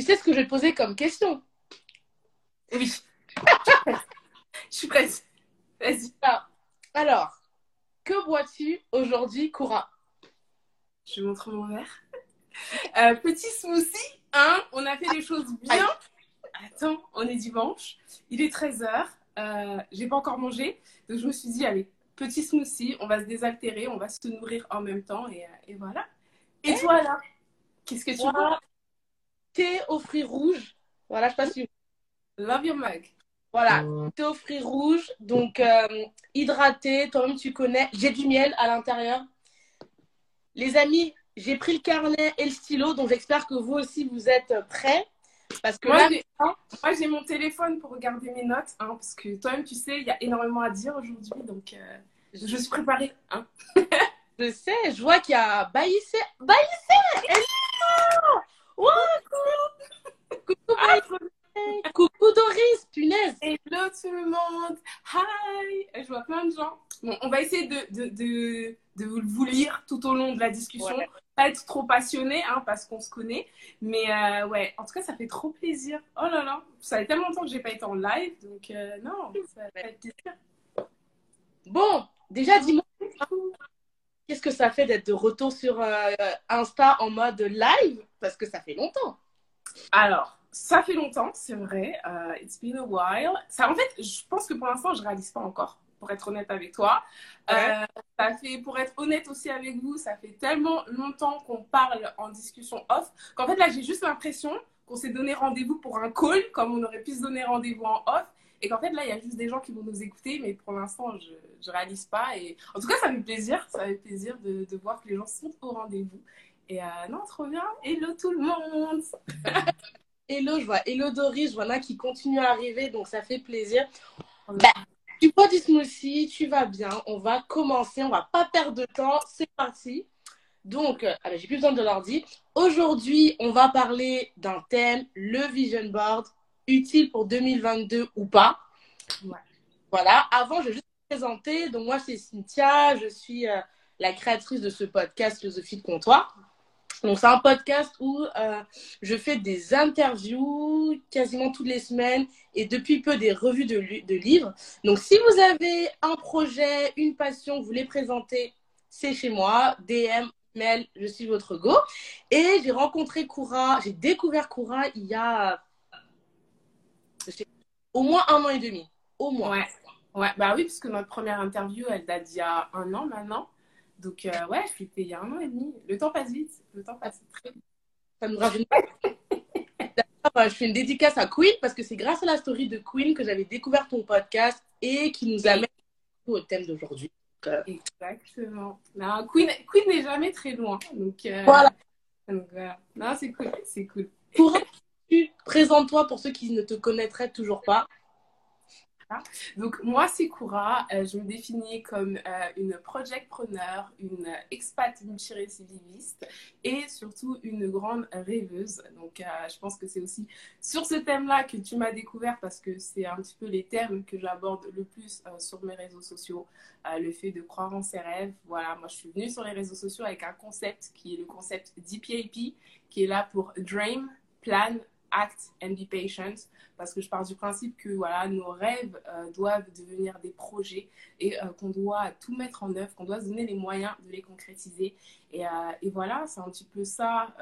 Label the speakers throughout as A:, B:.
A: Tu sais ce que je vais te poser comme question?
B: Oui. je suis prête. Vas-y.
A: Alors, que bois-tu aujourd'hui, Koura?
B: Je montre mon verre. Euh, petit smoothie, hein? On a fait les choses bien. Attends, on est dimanche. Il est 13h. Euh, j'ai pas encore mangé. Donc je me suis dit, allez, petit smoothie, on va se désaltérer, on va se nourrir en même temps. Et, euh, voilà. Et eh? toi, là? Qu'est-ce que tu bois?
A: Thé aux fruits rouges. Voilà, je passe.
B: Love your mug.
A: Voilà, thé aux fruits rouges. Donc, euh, hydraté. Toi-même, tu connais. J'ai du miel à l'intérieur. Les amis, j'ai pris le carnet et le stylo. Donc, j'espère que vous aussi, vous êtes prêts.
B: Parce que moi, j'ai mon téléphone pour regarder mes notes. Hein, parce que toi-même, tu sais, il y a énormément à dire aujourd'hui. Donc, euh, je suis préparée. Hein.
A: je sais, je vois qu'il y a Baïssé. Baïssé coucou Coucou Doris, punaise
B: Hello tout le monde Hi Je vois plein de gens. Bon, on va essayer de, de, de, de vous lire tout au long de la discussion. Pas être trop passionné, hein, parce qu'on se connaît. Mais euh, ouais, en tout cas, ça fait trop plaisir. Oh là là, ça fait tellement longtemps que j'ai pas été en live, donc euh, non, ça fait plaisir.
A: Bon, déjà, dis-moi, qu'est-ce que ça fait d'être de retour sur euh, Insta en mode live? Parce que ça fait longtemps.
B: Alors, ça fait longtemps, c'est vrai. Uh, it's been a while. Ça, en fait, je pense que pour l'instant, je réalise pas encore, pour être honnête avec toi. Euh, ça fait, pour être honnête aussi avec vous, ça fait tellement longtemps qu'on parle en discussion off qu'en fait, là, j'ai juste l'impression qu'on s'est donné rendez-vous pour un call, comme on aurait pu se donner rendez-vous en off. Et qu'en fait, là, il y a juste des gens qui vont nous écouter, mais pour l'instant, je ne réalise pas. Et en tout cas, ça fait plaisir. Ça fait plaisir de, de voir que les gens sont au rendez-vous. Et euh, non, trop bien. Hello tout le monde.
A: Hello, je vois Hello Doris, je vois là qui continue à arriver, donc ça fait plaisir. Bah, tu prends du smoothie, tu vas bien. On va commencer, on va pas perdre de temps. C'est parti. Donc, euh, ah bah, j'ai plus besoin de l'ordi. Aujourd'hui, on va parler d'un thème, le vision board utile pour 2022 ou pas. Voilà. Avant, je vais juste me présenter. Donc, moi, c'est Cynthia. Je suis euh, la créatrice de ce podcast Philosophie de comptoir. Donc, c'est un podcast où euh, je fais des interviews quasiment toutes les semaines et depuis peu des revues de, livres. Donc, si vous avez un projet, une passion, vous voulez présenter, c'est chez moi. DM, mail, je suis votre go. Et j'ai rencontré Koura, j'ai découvert Koura il y a au moins un an et demi. Au moins.
B: Ouais. Bah oui, parce que notre première interview, elle date d'il y a un an maintenant. Donc, euh, ouais, je suis il y a un an et demi. Le temps passe vite. Le temps passe très vite. Ça me rajeunit.
A: je fais une dédicace à Queen parce que c'est grâce à la story de Queen que j'avais découvert ton podcast et qui nous amène au thème d'aujourd'hui.
B: Euh, Exactement. Non, Queen, Queen n'est jamais très loin. Donc, euh,
A: voilà.
B: Donc, Non, c'est cool. C'est cool.
A: Pour Présente-toi pour ceux qui ne te connaîtraient toujours pas.
B: Donc moi c'est Koura, euh, je me définis comme euh, une projectpreneur, une expat multirécidiviste et surtout une grande rêveuse. Donc euh, je pense que c'est aussi sur ce thème-là que tu m'as découvert parce que c'est un petit peu les termes que j'aborde le plus sur mes réseaux sociaux, le fait de croire en ses rêves. Voilà, moi je suis venue sur les réseaux sociaux avec un concept qui est le concept DPAP qui est là pour Dream, Plan, act and be patient parce que je pars du principe que voilà nos rêves euh, doivent devenir des projets et euh, qu'on doit tout mettre en œuvre qu'on doit se donner les moyens de les concrétiser. Et, euh, voilà c'est un petit peu ça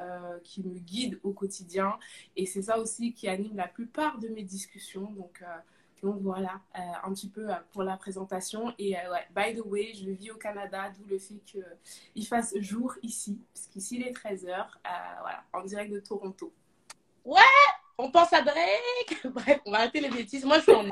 B: qui me guide au quotidien. Et c'est ça aussi qui anime la plupart de mes discussions. Donc donc voilà, un petit peu pour la présentation. Et by the way, je vis au Canada, d'où le fait qu'il fasse jour ici, parce qu'ici il est 13h, voilà, en direct de Toronto
A: ouais, on pense à Drake. Bref, on va arrêter les bêtises. Moi, je suis en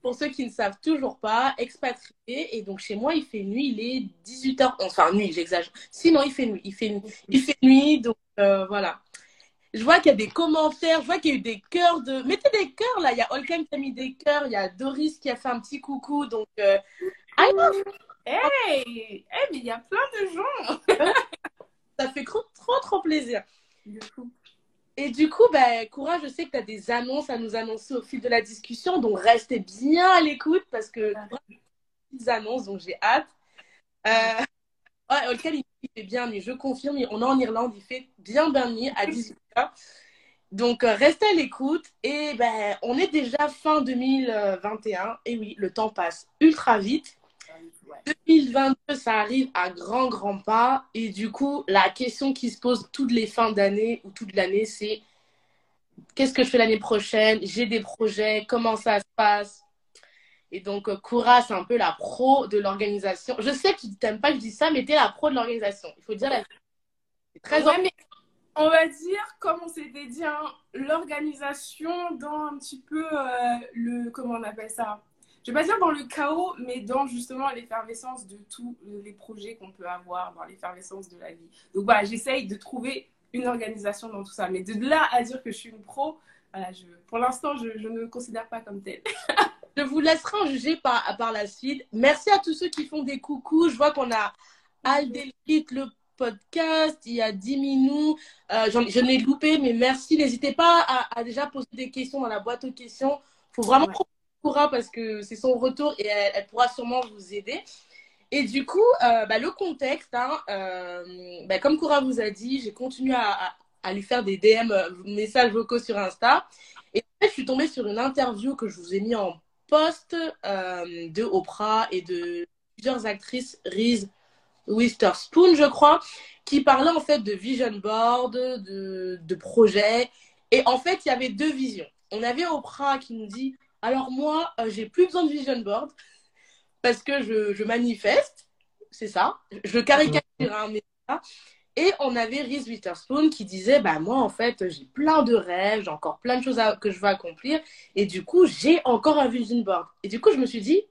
A: Pour ceux qui ne savent toujours pas, expatrié. Et donc, chez moi, il fait nuit. Il est 18h. Enfin, nuit, j'exagère. Sinon, il fait nuit. Il fait nuit. Il fait nuit. Donc, euh, voilà. Je vois qu'il y a des commentaires. Je vois qu'il y a eu des cœurs de. Mettez des cœurs là. Il y a Olken qui a mis des cœurs. Il y a Doris qui a fait un petit coucou. Donc, euh...
B: Hey, hey, mais il y a plein de gens.
A: Ça fait trop, trop, trop plaisir. Et du coup, bah, Courage, je sais que tu as des annonces à nous annoncer au fil de la discussion, donc restez bien à l'écoute parce que des annonces, donc j'ai hâte. Euh, ouais, il fait bien nuit, je confirme, on est en Irlande, il fait bien bien nuit à 18h. Donc, euh, restez à l'écoute. Et ben, on est déjà fin 2021. Et oui, le temps passe ultra vite. 2022, ça arrive à grand, grand pas. Et du coup, la question qui se pose toutes les fins d'année ou toute l'année, c'est qu'est-ce que je fais l'année prochaine? J'ai des projets, comment ça se passe? Et donc, Koura, euh, c'est un peu la pro de l'organisation. Je sais que tu t'aimes pas que je dis ça, mais tu es la pro de l'organisation. Il faut dire la
B: C'est très ouais, On va dire, comme on s'était dit, hein, l'organisation dans un petit peu euh, le. Comment on appelle ça? Je vais pas dire dans le chaos, mais dans justement l'effervescence de tous les projets qu'on peut avoir, dans l'effervescence de la vie. Donc voilà, j'essaye de trouver une organisation dans tout ça. Mais de là à dire que je suis une pro, voilà, je, pour l'instant, je, je, ne me considère pas comme telle.
A: je vous laisserai en juger par, par la suite. Merci à tous ceux qui font des coucous. Je vois qu'on a Aldelit, le podcast, il y a 10 minutes. Euh, je l'ai loupé, mais merci. N'hésitez pas à, à, déjà poser des questions dans la boîte aux questions. Il faut vraiment ouais. Parce que c'est son retour et elle, pourra sûrement vous aider. Et du coup, euh, bah, le contexte, hein, euh, bah, comme Koura vous a dit, j'ai continué à, à, lui faire des DM, euh, messages vocaux sur Insta. Et fait, je suis tombée sur une interview que je vous ai mis en post euh, de Oprah et de plusieurs actrices, Reese Witherspoon, je crois, qui parlaient en fait de vision board, de, de projets. Et en fait, il y avait deux visions. On avait Oprah qui nous dit, alors moi, euh, j'ai plus besoin de vision board parce que je, je manifeste, c'est ça, je caricature un mais Et on avait Reese Witherspoon qui disait bah moi en fait j'ai plein de rêves, j'ai encore plein de choses à, que je veux accomplir. Et du coup j'ai encore un vision board. Et du coup je me suis dit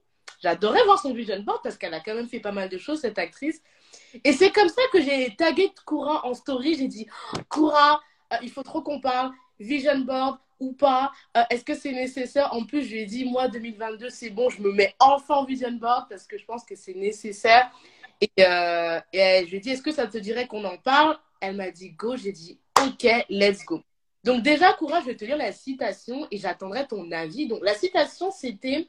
A: j'adorais voir son vision board parce qu'elle a quand même fait pas mal de choses cette actrice. Et c'est comme ça que j'ai tagué Koura en story, j'ai dit Koura, euh, il faut trop qu'on parle. Vision board, ou pas euh, Est-ce que c'est nécessaire? En plus, je lui ai dit, moi, 2022, c'est bon, je me mets enfin en vision board parce que je pense que c'est nécessaire. Et, euh, et, je lui ai dit, est-ce que ça te dirait qu'on en parle? Elle m'a dit, go. J'ai dit, ok, let's go. Donc déjà, courage, je vais te lire la citation et j'attendrai ton avis. Donc la citation, c'était,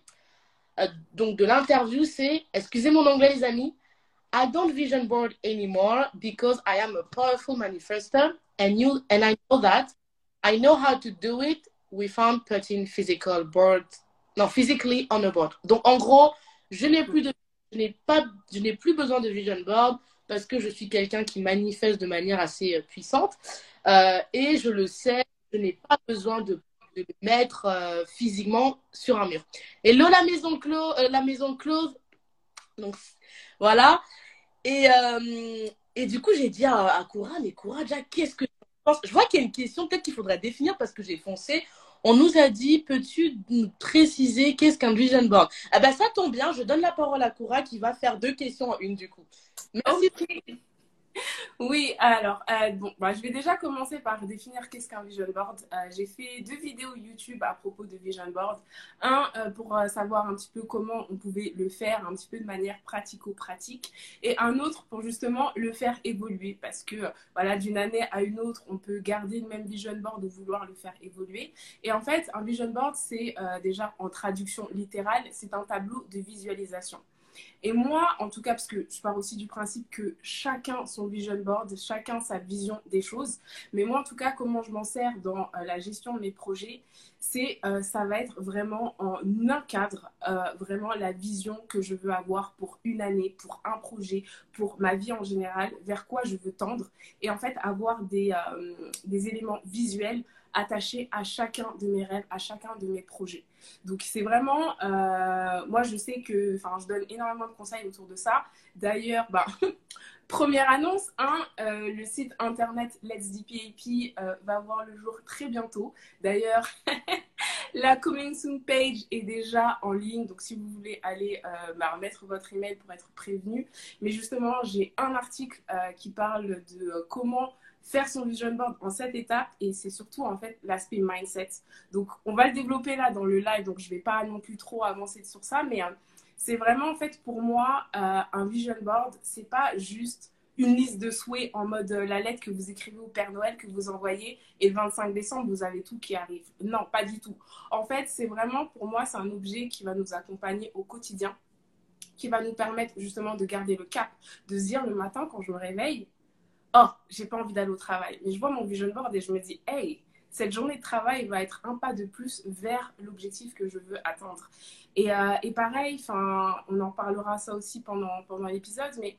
A: euh, donc de l'interview, c'est, excusez mon anglais les amis, I don't vision board anymore because I am a powerful manifester and you and I know that I know how to do it without putting physical board, non, physically on a board. Donc, en gros, je n'ai plus de, je n'ai pas, je n'ai plus besoin de vision board parce que je suis quelqu'un qui manifeste de manière assez euh, puissante. Euh, et je le sais, je n'ai pas besoin de, mettre euh, physiquement sur un mur. Et là, la maison close, la maison close. Donc, voilà. Et, et du coup, j'ai dit à, à Koura, mais Koura, déjà, qu'est-ce que je vois qu'il y a une question peut-être qu'il faudrait définir parce que j'ai foncé. On nous a dit, peux-tu préciser qu'est-ce qu'un vision board? Ah ben ça tombe bien, je donne la parole à Koura qui va faire deux questions en une du coup.
B: Merci. Oui, alors, euh, bon, bah, je vais déjà commencer par définir qu'est-ce qu'un vision board. Euh, j'ai fait deux vidéos YouTube à propos de vision board. Un euh, pour savoir un petit peu comment on pouvait le faire un petit peu de manière pratico-pratique et un autre pour justement le faire évoluer parce que voilà, d'une année à une autre, on peut garder le même vision board ou vouloir le faire évoluer. Et en fait, un vision board, c'est déjà en traduction littérale, c'est un tableau de visualisation. Et moi, en tout cas, parce que je pars aussi du principe que chacun son vision board, chacun sa vision des choses. Mais moi, en tout cas, comment je m'en sers dans euh, la gestion de mes projets, c'est euh, ça va être vraiment en un cadre, euh, vraiment la vision que je veux avoir pour une année, pour un projet, pour ma vie en général, vers quoi je veux tendre. Et en fait, avoir des, des éléments visuels attachés à chacun de mes rêves, à chacun de mes projets. Donc c'est vraiment, euh, moi je sais que, enfin je donne énormément de conseils autour de ça. D'ailleurs, bah, première annonce, hein, euh, le site internet Let's DPAP euh, va voir le jour très bientôt. D'ailleurs, la Coming Soon page est déjà en ligne, donc si vous voulez aller euh, bah, mettre votre email pour être prévenu. Mais justement, j'ai un article qui parle de comment faire son vision board en sept étapes et c'est surtout en fait l'aspect mindset. Donc on va le développer là dans le live, donc je vais pas non plus trop avancer sur ça, mais euh, c'est vraiment en fait pour moi euh, un vision board, c'est pas juste une liste de souhaits en mode euh, la lettre que vous écrivez au Père Noël que vous envoyez et le 25 décembre vous avez tout qui arrive. Non, pas du tout. En fait, c'est vraiment pour moi c'est un objet qui va nous accompagner au quotidien qui va nous permettre justement de garder le cap, de se dire le matin quand je me réveille, oh, j'ai pas envie d'aller au travail. Mais je vois mon vision board et je me dis, hey, cette journée de travail va être un pas de plus vers l'objectif que je veux atteindre. Et, euh, et pareil, on en parlera ça aussi pendant, pendant l'épisode, mais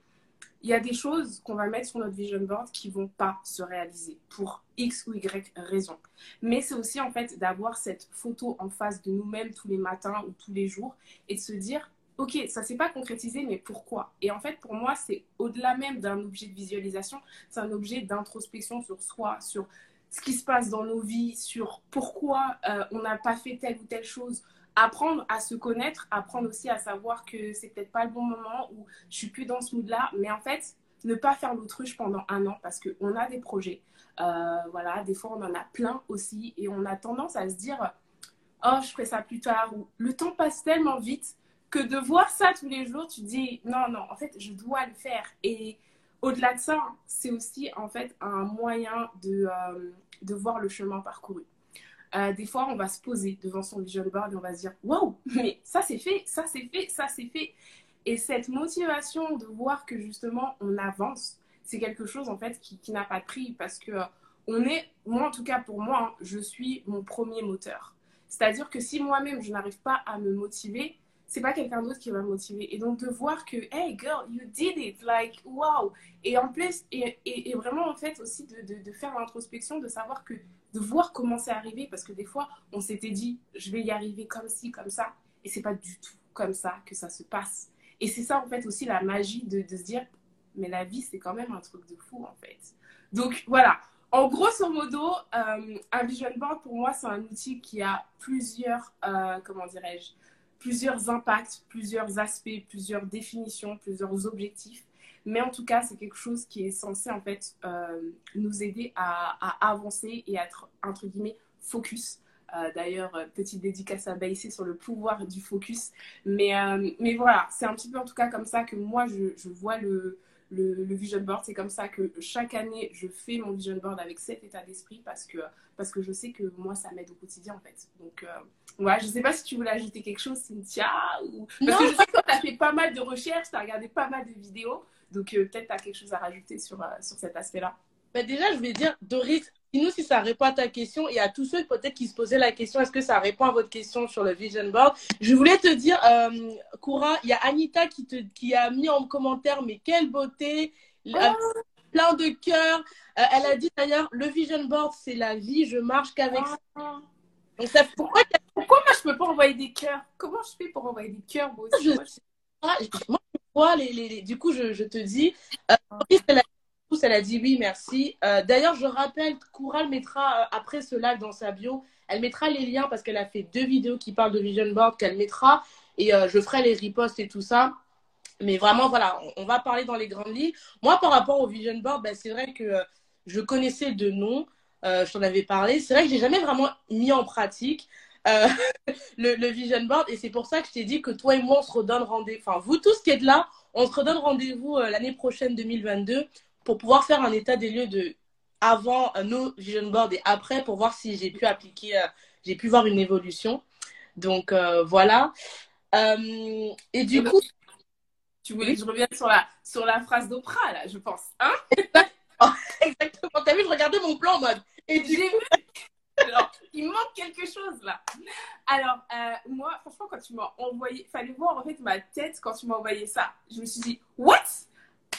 B: il y a des choses qu'on va mettre sur notre vision board qui vont pas se réaliser pour X ou Y raison. Mais c'est aussi en fait d'avoir cette photo en face de nous-mêmes tous les matins ou tous les jours et de se dire ok, ça s'est pas concrétisé, mais pourquoi? Et en fait, pour moi, c'est au-delà même d'un objet de visualisation, c'est un objet d'introspection sur soi, sur ce qui se passe dans nos vies, sur pourquoi euh, on n'a pas fait telle ou telle chose. Apprendre à se connaître, apprendre aussi à savoir que c'est peut-être pas le bon moment ou je suis plus dans ce mood-là, mais en fait, ne pas faire l'autruche pendant un an parce qu'on a des projets. Euh, voilà, des fois on en a plein aussi et on a tendance à se dire oh je ferai ça plus tard ou le temps passe tellement vite que de voir ça tous les jours, tu dis non, non, en fait, je dois le faire. Et au-delà de ça, c'est aussi en fait un moyen de, euh, de voir le chemin parcouru. Euh, des fois, on va se poser devant son vision board et on va se dire waouh, mais ça c'est fait, ça c'est fait, ça c'est fait. Et cette motivation de voir que justement on avance, c'est quelque chose en fait qui, n'a pas de prix parce que euh, on est, moi en tout cas pour moi, hein, je suis mon premier moteur. C'est-à-dire que si moi-même je n'arrive pas à me motiver, c'est pas quelqu'un d'autre qui va motiver. Et donc de voir que, hey girl, you did it, like wow. Et en plus, et, et, vraiment en fait aussi de, de, de faire l'introspection, de savoir que, de voir comment c'est arrivé, parce que des fois on s'était dit, je vais y arriver comme ci, comme ça, et c'est pas du tout comme ça que ça se passe. Et c'est ça en fait aussi la magie de, de se dire, mais la vie c'est quand même un truc de fou en fait. Donc voilà, en grosso modo, euh, un vision board pour moi c'est un outil qui a plusieurs, euh, comment dirais-je, plusieurs impacts, plusieurs aspects, plusieurs définitions, plusieurs objectifs. Mais en tout cas, c'est quelque chose qui est censé en fait euh, nous aider à, avancer et à être entre guillemets focus. Euh, d'ailleurs, euh, petite dédicace à Baïsé sur le pouvoir du focus. Mais, mais voilà, c'est un petit peu en tout cas comme ça que moi je, je vois le, le, vision board. C'est comme ça que chaque année, je fais mon vision board avec cet état d'esprit parce que, parce que je sais que moi, ça m'aide au quotidien en fait. Donc, euh, ouais, je sais pas si tu voulais ajouter quelque chose, Cynthia. Ou... Parce que je sais que tu as fait pas mal de recherches, tu as regardé pas mal de vidéos. Donc, euh, peut-être tu as quelque chose à rajouter sur, euh, sur cet aspect-là.
A: Bah déjà, je vais dire, Doris, dis-nous si ça répond à ta question et à tous ceux peut-être qui se posaient la question, est-ce que ça répond à votre question sur le vision board? Je voulais te dire, euh, Coura, il y a Anita qui, te, qui a mis en commentaire, mais quelle beauté, oh. plein de cœurs. Euh, elle a dit d'ailleurs, le vision board, c'est la vie, je marche qu'avec ça.
B: Ah. Donc ça, pourquoi, pourquoi moi je peux pas envoyer des cœurs? Comment je fais pour envoyer des cœurs moi aussi?
A: Je, moi, je... vois les, les, Du coup, je, je te dis, euh, elle a dit oui, merci. Euh, d'ailleurs, je rappelle, Coura mettra euh, après ce live dans sa bio, elle mettra les liens parce qu'elle a fait deux vidéos qui parlent de Vision Board qu'elle mettra et euh, je ferai les reposts et tout ça. Mais vraiment, voilà, on, va parler dans les grandes lignes. Moi, par rapport au Vision Board, ben, c'est vrai que je connaissais de nom, je t'en avais parlé. C'est vrai que j'ai jamais vraiment mis en pratique. le, le, vision board et c'est pour ça que je t'ai dit que toi et moi on se redonne rendez-vous enfin vous tous qui êtes là on se redonne rendez-vous l'année prochaine 2022 pour pouvoir faire un état des lieux de avant nos vision boards et après pour voir si j'ai pu appliquer, euh, j'ai pu voir une évolution. Donc euh, voilà. Euh, et du coup.
B: Tu voulais que je revienne sur la, sur la phrase d'Oprah, là, je pense. Hein?
A: Exactement. T'as vu, je regardais mon plan en mode. Et du
B: Alors, il manque quelque chose là. Alors, moi, franchement, quand tu m'as envoyé, fallait voir en fait ma tête quand tu m'as envoyé ça. Je me suis dit, what?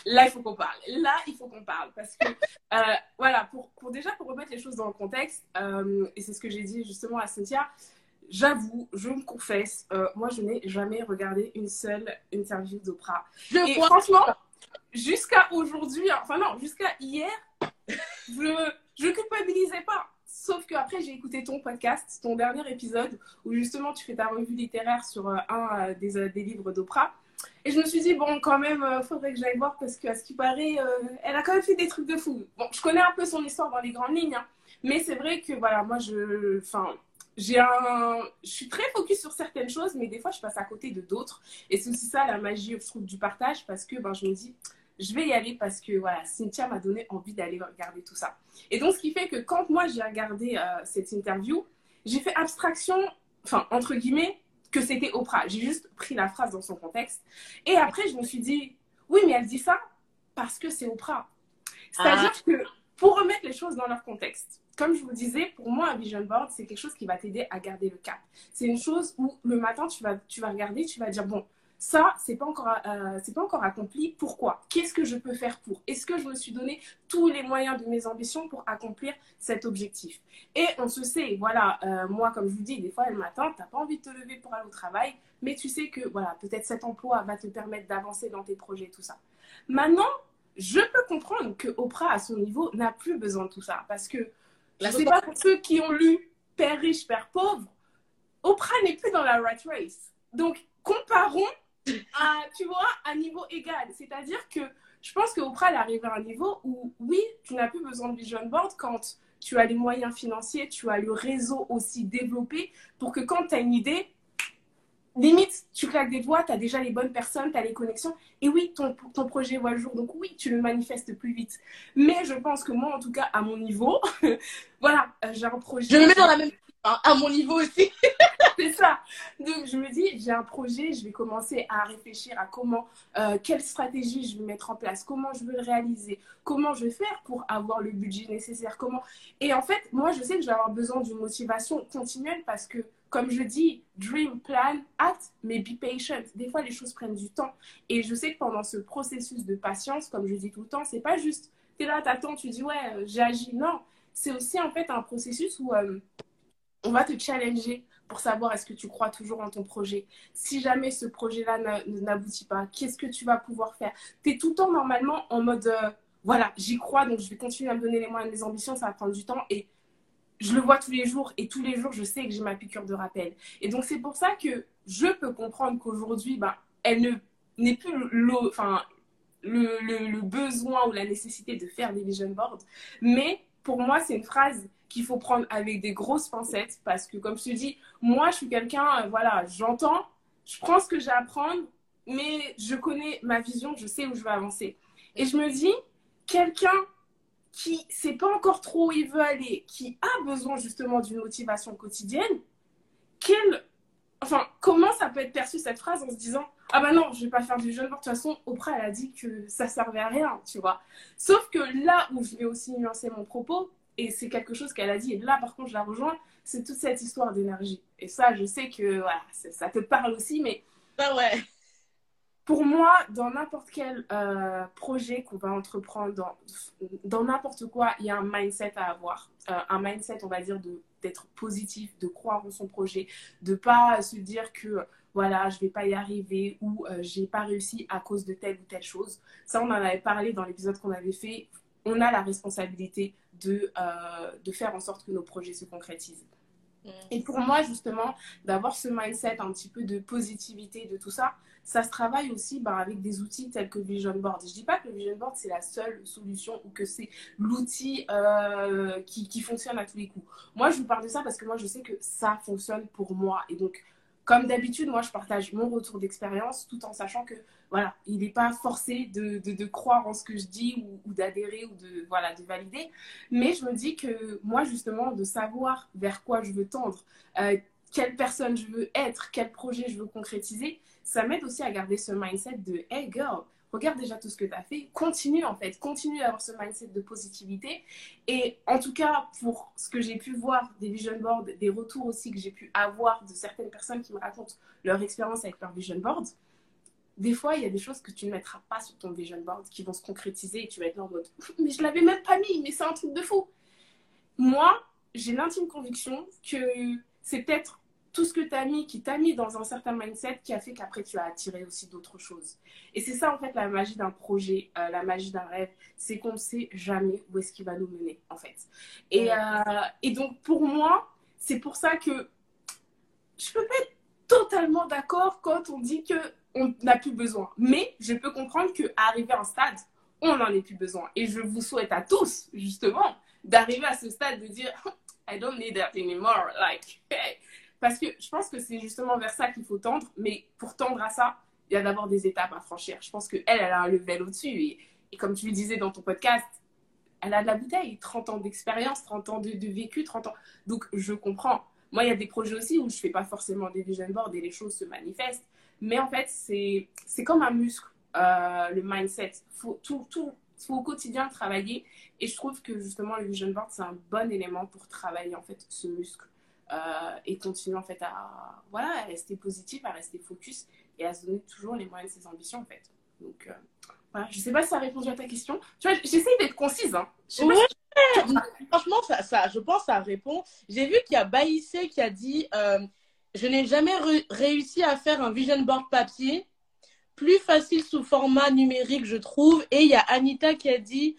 B: Là, il faut qu'on parle. Là, il faut qu'on parle. Parce que, euh, voilà, pour, pour, déjà, pour remettre les choses dans le contexte, euh, et c'est ce que j'ai dit justement à Cynthia, j'avoue, je me confesse, euh, moi, je n'ai jamais regardé une seule interview d'Oprah. Et franchement, jusqu'à aujourd'hui, enfin non, jusqu'à hier, je ne culpabilisais pas. Sauf qu'après, j'ai écouté ton podcast, ton dernier épisode, où justement tu fais ta revue littéraire sur un des, des livres d'Oprah. Et je me suis dit, bon, quand même, euh, faudrait que j'aille voir parce qu'à ce qui paraît, euh, elle a quand même fait des trucs de fou. Bon, je connais un peu son histoire dans les grandes lignes, hein, mais c'est vrai que, voilà, moi, je. Enfin. J'ai un... Je suis très focus sur certaines choses, mais des fois, je passe à côté de d'autres. Et c'est aussi ça la magie, je trouve, du partage, parce que ben, je me dis, je vais y aller parce que voilà, Cynthia m'a donné envie d'aller regarder tout ça. Et donc, ce qui fait que quand moi j'ai regardé euh, cette interview, j'ai fait abstraction, enfin, entre guillemets, que c'était Oprah. J'ai juste pris la phrase dans son contexte. Et après, je me suis dit, oui, mais elle dit ça parce que c'est Oprah. C'est-à-dire ah. que pour remettre les choses dans leur contexte, comme je vous le disais, pour moi, un vision board, c'est quelque chose qui va t'aider à garder le cap. C'est une chose où le matin, tu vas, tu vas regarder, tu vas dire, bon, ça, c'est pas euh, pas encore accompli. Pourquoi? Qu'est-ce que je peux faire pour? Est-ce que je me suis donné tous les moyens de mes ambitions pour accomplir cet objectif? Et on se sait, voilà, euh, moi, comme je vous dis, des fois, le matin, t'as pas envie de te lever pour aller au travail, mais tu sais que, voilà, peut-être cet emploi va te permettre d'avancer dans tes projets, tout ça. Maintenant, je peux comprendre que Oprah, à son niveau, n'a plus besoin de tout ça, parce que je sais pas pour ceux qui ont lu Père riche, Père pauvre, Oprah n'est plus dans la rat race. Donc, comparons à, tu vois, à niveau égal. C'est-à-dire que je pense que Oprah, elle arrive à un niveau où, oui, tu n'as plus besoin de vision board quand tu as les moyens financiers, tu as le réseau aussi développé pour que quand tu as une idée, limite, tu claques des doigts, tu as déjà les bonnes personnes, tu as les connexions. Et oui, ton, ton projet voit le jour. Donc oui, tu le manifestes plus vite. Mais je pense que moi, en tout cas, à mon niveau, voilà, euh, j'ai un projet.
A: Je me mets dans la même À mon niveau aussi.
B: c'est ça. Donc, je me dis, j'ai un projet, je vais commencer à réfléchir à comment, euh, quelle stratégie je vais mettre en place, comment je veux le réaliser, comment je vais faire pour avoir le budget nécessaire, comment. Et en fait, moi, je sais que je vais avoir besoin d'une motivation continuelle parce que, comme je dis, dream, plan, act, mais be patient. Des fois, les choses prennent du temps. Et je sais que pendant ce processus de patience, comme je dis tout le temps, c'est pas juste, tu es là, t'attends, tu dis, ouais, euh, j'ai agi. Non, c'est aussi en fait un processus où. Euh, on va te challenger pour savoir est-ce que tu crois toujours en ton projet. Si jamais ce projet-là n'aboutit pas, qu'est-ce que tu vas pouvoir faire? Tu es tout le temps normalement en mode, euh, voilà, j'y crois, donc je vais continuer à me donner les moyens de mes ambitions, ça va prendre du temps. Et je le vois tous les jours, et tous les jours, je sais que j'ai ma piqûre de rappel. Et donc c'est pour ça que je peux comprendre qu'aujourd'hui, bah, elle ne n'est plus le, le besoin ou la nécessité de faire des vision boards. Mais pour moi, c'est une phrase qu'il faut prendre avec des grosses pincettes parce que, comme je te dis, moi, je suis quelqu'un, euh, voilà, j'entends, je prends ce que j'ai à prendre, mais je connais ma vision, je sais où je vais avancer. Et je me dis, quelqu'un qui sait pas encore trop où il veut aller, qui a besoin justement d'une motivation quotidienne, quel, enfin, comment ça peut être perçu cette phrase en se disant ah bah non, je vais pas faire du jeûne. De toute façon, Oprah, elle a dit que ça servait à rien, tu vois. Sauf que là où je vais aussi nuancer mon propos, et c'est quelque chose qu'elle a dit, et là par contre je la rejoins, c'est toute cette histoire d'énergie. Et ça, je sais que voilà, ça te parle aussi, mais
A: ah ouais.
B: pour moi, dans n'importe quel euh, projet qu'on va entreprendre, dans, n'importe quoi, il y a un mindset à avoir. Euh, un mindset, on va dire, d'être positif, de croire en son projet, de pas se dire que voilà, je vais pas y arriver ou euh, j'ai pas réussi à cause de telle ou telle chose. Ça, on en avait parlé dans l'épisode qu'on avait fait. On a la responsabilité de, euh, de faire en sorte que nos projets se concrétisent. Mm. Et pour moi, justement, d'avoir ce mindset un petit peu de positivité, de tout ça, ça se travaille aussi bah, avec des outils tels que Vision Board. Je ne dis pas que le Vision Board, c'est la seule solution ou que c'est l'outil euh, qui, qui, fonctionne à tous les coups. Moi, je vous parle de ça parce que moi, je sais que ça fonctionne pour moi. Et donc, comme d'habitude, moi, je partage mon retour d'expérience tout en sachant que, voilà, il n'est pas forcé de, croire en ce que je dis ou, d'adhérer ou de valider. Mais je me dis que moi, justement, de savoir vers quoi je veux tendre, euh, quelle personne je veux être, quel projet je veux concrétiser, ça m'aide aussi à garder ce mindset de, hey girl, regarde déjà tout ce que tu as fait, continue en fait, continue à avoir ce mindset de positivité. Et en tout cas, pour ce que j'ai pu voir des vision boards, des retours aussi que j'ai pu avoir de certaines personnes qui me racontent leur expérience avec leur vision board, des fois, il y a des choses que tu ne mettras pas sur ton vision board qui vont se concrétiser et tu vas être là en mode mais je l'avais même pas mis, mais c'est un truc de fou. Moi, j'ai l'intime conviction que c'est peut-être tout ce que tu as mis, qui t'a mis dans un certain mindset, qui a fait qu'après tu as attiré aussi d'autres choses. Et c'est ça en fait la magie d'un projet, euh, la magie d'un rêve, c'est qu'on ne sait jamais où est-ce qu'il va nous mener en fait. Et, euh, et donc pour moi, c'est pour ça que je peux pas être totalement d'accord quand on dit que on n'a plus besoin. Mais je peux comprendre qu'à arriver à un stade, on n'en ait plus besoin. Et je vous souhaite à tous, justement, d'arriver à ce stade de dire I don't need that anymore. Like, hey, parce que je pense que c'est justement vers ça qu'il faut tendre. Mais pour tendre à ça, il y a d'abord des étapes à franchir. Je pense qu'elle, elle a un level au-dessus. Et, comme tu le disais dans ton podcast, elle a de la bouteille. 30 ans d'expérience, 30 ans de, vécu, 30 ans. Donc, je comprends. Moi, il y a des projets aussi où je ne fais pas forcément des vision boards et les choses se manifestent. Mais en fait, c'est comme un muscle, euh, le mindset. Faut, tout, tout, faut au quotidien travailler. Et je trouve que justement, le vision board, c'est un bon élément pour travailler en fait ce muscle euh, et continuer en fait à, voilà, à rester positif, à rester focus et à se donner toujours les moyens de ses ambitions en fait. Donc, euh, voilà. Je sais pas si ça a répondu à ta question. Tu vois, j'essaie d'être concise. Hein.
A: Franchement, ça, ça, je pense que ça répond. J'ai vu qu'il y a Baïssé qui a dit euh, Je n'ai jamais réussi à faire un vision board papier. Plus facile sous format numérique, je trouve. Et il y a Anita qui a dit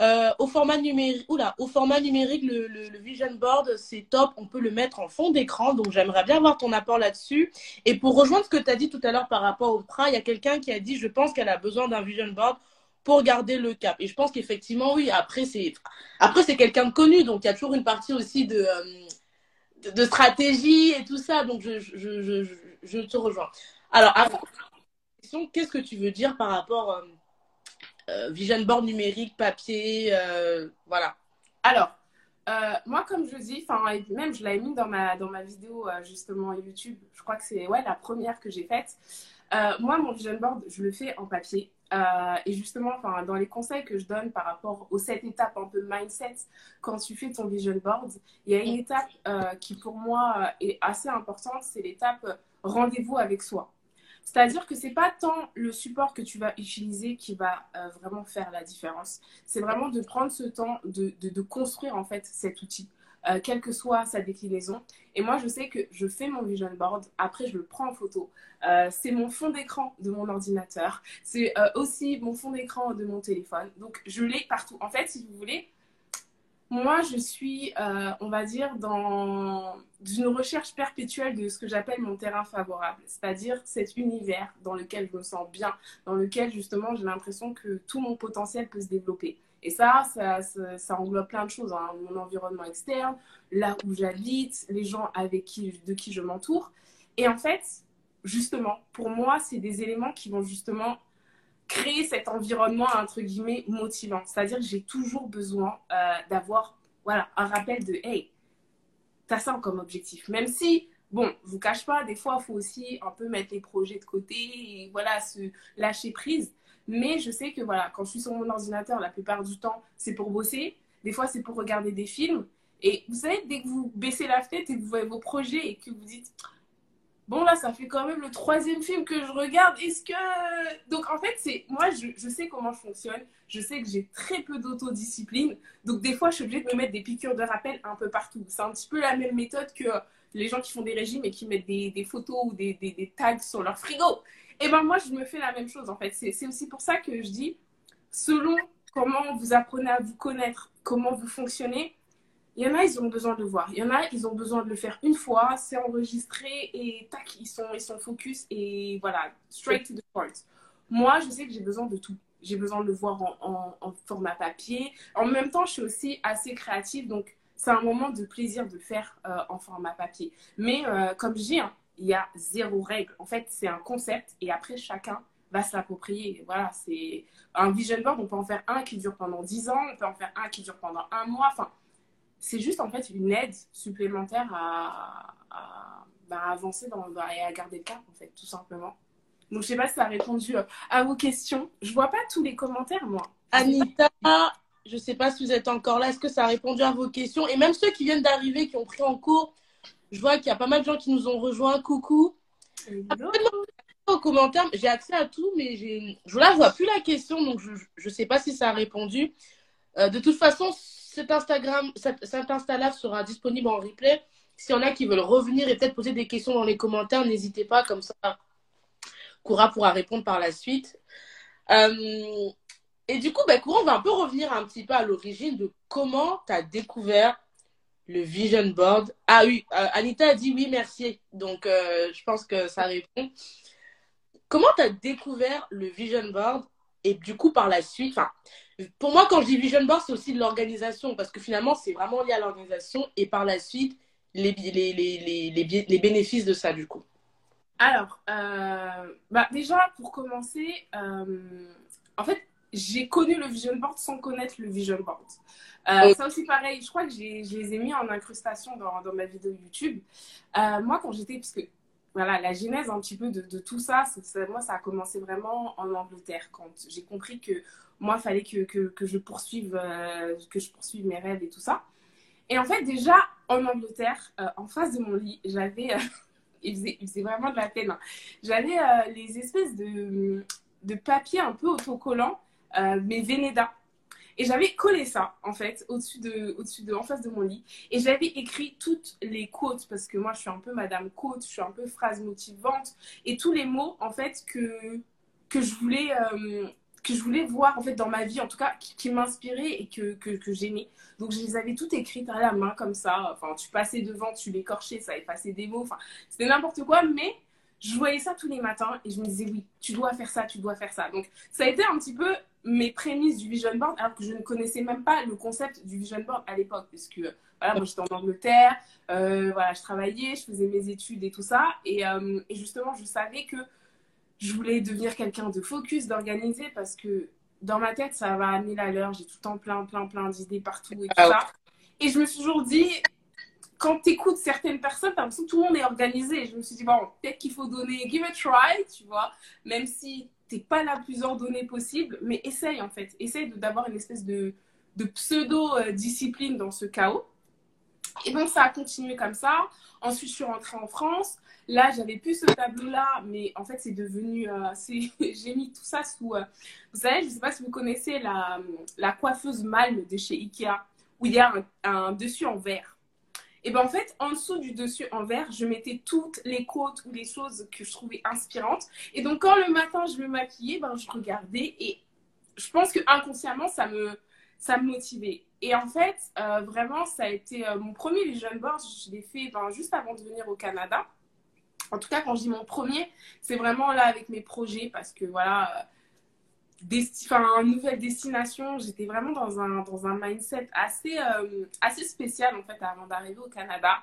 A: euh, au format numérique, oula, au format numérique, le, vision board, c'est top. On peut le mettre en fond d'écran. Donc, j'aimerais bien voir ton apport là-dessus. Et pour rejoindre ce que tu as dit tout à l'heure par rapport au PRA, il y a quelqu'un qui a dit, je pense qu'elle a besoin d'un vision board pour garder le cap. Et je pense qu'effectivement, oui, après, c'est, après, c'est quelqu'un de connu. Donc, il y a toujours une partie aussi de, euh, de, stratégie et tout ça. Donc, je, je, je, je te rejoins. Alors, qu'est-ce que tu veux dire par rapport euh, vision board numérique, papier, euh, voilà.
B: Alors, euh, moi, comme je dis, même je l'avais mis dans ma, dans ma vidéo justement YouTube. Je crois que c'est ouais, la première que j'ai faite. moi, mon vision board, je le fais en papier. et justement, dans les conseils que je donne par rapport aux sept étapes un peu mindset, quand tu fais ton vision board, il y a une étape qui pour moi est assez importante, c'est l'étape rendez-vous avec soi. C'est-à-dire que c'est pas tant le support que tu vas utiliser qui va euh, vraiment faire la différence. C'est vraiment de prendre ce temps de, de, construire en fait cet outil, euh, quelle que soit sa déclinaison. Et moi, je sais que je fais mon vision board, après je le prends en photo. Euh, c'est mon fond d'écran de mon ordinateur, c'est aussi mon fond d'écran de mon téléphone. Donc je l'ai partout. En fait, si vous voulez, moi, je suis, euh, on va dire, dans une recherche perpétuelle de ce que j'appelle mon terrain favorable, c'est-à-dire cet univers dans lequel je me sens bien, dans lequel justement j'ai l'impression que tout mon potentiel peut se développer. Et ça, ça, englobe plein de choses, hein. mon environnement externe, là où j'habite, les gens avec qui, de qui je m'entoure. Et en fait, justement, pour moi, c'est des éléments qui vont justement créer cet environnement, entre guillemets, motivant. C'est-à-dire que j'ai toujours besoin euh, d'avoir voilà, un rappel de Hey, t'as ça comme objectif. Même si, bon, vous cache pas, des fois, il faut aussi un peu mettre les projets de côté et voilà, se lâcher prise. Mais je sais que voilà, quand je suis sur mon ordinateur, la plupart du temps, c'est pour bosser. Des fois, c'est pour regarder des films. Et vous savez, dès que vous baissez la tête et que vous voyez vos projets et que vous dites bon là ça fait quand même le troisième film que je regarde. Est-ce que donc en fait c'est moi je, je, sais comment je fonctionne. Je sais que j'ai très peu d'autodiscipline. Donc des fois je suis obligée de me mettre des piqûres de rappel un peu partout. C'est un petit peu la même méthode que les gens qui font des régimes et qui mettent des, des photos ou des, des, tags sur leur frigo. Et ben moi je me fais la même chose en fait. C'est aussi pour ça que je dis selon comment vous apprenez à vous connaître comment vous fonctionnez il y en a, ils ont besoin de voir. Il y en a, ils ont besoin de le faire une fois, c'est enregistré et tac, ils sont, ils sont focus et voilà, straight to the point. Moi, je sais que j'ai besoin de tout. J'ai besoin de le voir en, format papier. En même temps, je suis aussi assez créative, donc c'est un moment de plaisir de le faire euh, en format papier. Mais euh, comme je dis, hein, il y a zéro règle. En fait, c'est un concept et après, chacun va se l'approprier. Voilà, c'est un vision board, on peut en faire un qui dure pendant 10 ans, on peut en faire un qui dure pendant un mois. Enfin, c'est juste en fait une aide supplémentaire à, bah, avancer dans, et à garder le cap en fait, tout simplement. Donc je sais pas si ça a répondu euh, à vos questions. Je vois pas tous les commentaires moi.
A: Anita, je sais pas si vous êtes encore là. Est-ce que ça a répondu à vos questions? Et même ceux qui viennent d'arriver, qui ont pris en cours, je vois qu'il y a pas mal de gens qui nous ont rejoints. Coucou. Aux commentaires, j'ai accès à tout, mais je ne vois plus la question, donc je ne sais pas si ça a répondu. Euh, de toute façon, cet Instagram, cet, cet sera disponible en replay. S'il y en a qui veulent revenir et peut-être poser des questions dans les commentaires, n'hésitez pas, comme ça, Koura pourra répondre par la suite. Euh, et du coup, ben, on va un peu revenir un petit peu à l'origine de comment tu as découvert le vision board. Ah oui, euh, Anita a dit oui, merci. Donc, euh, je pense que ça répond. Comment tu as découvert le vision board et du coup, par la suite, pour moi, quand je dis vision board, c'est aussi de l'organisation, parce que finalement, c'est vraiment lié à l'organisation et par la suite, les, les, les, les, les bénéfices de ça, du coup.
B: Alors, euh, bah déjà, pour commencer, euh, en fait, j'ai connu le vision board sans connaître le vision board. Euh, Ça aussi, pareil, je crois que je les ai mis en incrustation dans, dans ma vidéo YouTube. Euh, moi, quand j'étais, puisque voilà, la genèse un petit peu de, tout ça, moi, ça a commencé vraiment en Angleterre quand j'ai compris que moi, il fallait que, que, je poursuive, euh, que je poursuive mes rêves et tout ça. Et en fait, déjà, en Angleterre, euh, en face de mon lit, j'avais... Euh, il, faisait, vraiment de la peine. Hein. J'avais les espèces de, de papier un peu autocollants, mais Vénéda. Et j'avais collé ça, en fait, au-dessus de, au-dessus de, en face de mon lit. Et j'avais écrit toutes les quotes, parce que moi, je suis un peu madame quote, je suis un peu phrase motivante, et tous les mots, en fait, que, que je voulais, euh, que je voulais voir, en fait, dans ma vie, en tout cas, qui, qui m'inspiraient et que, que, que j'aimais. Donc, je les avais toutes écrites à la main, comme ça. Enfin, tu passais devant, tu l'écorchais, ça effaçait des mots. Enfin, c'était n'importe quoi, mais je voyais ça tous les matins et je me disais, oui, tu dois faire ça, tu dois faire ça. Donc, ça a été un petit peu mes prémices du vision board, alors que je ne connaissais même pas le concept du vision board à l'époque, parce que voilà, moi j'étais en Angleterre, euh, voilà, je travaillais, je faisais mes études et tout ça, et, euh, et justement, je savais que je voulais devenir quelqu'un de focus, d'organisé, parce que dans ma tête, ça va amener la l'heure, j'ai tout le temps plein, plein, plein d'idées partout et tout ah, ça. Et je me suis toujours dit, quand tu écoutes certaines personnes, t'as l'impression que tout le monde est organisé. Je me suis dit, bon, peut-être qu'il faut donner, give a try, tu vois, même si t'es pas la plus ordonnée possible, mais essaye en fait. Essaye d'avoir une espèce de, pseudo-discipline dans ce chaos. Et donc, ça a continué comme ça. Ensuite, je suis rentrée en France. Là, j'avais plus ce tableau-là, mais en fait, c'est devenu. Euh, J'ai mis tout ça sous. Euh, vous savez, je ne sais pas si vous connaissez la, coiffeuse Malm de chez Ikea, où il y a un, un dessus en verre. Et ben en fait, en dessous du dessus en vert, je mettais toutes les quotes ou les choses que je trouvais inspirantes. Et donc quand le matin je me maquillais, ben je regardais et je pense que inconsciemment ça me ça me motivait. Et en fait, euh, vraiment, ça a été euh, mon premier vision board. Je l'ai fait ben, juste avant de venir au Canada. En tout cas, quand je dis mon premier, c'est vraiment là avec mes projets parce que voilà, enfin, nouvelle destination. J'étais vraiment dans un, dans un mindset assez, euh, assez spécial en fait avant d'arriver au Canada.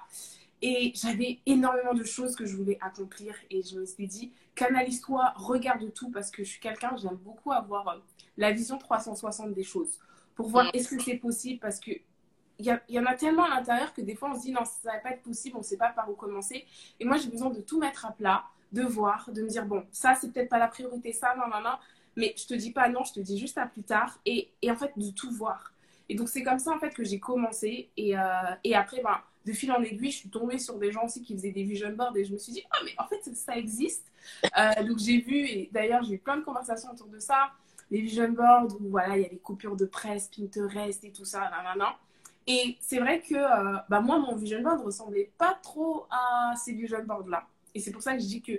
B: Et j'avais énormément de choses que je voulais accomplir. Et je me suis dit, canalise-toi, regarde tout parce que je suis quelqu'un, j'aime beaucoup avoir euh, la vision 360 des choses pour voir est-ce que c'est possible parce que il y, y, en a tellement à l'intérieur que des fois on se dit non, ça va pas être possible, on sait pas par où commencer. Et moi j'ai besoin de tout mettre à plat, de voir, de me dire bon, ça c'est peut-être pas la priorité, ça, non, non, non. Mais je te dis pas non, je te dis juste à plus tard. Et, et en fait, de tout voir. Et donc, c'est comme ça, en fait, que j'ai commencé. Et, euh, et après, ben, de fil en aiguille, je suis tombée sur des gens aussi qui faisaient des vision boards. Et je me suis dit, ah, mais en fait, ça existe. Euh, donc, j'ai vu, et d'ailleurs, j'ai eu plein de conversations autour de ça. Les vision boards où, voilà, il y a les coupures de presse, Pinterest et tout ça, nanana. Et c'est vrai que euh, bah, moi, mon vision board ressemblait pas trop à ces vision boards-là. Et c'est pour ça que je dis que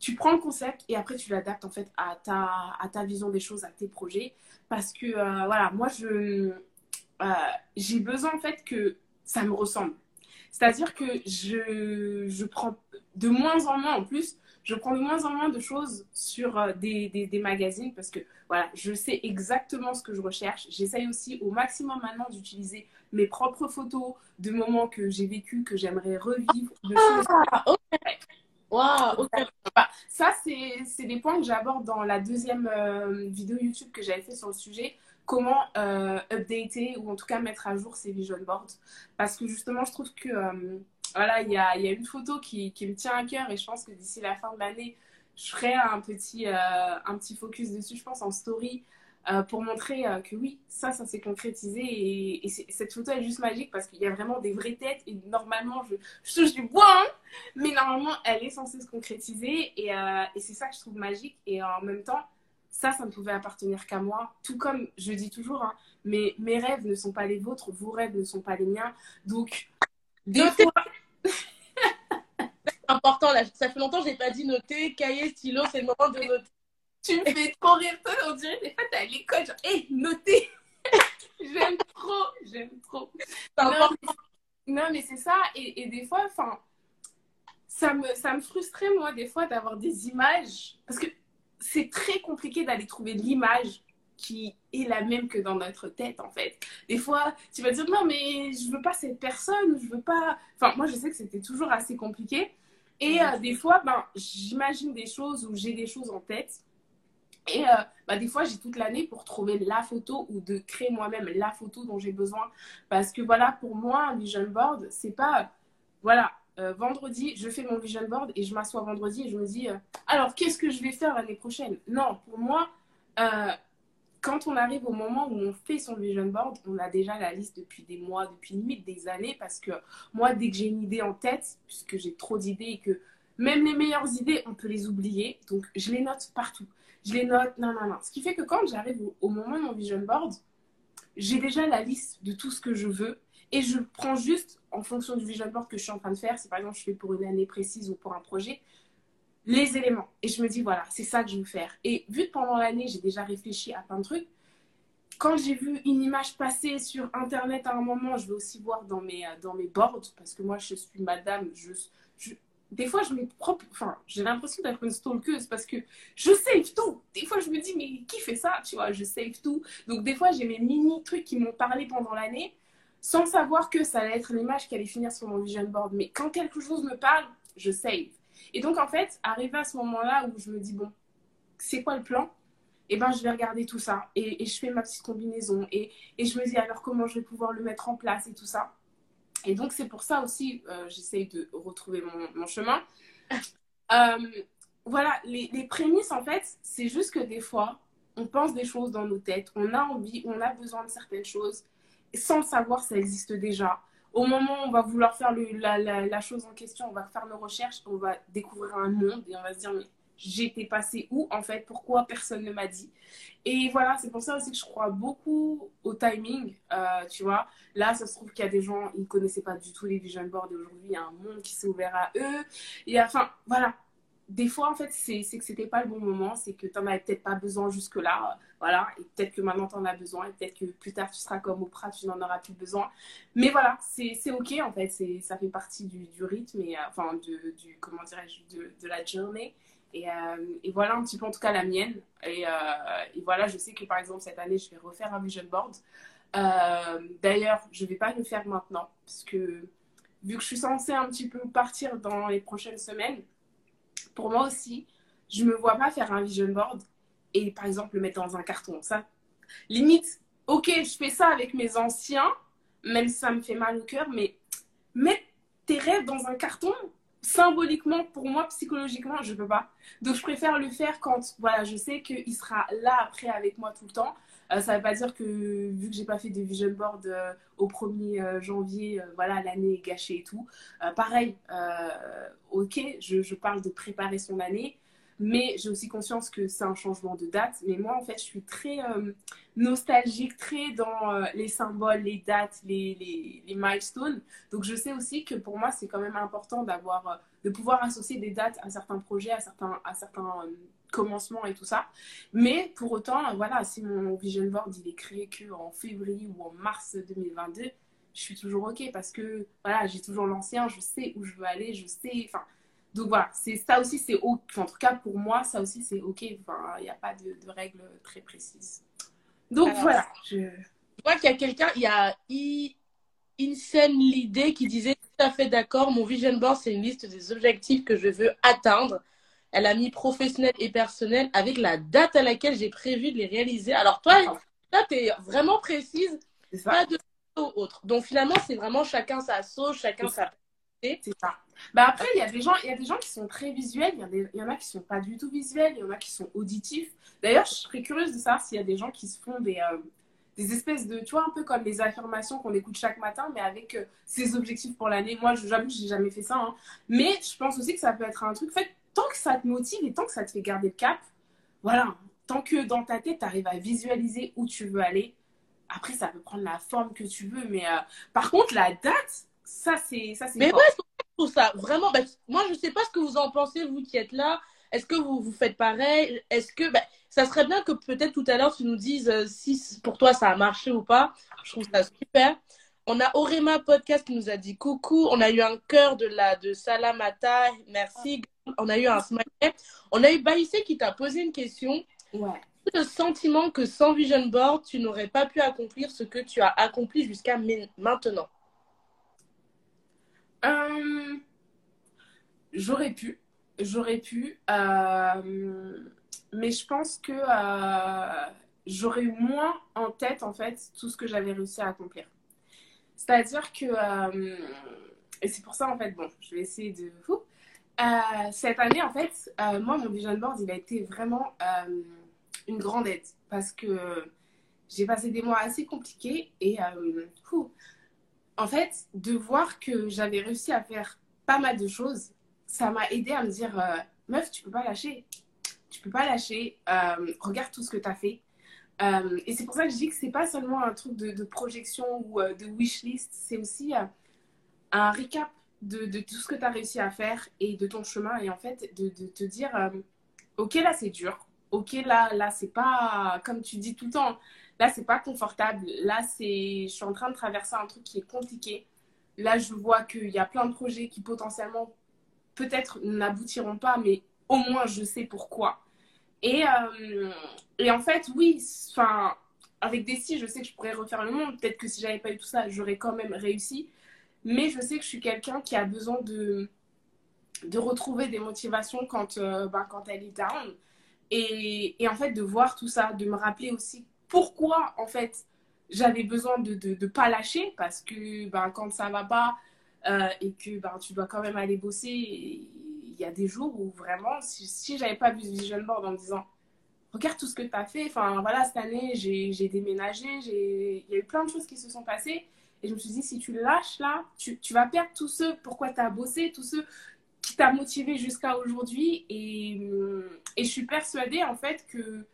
B: tu prends le concept et après tu l'adaptes en fait à ta, à ta vision des choses, à tes projets. Parce que euh, voilà, moi je euh, j'ai besoin en fait que ça me ressemble. C'est-à-dire que je, je prends de moins en moins en plus, je prends de moins en moins de choses sur euh, des, des, des, magazines parce que voilà, je sais exactement ce que je recherche. J'essaye aussi au maximum maintenant d'utiliser mes propres photos de moments que j'ai vécu, que j'aimerais revivre, de choses. Ah, Waouh, Ça, c'est des points que j'aborde dans la deuxième euh, vidéo YouTube que j'avais fait sur le sujet. Comment euh, updater ou en tout cas mettre à jour ces vision boards. Parce que justement, je trouve que euh, voilà, il y a, y a, une photo qui, qui, me tient à cœur et je pense que d'ici la fin de l'année, je ferai un petit, un petit focus dessus, je pense, en story euh, pour montrer euh, que oui, ça, ça s'est concrétisé. Et, cette photo est juste magique parce qu'il y a vraiment des vraies têtes. Et normalement, je, je touche du bois, hein, mais normalement, elle est censée se concrétiser. Et, euh, et c'est ça que je trouve magique. Et en même temps, ça, ça ne pouvait appartenir qu'à moi. Tout comme je dis toujours, hein, mais mes rêves ne sont pas les vôtres, vos rêves ne sont pas les miens. Donc, des fois...
A: important, là, ça fait longtemps que je n'ai pas dit noter, cahier, stylo, c'est le moment de noter
B: tu me fais trop rire, toi, on dirait des fois t'es à l'école, genre, hé, hey, notez. J'aime trop, j'aime trop. Non, mais, c'est ça, et, et, des fois, enfin, ça me, ça me frustrait, moi, des fois, d'avoir des images, parce que c'est très compliqué d'aller trouver l'image qui est la même que dans notre tête, en fait. Des fois, tu vas dire, non, mais je veux pas cette personne, je veux pas... Enfin, moi, je sais que c'était toujours assez compliqué. Et euh, des fois, ben, j'imagine des choses ou j'ai des choses en tête et euh, bah, des fois, j'ai toute l'année pour trouver la photo ou de créer moi-même la photo dont j'ai besoin. Parce que voilà, pour moi, un vision board, c'est pas. Voilà, euh, vendredi, je fais mon vision board et je m'assois vendredi et je me dis, euh, alors qu'est-ce que je vais faire l'année prochaine? Non, pour moi, euh, quand on arrive au moment où on fait son vision board, on a déjà la liste depuis des mois, depuis limite des années, parce que moi, dès que j'ai une idée en tête, puisque j'ai trop d'idées et que même les meilleures idées, on peut les oublier, donc je les note partout. Je les note, non, non, non. Ce qui fait que quand j'arrive au, moment de mon vision board, j'ai déjà la liste de tout ce que je veux et je prends juste en fonction du vision board que je suis en train de faire, si par exemple je fais pour une année précise ou pour un projet, les éléments. Et je me dis, voilà, c'est ça que je veux faire. Et vu que pendant l'année, j'ai déjà réfléchi à plein de trucs, quand j'ai vu une image passer sur Internet à un moment, je vais aussi voir dans mes, dans mes boards, parce que moi, je suis madame, je des fois, je propre, enfin, j'ai l'impression d'être une stalkeuse parce que je save tout. Des fois, je me dis, mais qui fait ça Tu vois, je save tout. Donc, des fois, j'ai mes mini trucs qui m'ont parlé pendant l'année sans savoir que ça allait être l'image qui allait finir sur mon vision board. Mais quand quelque chose me parle, je save. Et donc, en fait, arrivé à ce moment-là où je me dis, bon, c'est quoi le plan? Eh ben, je vais regarder tout ça et, et je fais ma petite combinaison et, et, je me dis alors comment je vais pouvoir le mettre en place et tout ça? Et donc, c'est pour ça aussi, euh, j'essaye de retrouver mon, mon chemin. Euh, voilà, les, les, prémices, en fait, c'est juste que des fois, on pense des choses dans nos têtes, on a envie, on a besoin de certaines choses sans le savoir, ça existe déjà. Au moment où on va vouloir faire le, la, la, la, chose en question, on va faire nos recherches, on va découvrir un monde et on va se dire, mais j'étais passé où en fait Pourquoi personne ne m'a dit Et voilà, c'est pour ça aussi que je crois beaucoup au timing, euh, tu vois. Là, ça se trouve qu'il y a des gens, ils ne connaissaient pas du tout les vision boards et aujourd'hui, il y a un monde qui s'est ouvert à eux. Et enfin, voilà, des fois, en fait, c'est que c'était pas le bon moment, c'est que tu n'en avais peut-être pas besoin jusque-là, voilà, et peut-être que maintenant tu en as besoin, et peut-être que plus tard tu seras comme Oprah, tu n'en auras plus besoin. Mais voilà, c'est ok, en fait, ça fait partie du, du rythme, et, euh, enfin, de, du, comment dirais-je, de, la journée. Et, euh, et, voilà un petit peu, en tout cas, la mienne. Et, euh, et, voilà, je sais que par exemple, cette année, je vais refaire un vision board. Euh, D'ailleurs, je vais pas le faire maintenant, parce que vu que je suis censée un petit peu partir dans les prochaines semaines, pour moi aussi, je me vois pas faire un vision board et par exemple le mettre dans un carton. Ça, limite, ok, je fais ça avec mes anciens, même si ça me fait mal au cœur, mais mettre tes rêves dans un carton, symboliquement, pour moi, psychologiquement, je peux pas. Donc je préfère le faire quand, voilà, je sais qu'il sera là après avec moi tout le temps. Euh, ça veut pas dire que vu que j'ai pas fait de vision board euh, au 1er euh, janvier, voilà, l'année est gâchée et tout. pareil, ok, je, je, parle de préparer son année, mais j'ai aussi conscience que c'est un changement de date. Mais moi, en fait, je suis très nostalgique, très dans les symboles, les dates, les, les, les, milestones. Donc, je sais aussi que pour moi, c'est quand même important d'avoir, de pouvoir associer des dates à certains projets, à certains, à certains commencement et tout ça. Mais pour autant, voilà, si mon vision board il est créé que en février ou en mars 2022, je suis toujours ok parce que voilà, j'ai toujours l'ancien, je sais où je veux aller, je sais. Donc voilà, c'est ça aussi, c'est ok. en tout cas pour moi, ça aussi c'est ok. Enfin, il n'y a pas de, de, règles très précises. Donc Alors, voilà. Je...
A: je vois qu'il y a quelqu'un, il y a I... Insane l'idée qui disait tout à fait d'accord. Mon vision board, c'est une liste des objectifs que je veux atteindre. Elle a mis professionnel et personnel avec la date à laquelle j'ai prévu de les réaliser. Alors toi, là, tu es vraiment précise, pas de autre. Donc finalement, c'est vraiment chacun sa sauce, chacun sa
B: c'est ça. Bah après, il y a des gens, il y a des gens qui sont très visuels, il y, a des, il y en a qui sont pas du tout visuels, il y en a qui sont auditifs. D'ailleurs, je serais curieuse de savoir s'il y a des gens qui se font des, euh, des espèces de, tu vois, un peu comme les affirmations qu'on écoute chaque matin, mais avec euh, ses objectifs pour l'année. Moi, j'avoue, j'ai jamais fait ça, hein. mais je pense aussi que ça peut être un truc. fait, tant que ça te motive et tant que ça te fait garder le cap, voilà, tant que dans ta tête, tu arrives à visualiser où tu veux aller, après, ça peut prendre la forme que tu veux. Mais euh, par contre, la date, ça, c'est ça c'est
A: Mais ouais, je trouve ça vraiment. Bah, moi, je sais pas ce que vous en pensez, vous qui êtes là. Est-ce que vous, vous faites pareil? Est-ce que. Bah, ça serait bien que peut-être tout à l'heure, tu nous dises euh, si pour toi ça a marché ou pas. Je trouve ça super. On a Orema Podcast qui nous a dit coucou. On a eu un cœur de la de Salamata. Merci on a eu un smiley. On a eu Baïsé qui t'a posé une question.
B: Ouais.
A: Le sentiment que sans Vision Board, tu n'aurais pas pu accomplir ce que tu as accompli jusqu'à maintenant?
B: Euh, J'aurais pu. J'aurais pu. Euh, mais je pense que euh, j'aurais eu moins en tête, en fait, tout ce que j'avais réussi à accomplir. C'est-à-dire que et c'est pour ça, en fait, bon, je vais essayer de cette année, en fait, moi, mon vision board, il a été vraiment une grande aide parce que j'ai passé des mois assez compliqués et en fait, de voir que j'avais réussi à faire pas mal de choses, ça m'a aidé à me dire meuf, tu peux pas lâcher. Tu peux pas lâcher. regarde tout ce que tu as fait. Euh, et c'est pour ça que je dis que c'est pas seulement un truc de, projection ou euh, de wish list, c'est aussi euh, un recap de, de, tout ce que tu as réussi à faire et de ton chemin. Et en fait, de, de te dire, ok, là c'est dur. Ok, là, là c'est pas, comme tu dis tout le temps, là c'est pas confortable. Là, c'est, je suis en train de traverser un truc qui est compliqué. Là, je vois qu'il y a plein de projets qui potentiellement, peut-être, n'aboutiront pas, mais au moins je sais pourquoi. Et, euh, et en fait, oui, enfin, avec Desi, je sais que je pourrais refaire le monde. Peut-être que si j'avais pas eu tout ça, j'aurais quand même réussi. Mais je sais que je suis quelqu'un qui a besoin de, de retrouver des motivations quand, euh, bah, quand elle est down. Et, et, en fait, de voir tout ça, de me rappeler aussi pourquoi, en fait, j'avais besoin de ne de, pas lâcher. Parce que bah, quand ça va pas euh, et que bah, tu dois quand même aller bosser, il y a des jours où vraiment, si, si j'avais pas vu ce vision board en me disant, regarde tout ce que tu as fait, enfin voilà, cette année, j'ai déménagé, il y a eu plein de choses qui se sont passées. Et je me suis dit, si tu lâches là, tu, tu vas perdre tous ceux pourquoi tu as bossé, tous ceux qui t'ont motivé jusqu'à aujourd'hui. Et, et, je suis persuadée en fait que,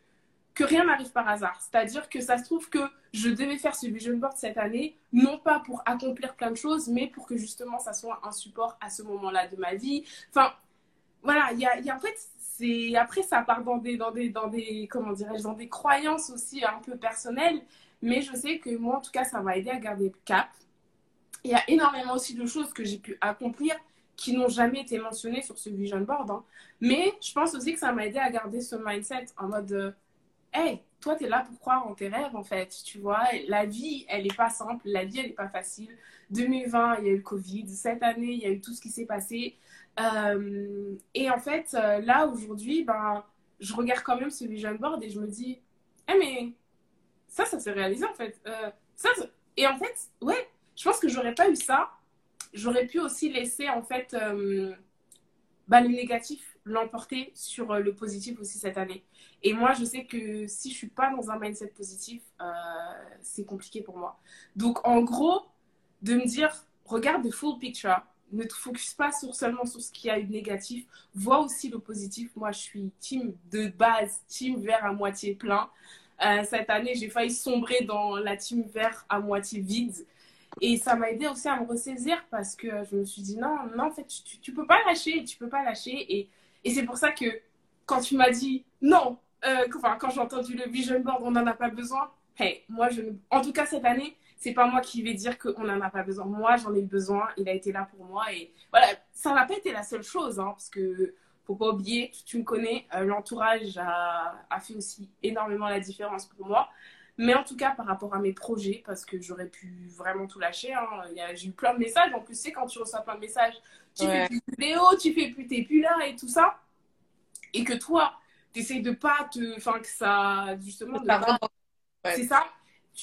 B: que rien n'arrive par hasard. C'est-à-dire que ça se trouve que je devais faire ce vision board cette année, non pas pour accomplir plein de choses, mais pour que justement ça soit un support à ce moment-là de ma vie. Enfin, voilà, il y a, en fait, après ça part dans des, dans des, dans des, comment dans des croyances aussi un peu personnelles, mais je sais que moi, en tout cas, ça m'a aidé à garder le cap. Il y a énormément aussi de choses que j'ai pu accomplir qui n'ont jamais été mentionnées sur ce vision board, hein. mais je pense aussi que ça m'a aidé à garder ce mindset en mode, euh, hey, toi, tu es là pour croire en tes rêves, en fait, tu vois. La vie, elle n'est pas simple, la vie, elle n'est pas facile. 2020, il y a eu le Covid. Cette année, il y a eu tout ce qui s'est passé. Euh, et en fait, euh, là, aujourd'hui, ben, je regarde quand même ce vision board et je me dis, eh, mais ça, ça s'est réalisé, en fait. Euh, ça, et en fait, ouais, je pense que j'aurais pas eu ça. J'aurais pu aussi laisser, en fait, ben, le négatif l'emporter sur le positif aussi cette année. Et moi, je sais que si je suis pas dans un mindset positif, c'est compliqué pour moi. Donc, en gros, de me dire, regarde the full picture, ne te focus pas seulement sur ce qui a eu de négatif, vois aussi le positif. Moi, je suis team de base, team vert à moitié plein. Euh, cette année, j'ai failli sombrer dans la team vert à moitié vide. Et ça m'a aidé aussi à me ressaisir parce que je me suis dit non, non, en fait, tu, tu peux pas lâcher, tu peux pas lâcher. Et c'est pour ça que quand tu m'as dit non, euh, quand j'ai entendu le vision board, on n'en a pas besoin. Hey, moi, je, en tout cas, cette année, c'est pas moi qui vais dire qu'on n'en a pas besoin. Moi, j'en ai besoin. Il a été là pour moi. Et voilà, ça n'a pas été la seule chose, hein, parce que faut pas oublier, tu, me connais, euh, l'entourage a, a, fait aussi énormément la différence pour moi. Mais en tout cas, par rapport à mes projets, parce que j'aurais pu vraiment tout lâcher. Hein, j'ai eu plein de messages. En plus, c'est quand tu reçois plein de messages, tu fais plus de vidéos, tu fais plus, t'es plus là et tout ça. Et que toi, tu essayes de pas te. Enfin, que ça. Justement, c'est ça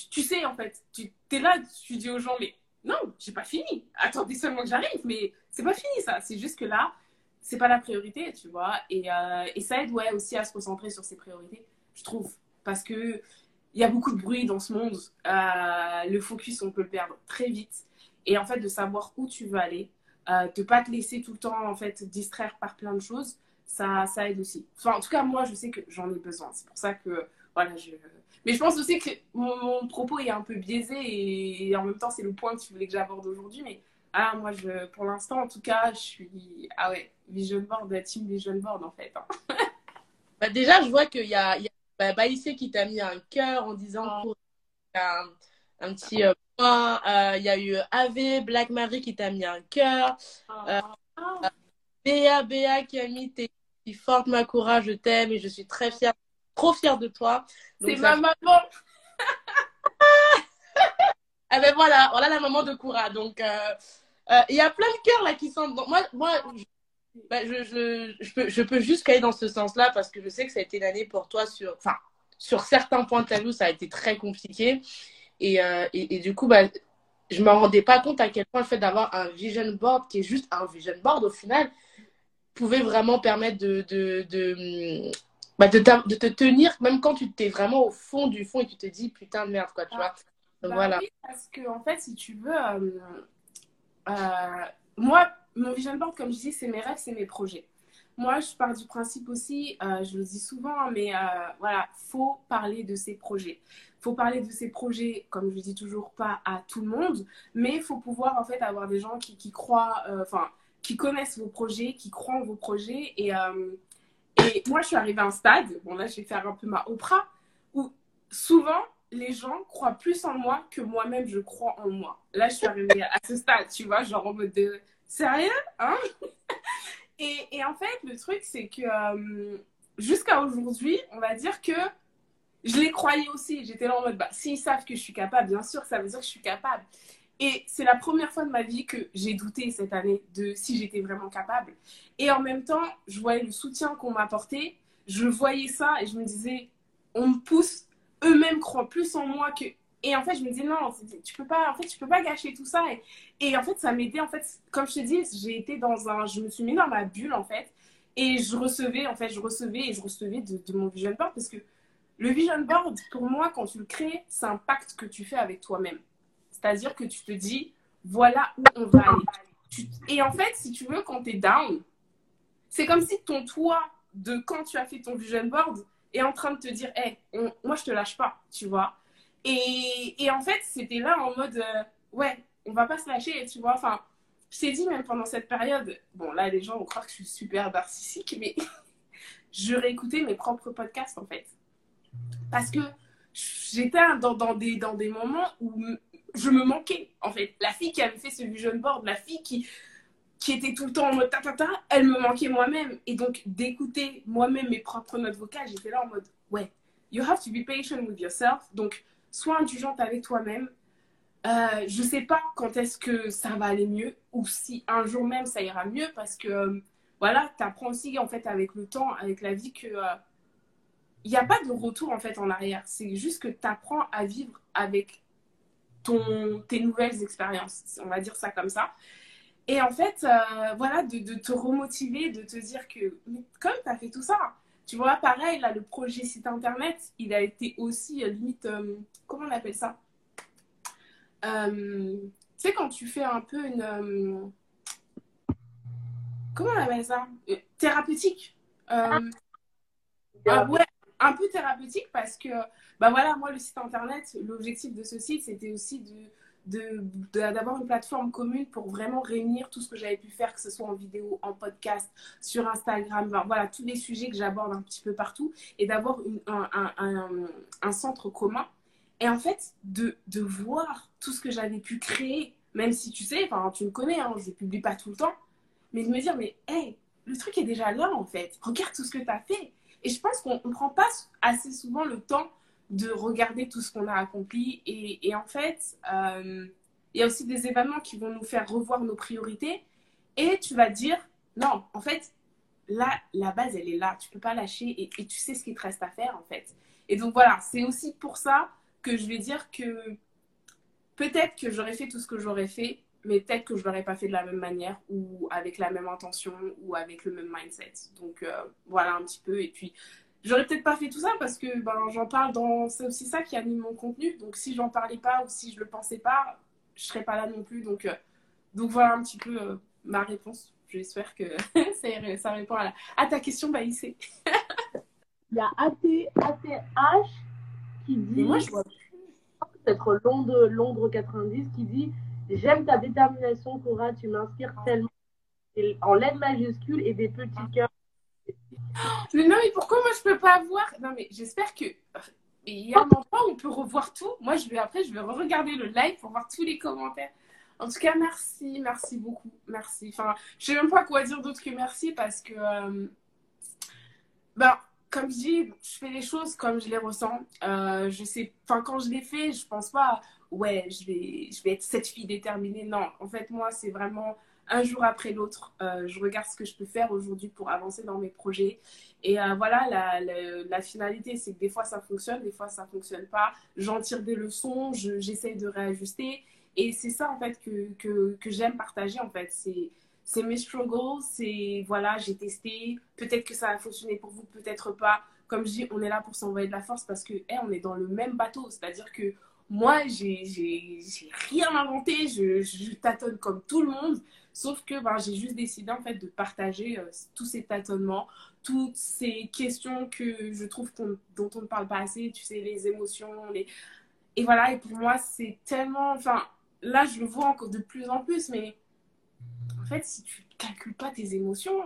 B: tu, sais, en fait, tu es là, tu dis aux gens, mais non, j'ai pas fini. Attendez seulement que j'arrive, mais c'est pas fini ça. C'est juste que là, c'est pas la priorité, tu vois. Et, euh, et, ça aide, ouais, aussi à se concentrer sur ses priorités, je trouve. Parce que il y a beaucoup de bruit dans ce monde. Euh, le focus, on peut le perdre très vite. Et en fait, de savoir où tu veux aller, euh, de pas te laisser tout le temps, en fait, distraire par plein de choses, ça, ça aide aussi. Enfin, en tout cas, moi, je sais que j'en ai besoin. C'est pour ça que, voilà, je mais je pense aussi que mon, propos est un peu biaisé et, en même temps, c'est le point que tu voulais que j'aborde aujourd'hui. Mais ah, moi, je, pour l'instant, en tout cas, je suis. Ah ouais, Vision Board, Team Vision Board, en fait. Hein.
A: bah, déjà, je vois qu'il y a, il y a bah, qui t'a mis un cœur en disant un, un, petit euh, point. Euh, il y a eu AV, Black Marie qui t'a mis un cœur. Euh, ah. Béa, Béa qui a mis tes forte Makura, je t'aime et je suis très fière trop fière de toi.
B: C'est ma maman.
A: eh ben voilà, voilà la maman de Koura. Donc, euh, euh, il y a plein de cœurs là qui sont. moi, moi ben, je, je, je, peux, je peux juste aller dans ce sens-là parce que je sais que ça a été une année pour toi sur. Enfin, sur certains points de ta vie, ça a été très compliqué. Et, euh, et, du coup, bah, je me rendais pas compte à quel point le fait d'avoir un vision board qui est juste un vision board au final pouvait vraiment permettre de, de, de, bah, de, de te tenir même quand tu t'es vraiment au fond du fond et tu te dis putain de merde quoi tu vois.
B: Bah voilà. parce que en fait si tu veux euh, euh, moi mon vision board comme je dis c'est mes rêves c'est mes projets. Moi, je pars du principe aussi, euh, je le dis souvent, mais euh, voilà, faut parler de ses projets. Faut parler de ses projets, comme je dis toujours, pas à tout le monde, mais il faut pouvoir en fait avoir des gens qui, croient, euh, enfin, qui connaissent vos projets, qui croient en vos projets. Et, et moi, je suis arrivée à un stade, bon là, je vais faire un peu ma Oprah, où souvent, les gens croient plus en moi que moi-même, je crois en moi. Là, je suis arrivée à ce stade, tu vois, genre en mode de sérieux, hein? Et, et, en fait, le truc, c'est que euh, jusqu'à aujourd'hui, on va dire que je les croyais aussi. J'étais là en mode, bah, s'ils savent que je suis capable, bien sûr, ça veut dire que je suis capable. Et c'est la première fois de ma vie que j'ai douté cette année de si j'étais vraiment capable. Et en même temps, je voyais le soutien qu'on m'apportait. Je voyais ça et je me disais, on me pousse. Eux-mêmes croient plus en moi que et en fait, je me dis non, tu peux pas, en fait, tu peux pas gâcher tout ça. Et, en fait, ça m'aidait. En fait, comme je te dis, j'ai été dans un, je me suis mis dans ma bulle en fait, et je recevais, en fait, je recevais et je recevais de, de mon vision board parce que le vision board, pour moi, quand tu le crées, c'est un pacte que tu fais avec toi-même. C'est-à-dire que tu te dis, voilà où on va aller. Et en fait, si tu veux, quand tu es down, c'est comme si ton toit de quand tu as fait ton vision board est en train de te dire, hé, moi, je te lâche pas, tu vois. Et, et en fait, c'était là en mode, euh, ouais, on va pas se lâcher, tu vois. Enfin, je t'ai dit, même pendant cette période, bon, là, les gens vont croire que je suis super narcissique, mais je réécoutais mes propres podcasts, en fait. Parce que j'étais dans, des, moments où je me manquais, en fait. La fille qui avait fait ce vision board, la fille qui, était tout le temps en mode ta, ta, ta elle me manquait moi-même. Et donc, d'écouter moi-même mes propres notes vocales, j'étais là en mode, ouais, you have to be patient with yourself. Donc, sois indulgente avec toi-même. Euh, je sais pas quand est-ce que ça va aller mieux ou si un jour même ça ira mieux parce que euh, voilà, tu apprends aussi en fait avec le temps, avec la vie que il n'y a pas de retour en fait en arrière. C'est juste que tu apprends à vivre avec ton, tes nouvelles expériences. On va dire ça comme ça. Et en fait, euh, voilà, de, de, te remotiver, de te dire que comme tu as fait tout ça, tu vois, pareil, là, le projet site internet, il a été aussi euh, limite, euh, comment on appelle ça? Euh, Tu sais, quand tu fais un peu une. comment on appelle ça? Thérapeutique. Ah, ouais, un peu thérapeutique parce que, bah voilà, moi, le site internet, l'objectif de ce site, c'était aussi de d'avoir une plateforme commune pour vraiment réunir tout ce que j'avais pu faire, que ce soit en vidéo, en podcast, sur Instagram, voilà, tous les sujets que j'aborde un petit peu partout, et d'avoir un, un, centre commun. Et en fait, de, de voir tout ce que j'avais pu créer, même si tu sais, enfin, tu me connais, hein, je ne publie pas tout le temps, mais de me dire, mais hey, le truc est déjà là en fait, regarde tout ce que tu as fait. Et je pense qu'on ne prend pas assez souvent le temps de regarder tout ce qu'on a accompli. Et, en fait, euh, il y a aussi des événements qui vont nous faire revoir nos priorités. Et tu vas dire, non, en fait, là, la base, elle est là. Tu peux pas lâcher et, et tu sais ce qu'il te reste à faire, en fait. Et donc voilà, c'est aussi pour ça que je vais dire que peut-être que j'aurais fait tout ce que j'aurais fait, mais peut-être que je l'aurais pas fait de la même manière ou avec la même intention ou avec le même mindset. Donc euh, voilà un petit peu. Et puis J'aurais peut-être pas fait tout ça parce que ben, j'en parle dans. C'est aussi ça qui anime mon contenu. Donc si j'en parlais pas ou si je le pensais pas, je serais pas là non plus. Donc, euh, donc voilà un petit peu euh, ma réponse. J'espère que ça, répond à, à, ta question, Baïsé.
A: Il y a ATH qui dit. moi, je vois peut-être Londres, Londres 90 qui dit J'aime ta détermination, Cora, tu m'inspires tellement. En lettres majuscules et des petits cœurs
B: mais non, mais pourquoi moi je peux pas voir? Non, mais j'espère que. Il y a un endroit où on peut revoir tout. Moi, je vais après, je vais regarder le live pour voir tous les commentaires. En tout cas, merci, merci beaucoup, merci. Enfin, je sais même pas quoi dire d'autre que merci parce que, euh, ben, comme je dis, je fais les choses comme je les ressens. Euh, je sais, enfin, quand je les fais, je pense pas, ouais, je vais, je vais être cette fille déterminée. Non, en fait, moi, c'est vraiment un jour après l'autre. Euh, je regarde ce que je peux faire aujourd'hui pour avancer dans mes projets. Et euh, voilà, la, la, finalité, c'est que des fois ça fonctionne, des fois ça fonctionne pas. J'en tire des leçons, j'essaye de réajuster. Et c'est ça, en fait, que, que, que j'aime partager, en fait. C'est c'est mes struggles, c'est voilà, j'ai testé, peut-être que ça a fonctionné pour vous, peut-être pas. Comme je dis, on est là pour s'envoyer de la force parce que on est dans le même bateau, c'est-à-dire que moi, j'ai rien inventé, je, tâtonne comme tout le monde, sauf que ben, j'ai juste décidé en fait de partager euh, tous ces tâtonnements, toutes ces questions que je trouve dont on ne parle pas assez, tu sais, les émotions, les... Et voilà, et pour moi, c'est tellement... Enfin, là, je le vois encore de plus en plus, mais en fait, si tu ne calcules pas tes émotions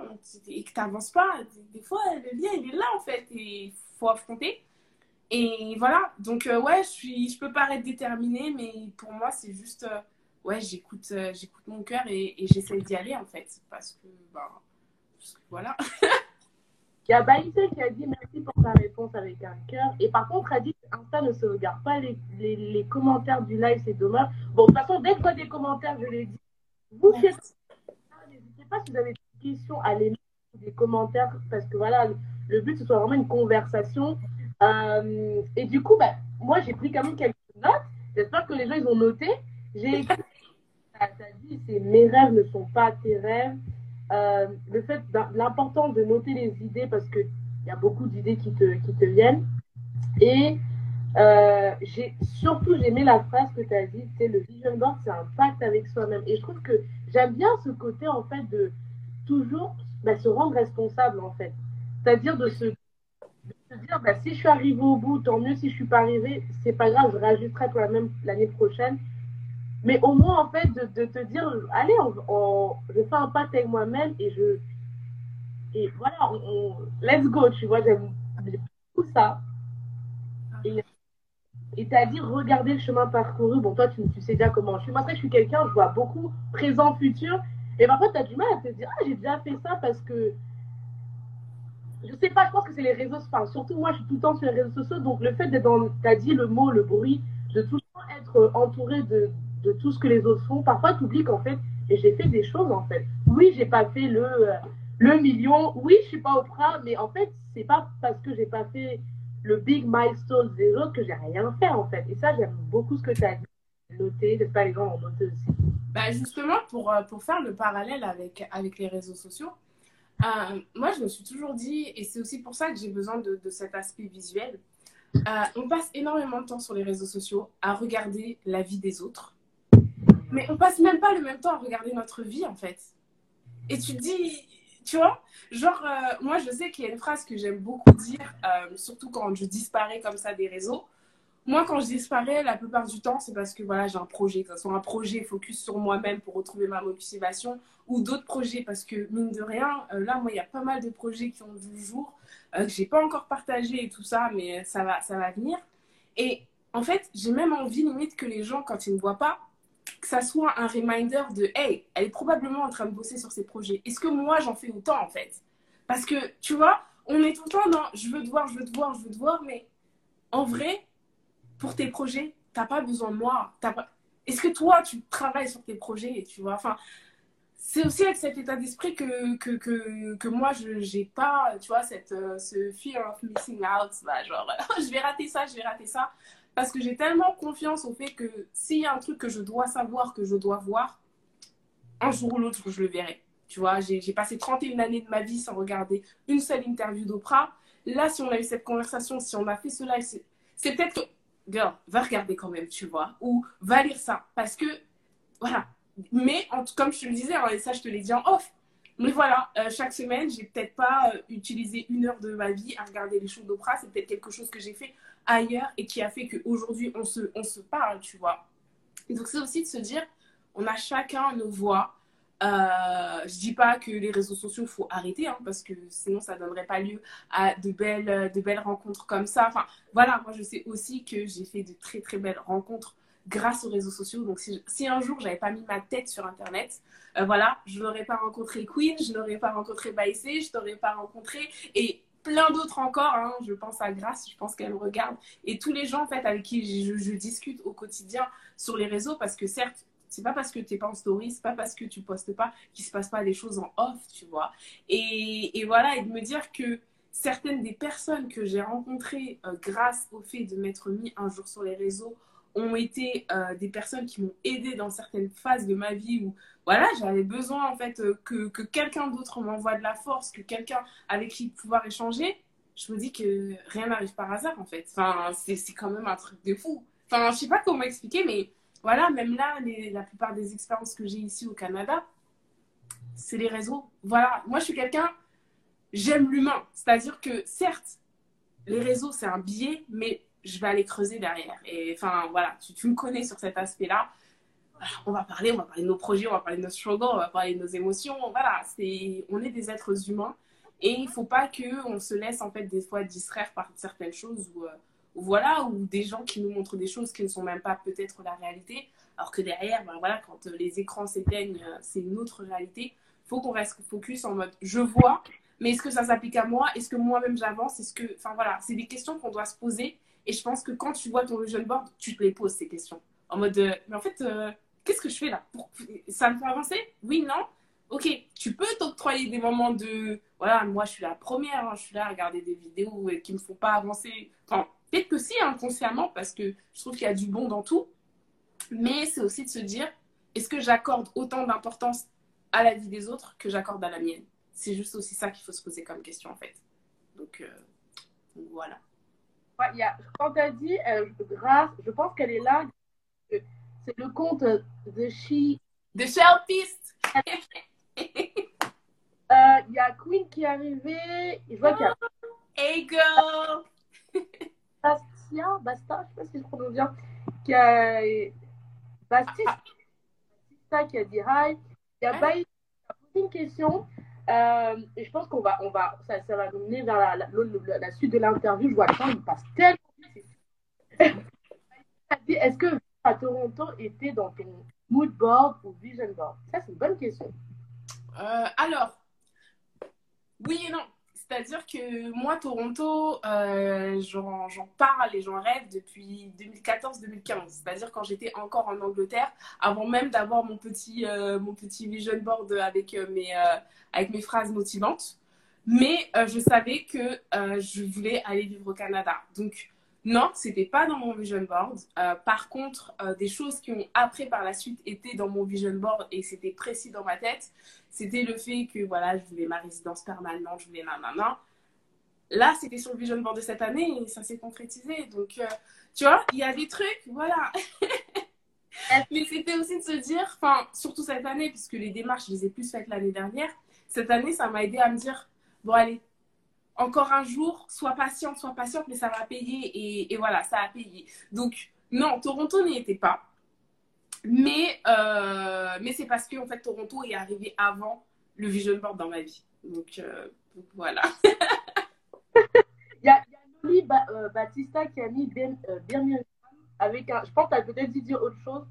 B: et que tu n'avances pas, des fois, le lien, il est là, en fait, et il faut affronter. Et voilà, donc euh, ouais, je suis, je peux paraître déterminée, mais pour moi, c'est juste, euh, ouais, j'écoute, euh, j'écoute mon cœur et, et j'essaie d'y aller, en fait, parce que, parce que voilà.
A: Il y a Baïsé qui a dit merci pour ta réponse avec un cœur. Et par contre, elle dit Insta ne se regarde pas les, les, les commentaires du live, c'est dommage. Bon, de toute façon, dès que des commentaires, je les dis. Vous, n'hésitez pas si vous avez des questions à les mettre des commentaires, parce que voilà, le but, ce soit vraiment une conversation. Euh, et du coup, bah, moi, j'ai pris quand même quelques notes. J'espère que les gens, ils ont noté. J'ai écrit, ça dit, c'est mes rêves ne sont pas tes rêves. Euh, le fait, l'important de noter les idées parce qu'il y a beaucoup d'idées qui te, qui te viennent. Et euh, j'ai surtout, j'ai aimé la phrase que tu as dit, c'est le vision board, c'est un pacte avec soi-même. Et je trouve que j'aime bien ce côté, en fait, de toujours bah, se rendre responsable, en fait. C'est-à-dire de se, dire, bah, si je suis arrivé au bout, tant mieux. Si je suis pas arrivé, c'est pas grave, je réajusterai pour la même l'année prochaine. Mais au moins, en fait, de, te dire, allez, on, je fais un pacte avec moi-même et je. Et voilà, on, let's go, tu vois, j'aime beaucoup ça. Et à dire regarder le chemin parcouru. Bon, toi, tu, sais déjà comment je suis. Moi, après, je suis quelqu'un, je vois beaucoup présent, futur. Et parfois, tu as du mal à te dire, ah, j'ai déjà fait ça parce que. Je sais pas, je pense que c'est les réseaux sociaux. Enfin, surtout, moi, je suis tout le temps sur les réseaux sociaux. Donc, le fait d'être dans. Tu as dit le mot, le bruit, de tout le temps être entouré de, de tout ce que les autres font. Parfois, tu oublies qu'en fait, j'ai fait des choses, en fait. Oui, j'ai pas fait le, le million. Oui, je suis pas Oprah. Mais en fait, c'est pas parce que j'ai pas fait le big milestone des autres que j'ai rien fait en fait. Et ça, j'aime beaucoup ce que tu as noté. J'espère les gens ont noté aussi.
B: Bah justement, pour, euh, pour faire le parallèle avec, avec les réseaux sociaux, euh, moi, je me suis toujours dit, et c'est aussi pour ça que j'ai besoin de, cet aspect visuel, euh, on passe énormément de temps sur les réseaux sociaux à regarder la vie des autres. Mais on passe même pas le même temps à regarder notre vie, en fait. Et tu te dis, tu vois Genre, euh, moi, je sais qu'il y a une phrase que j'aime beaucoup dire, surtout quand je disparais comme ça des réseaux. Moi, quand je disparais, la plupart du temps, c'est parce que voilà, j'ai un projet, que ce soit un projet focus sur moi-même pour retrouver ma motivation, ou d'autres projets, parce que mine de rien, euh, là, moi, il y a pas mal de projets qui ont vu le jour, que j'ai pas encore partagé et tout ça, mais ça va, ça va venir. Et en fait, j'ai même envie limite que les gens, quand ils ne voient pas, que ça soit un reminder de hey, elle est probablement en train de bosser sur ses projets. Est-ce que moi j'en fais autant en fait? Parce que tu vois, on est tout le temps dans je veux te voir, je veux te voir, je veux te voir, mais en vrai, pour tes projets, t'as pas besoin de moi. Pas... Est-ce que toi tu travailles sur tes projets Tu vois, enfin. C'est aussi avec cet état d'esprit que, que, que, que, moi, je n'ai pas, tu vois, cette, euh, ce fear of missing out, là, genre, je vais rater ça, je vais rater ça. Parce que j'ai tellement confiance au fait que s'il y a un truc que je dois savoir, que je dois voir, un jour ou l'autre, je le verrai. Tu vois, j'ai passé 31 années de ma vie sans regarder une seule interview d'Oprah. Là, si on a eu cette conversation, si on a fait cela, c'est peut-être que, girl, va regarder quand même, tu vois, ou va lire ça. Parce que, voilà. Mais, comme je te le disais, hein, et ça, je te l'ai dit en off, mais voilà, euh, chaque semaine, j'ai peut-être pas euh, utilisé une heure de ma vie à regarder les shows d'Oprah. C'est peut-être quelque chose que j'ai fait ailleurs et qui a fait qu'aujourd'hui, on se, on se parle, tu vois. Donc, c'est aussi de se dire, on a chacun nos voix. Euh, je dis pas que les réseaux sociaux, faut arrêter, hein, parce que sinon, ça donnerait pas lieu à de belles, de belles rencontres comme ça. Enfin, voilà, moi, je sais aussi que j'ai fait de très, très belles rencontres grâce aux réseaux sociaux. Donc, si, un jour, j'avais pas mis ma tête sur Internet, euh, voilà, je n'aurais pas rencontré Queen, je n'aurais pas rencontré Baïsé, je n'aurais pas rencontré... Et plein d'autres encore. Hein. Je pense à Grace, je pense qu'elle regarde. Et tous les gens en fait avec qui je, discute au quotidien sur les réseaux parce que certes, c'est pas parce que tu n'es pas en story, c'est pas parce que tu postes pas qu'il se passe pas des choses en off, tu vois. Et, et voilà, et de me dire que certaines des personnes que j'ai rencontrées euh, grâce au fait de m'être mis un jour sur les réseaux ont été euh, des personnes qui m'ont aidé dans certaines phases de ma vie où voilà, j'avais besoin en fait euh, que, que quelqu'un d'autre m'envoie de la force, que quelqu'un avec qui pouvoir échanger. Je me dis que rien n'arrive par hasard en fait. Enfin, c'est quand même un truc de fou. Enfin, je sais pas comment expliquer, mais voilà, même là, la plupart des expériences que j'ai ici au Canada, c'est les réseaux. Voilà, moi je suis quelqu'un, j'aime l'humain. C'est-à-dire que certes, les réseaux c'est un biais, mais je vais aller creuser derrière. Et enfin, voilà, tu, tu me connais sur cet aspect-là. On va parler, on va parler de nos projets, on va parler de nos struggles, on va parler de nos émotions. Voilà, on est des êtres humains. Et il ne faut pas qu'on se laisse, en fait, des fois distraire par certaines choses ou, euh, voilà, ou des gens qui nous montrent des choses qui ne sont même pas peut-être la réalité. Alors que derrière, ben voilà, quand les écrans s'éteignent, euh, c'est une autre réalité. Faut qu'on reste focus en mode je vois, mais est-ce que ça s'applique à moi? Est-ce que moi-même j'avance? Est-ce que, enfin voilà, c'est des questions qu'on doit se poser et je pense que quand tu vois ton vision board, tu te les poses ces questions. En mode, euh, mais en fait, euh, qu'est-ce que je fais là? Ça me fait avancer? Oui, non? Ok, tu peux t'octroyer des moments de. Voilà, moi je suis la première, hein, je suis là à regarder des vidéos euh, qui me font pas avancer. Peut-être que si, inconsciemment, parce que je trouve qu'il y a du bon dans tout. Mais c'est aussi de se dire est-ce que j'accorde autant d'importance à la vie des autres que j'accorde à la mienne? C'est juste aussi ça qu'il faut se poser comme question en fait. Donc, donc voilà.
A: Ouais, y a, quand tu as dit euh, grâce, je pense qu'elle est là. C'est le compte de She.
B: De Shelpist.
A: Euh, il y a Queen qui est arrivée. Je vois qu'il y a.
B: Hey girl!
A: Bastia, Basta, je sais pas si je prononce bien. Qui a. Bastista, qui a dit hi. Il y a Baï qui a posé une question. Euh, et je pense qu'on va, on va, ça, ça va mener vers la, la, la, la suite de l'interview. Je vois le temps, il passe tellement vite. Est-ce que à Toronto était dans ton mood board ou vision board? Ça, c'est une bonne question.
B: Euh, alors, oui et non. C'est-à-dire que moi, Toronto, euh, j'en parle et j'en rêve depuis 2014-2015. C'est-à-dire quand j'étais encore en Angleterre, avant même d'avoir mon, petit euh, mon petit vision board avec, euh, mes, avec mes phrases motivantes. Mais je savais que je voulais aller vivre au Canada. Donc, non, c'était pas dans mon vision board. Par contre, des choses qui ont après par la suite été dans mon vision board et c'était précis dans ma tête, c'était le fait que voilà, je voulais ma résidence permanente, je voulais nanana. Là, c'était sur le vision board de cette année et ça s'est concrétisé. Donc, euh, tu vois, il y a des trucs, voilà. Mais c'était aussi de se dire, enfin, surtout cette année, puisque les démarches, je les ai plus faites l'année dernière. Cette année, ça m'a aidé à me dire, bon, allez, encore un jour, sois patiente, sois patiente, mais ça va payer. Et, et voilà, ça a payé. Donc, non, Toronto n'y était pas. Mais, euh, mais c'est parce que en fait, Toronto est arrivé avant le vision board dans ma vie. Donc, euh, donc voilà.
A: Il y a, il y a Loli ba euh, Batista qui a mis ben, Birmingham avec un. Je pense que tu as peut-être dit dire autre chose.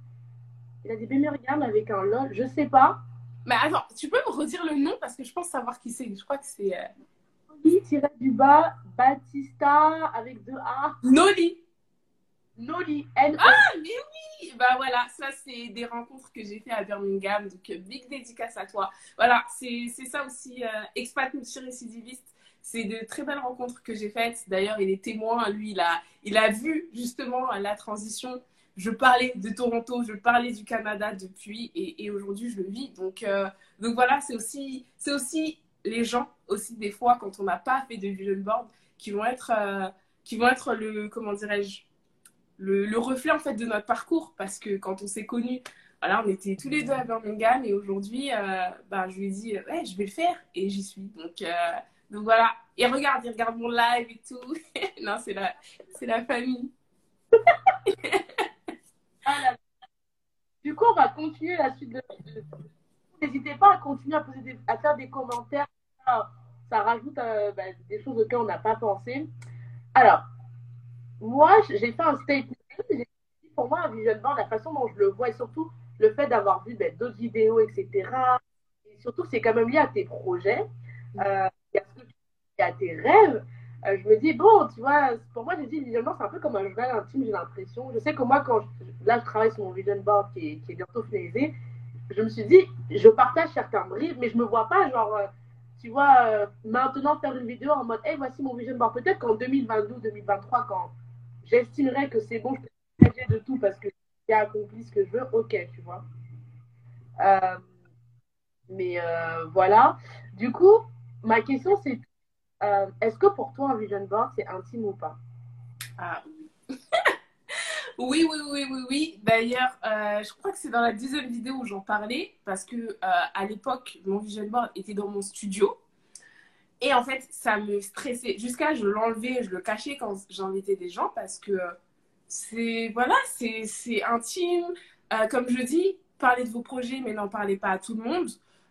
A: Il a dit Birmingham avec un LOL. Je sais pas.
B: Mais attends, tu peux me redire le nom parce que je pense savoir qui c'est. Je crois que c'est.
A: Noli tiré du bas Batista avec deux A.
B: Noli.
A: Noli. N
B: Ah, mais oui Bah voilà, ça c'est des rencontres que j'ai fait à Birmingham, donc euh, big dédicace à toi. Voilà, c'est ça aussi, euh, expat multirécidiviste. C'est de très belles rencontres que j'ai faites. D'ailleurs, il est témoin, lui, il a, il a vu justement la transition. Je parlais de Toronto, je parlais du Canada depuis et, et aujourd'hui je le vis. Donc, euh, donc voilà, c'est aussi, aussi les gens, aussi des fois, quand on n'a pas fait de vision board, qui vont être, euh, qui vont être le, comment dirais-je, le, le, reflet en fait de notre parcours parce que quand on s'est connus, voilà, on était tous les deux à Birmingham et aujourd'hui, bah, je lui ai dit, ouais, je vais le faire et j'y suis. Donc, euh, donc voilà. Et regarde, il regarde mon live et tout. non, c'est la, c'est la famille.
A: du coup, on va continuer la suite de. N'hésitez pas à continuer à, poser à faire des commentaires. Ça, rajoute euh, bah, des choses auxquelles on n'a pas pensé. Alors, moi, j'ai fait un statement. Pour moi, un vision board, la façon dont je le vois, et surtout le fait d'avoir vu ben, d'autres vidéos, etc. Et surtout, c'est quand même lié à tes projets, euh, et à tes rêves. Euh, je me dis, bon, tu vois, pour moi, j'ai dit, visuellement, c'est un peu comme un journal intime, j'ai l'impression. Je sais que moi, quand je, là, je travaille sur mon vision board qui est, qui est bientôt finalisé, je me suis dit, je partage certains briefs, mais je me vois pas, genre, euh, tu vois, maintenant faire une vidéo en mode, hey, voici mon vision board. Peut-être qu'en 2022, 2023, quand j'estimerais que c'est bon, je peux de tout parce que j'ai accompli ce que je veux, ok, tu vois. Euh, mais euh, voilà. Du coup, ma question c'est euh, est-ce que pour toi un vision board c'est intime ou pas?
B: Ah oui. oui, oui, oui, oui, oui. D'ailleurs, je crois que c'est dans la deuxième vidéo où j'en parlais parce que à l'époque, mon vision board était dans mon studio. Et en fait, ça me stressait. Jusqu'à je l'enlevais, je le cachais quand j'invitais des gens parce que c'est voilà, c'est intime. comme je dis, parlez de vos projets, mais n'en parlez pas à tout le monde.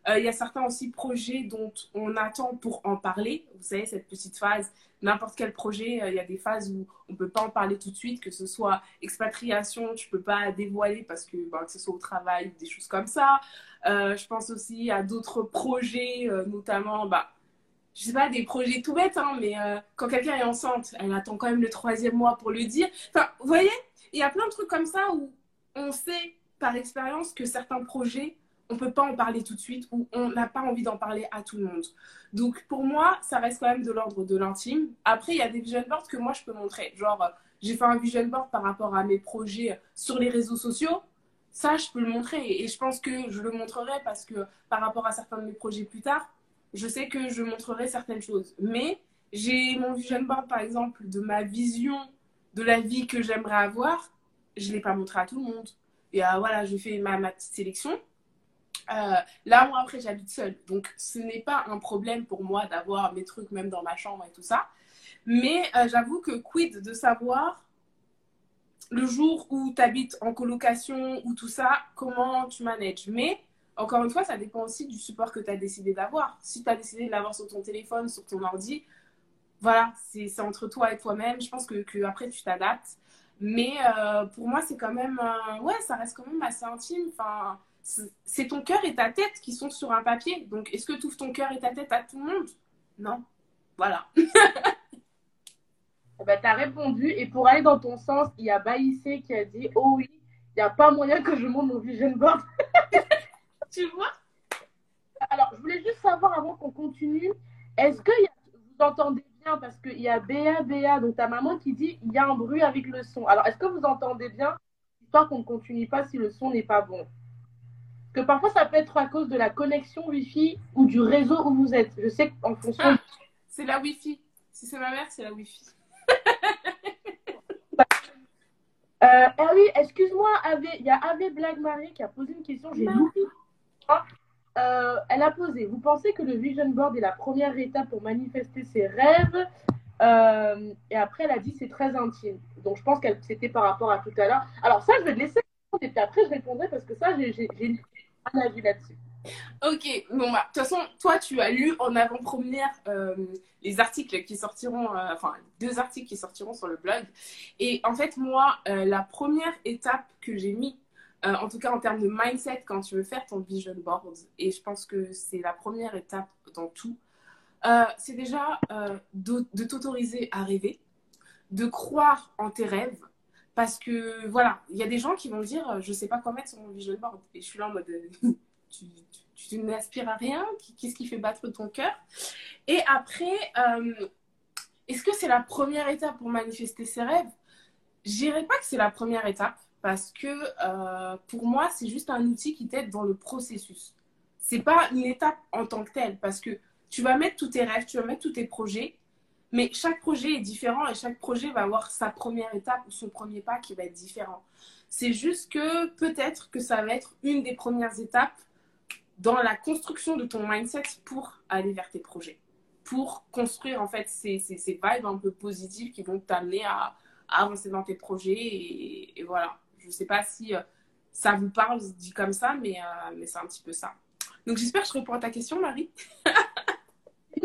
B: Euh, il y a certains aussi projets dont on attend pour en parler. Vous savez, cette petite phase, n'importe quel projet, euh, il y a des phases où on ne peut pas en parler tout de suite, que ce soit expatriation, tu ne peux pas dévoiler parce que, ben, que ce soit au travail, des choses comme ça. Euh, je pense aussi à d'autres projets, notamment, bah, je sais pas, des projets tout bêtes, hein, mais quand quelqu'un est enceinte, elle attend quand même le troisième mois pour le dire. Enfin, vous voyez, il y a plein de trucs comme ça où on sait par expérience que certains projets, on peut pas en parler tout de suite ou on n'a pas envie d'en parler à tout le monde. Donc pour moi, ça reste quand même de l'ordre de l'intime. Après, il y a des vision boards que moi je peux montrer. Genre, j'ai fait un vision board par rapport à mes projets sur les réseaux sociaux. Ça, je peux le montrer et je pense que je le montrerai parce que par rapport à certains de mes projets plus tard, je sais que je montrerai certaines choses. Mais j'ai mon vision board, par exemple, de ma vision de la vie que j'aimerais avoir. Je ne l'ai pas montré à tout le monde. Et euh, voilà, je fais ma, petite sélection. Euh, là, moi, après, j'habite seule. Donc, ce n'est pas un problème pour moi d'avoir mes trucs même dans ma chambre et tout ça. Mais euh, j'avoue que quid de savoir le jour où tu habites en colocation ou tout ça, comment tu manages? Mais encore une fois, ça dépend aussi du support que tu as décidé d'avoir. Si tu as décidé de l'avoir sur ton téléphone, sur ton ordi, voilà, c'est entre toi et toi-même. Je pense que, que après, tu t'adaptes. Mais euh, pour moi, c'est quand même, euh, ouais, ça reste quand même assez intime. Enfin, c'est ton cœur et ta tête qui sont sur un papier. Donc, est-ce que tu ouvres ton cœur et ta tête à tout le monde? Non. Voilà.
A: eh ben, tu as répondu. Et pour aller dans ton sens, il y a Baïssé qui a dit Oh oui, il n'y a pas moyen que je monte mon vision board.
B: tu vois?
A: Alors, je voulais juste savoir avant qu'on continue, est-ce que vous entendez parce qu'il y a Béa, Béa, donc ta maman qui dit il y a un bruit avec le son. Alors, est-ce que vous entendez bien? Histoire qu'on ne continue pas si le son n'est pas bon. Parce que parfois, ça peut être à cause de la connexion Wi-Fi ou du réseau où vous êtes. Je sais qu'en fonction. Ah,
B: c'est la Wi-Fi. Si c'est ma mère, c'est la Wi-Fi.
A: euh, ah oui, excuse-moi, il y a Ave Blague Marie qui a posé une question. J'ai loupé. Euh, elle a posé Vous pensez que le vision board est la première étape pour manifester ses rêves euh, Et après, elle a dit C'est très intime. Donc, je pense que c'était par rapport à tout à l'heure. Alors, ça, je vais te laisser et puis après, je répondrai parce que ça, j'ai un avis là-dessus.
B: Ok, bon, bah, de toute façon, toi, tu as lu en avant-première euh, les articles qui sortiront, enfin, deux articles qui sortiront sur le blog. Et en fait, moi, la première étape que j'ai mis euh, en tout cas, en termes de mindset, quand tu veux faire ton vision board, et je pense que c'est la première étape dans tout, euh, c'est déjà euh, de, t'autoriser à rêver, de croire en tes rêves, parce que voilà, il y a des gens qui vont dire je sais pas quoi mettre sur mon vision board, et je suis là en mode tu, tu, n'aspires à rien, qu'est-ce qui fait battre ton cœur? Et après, est-ce que c'est la première étape pour manifester ses rêves? Je dirais pas que c'est la première étape parce que euh, pour moi, c'est juste un outil qui t'aide dans le processus. C'est pas une étape en tant que telle parce que tu vas mettre tous tes rêves, tu vas mettre tous tes projets, mais chaque projet est différent et chaque projet va avoir sa première étape ou son premier pas qui va être différent. C'est juste que peut-être que ça va être une des premières étapes dans la construction de ton mindset pour aller vers tes projets, pour construire en fait ces, vibes un peu positives qui vont t'amener à, avancer dans tes projets et voilà. Je ne sais pas si euh, ça vous parle dit comme ça, mais, euh, mais c'est un petit peu ça. Donc j'espère que je réponds à ta question, Marie.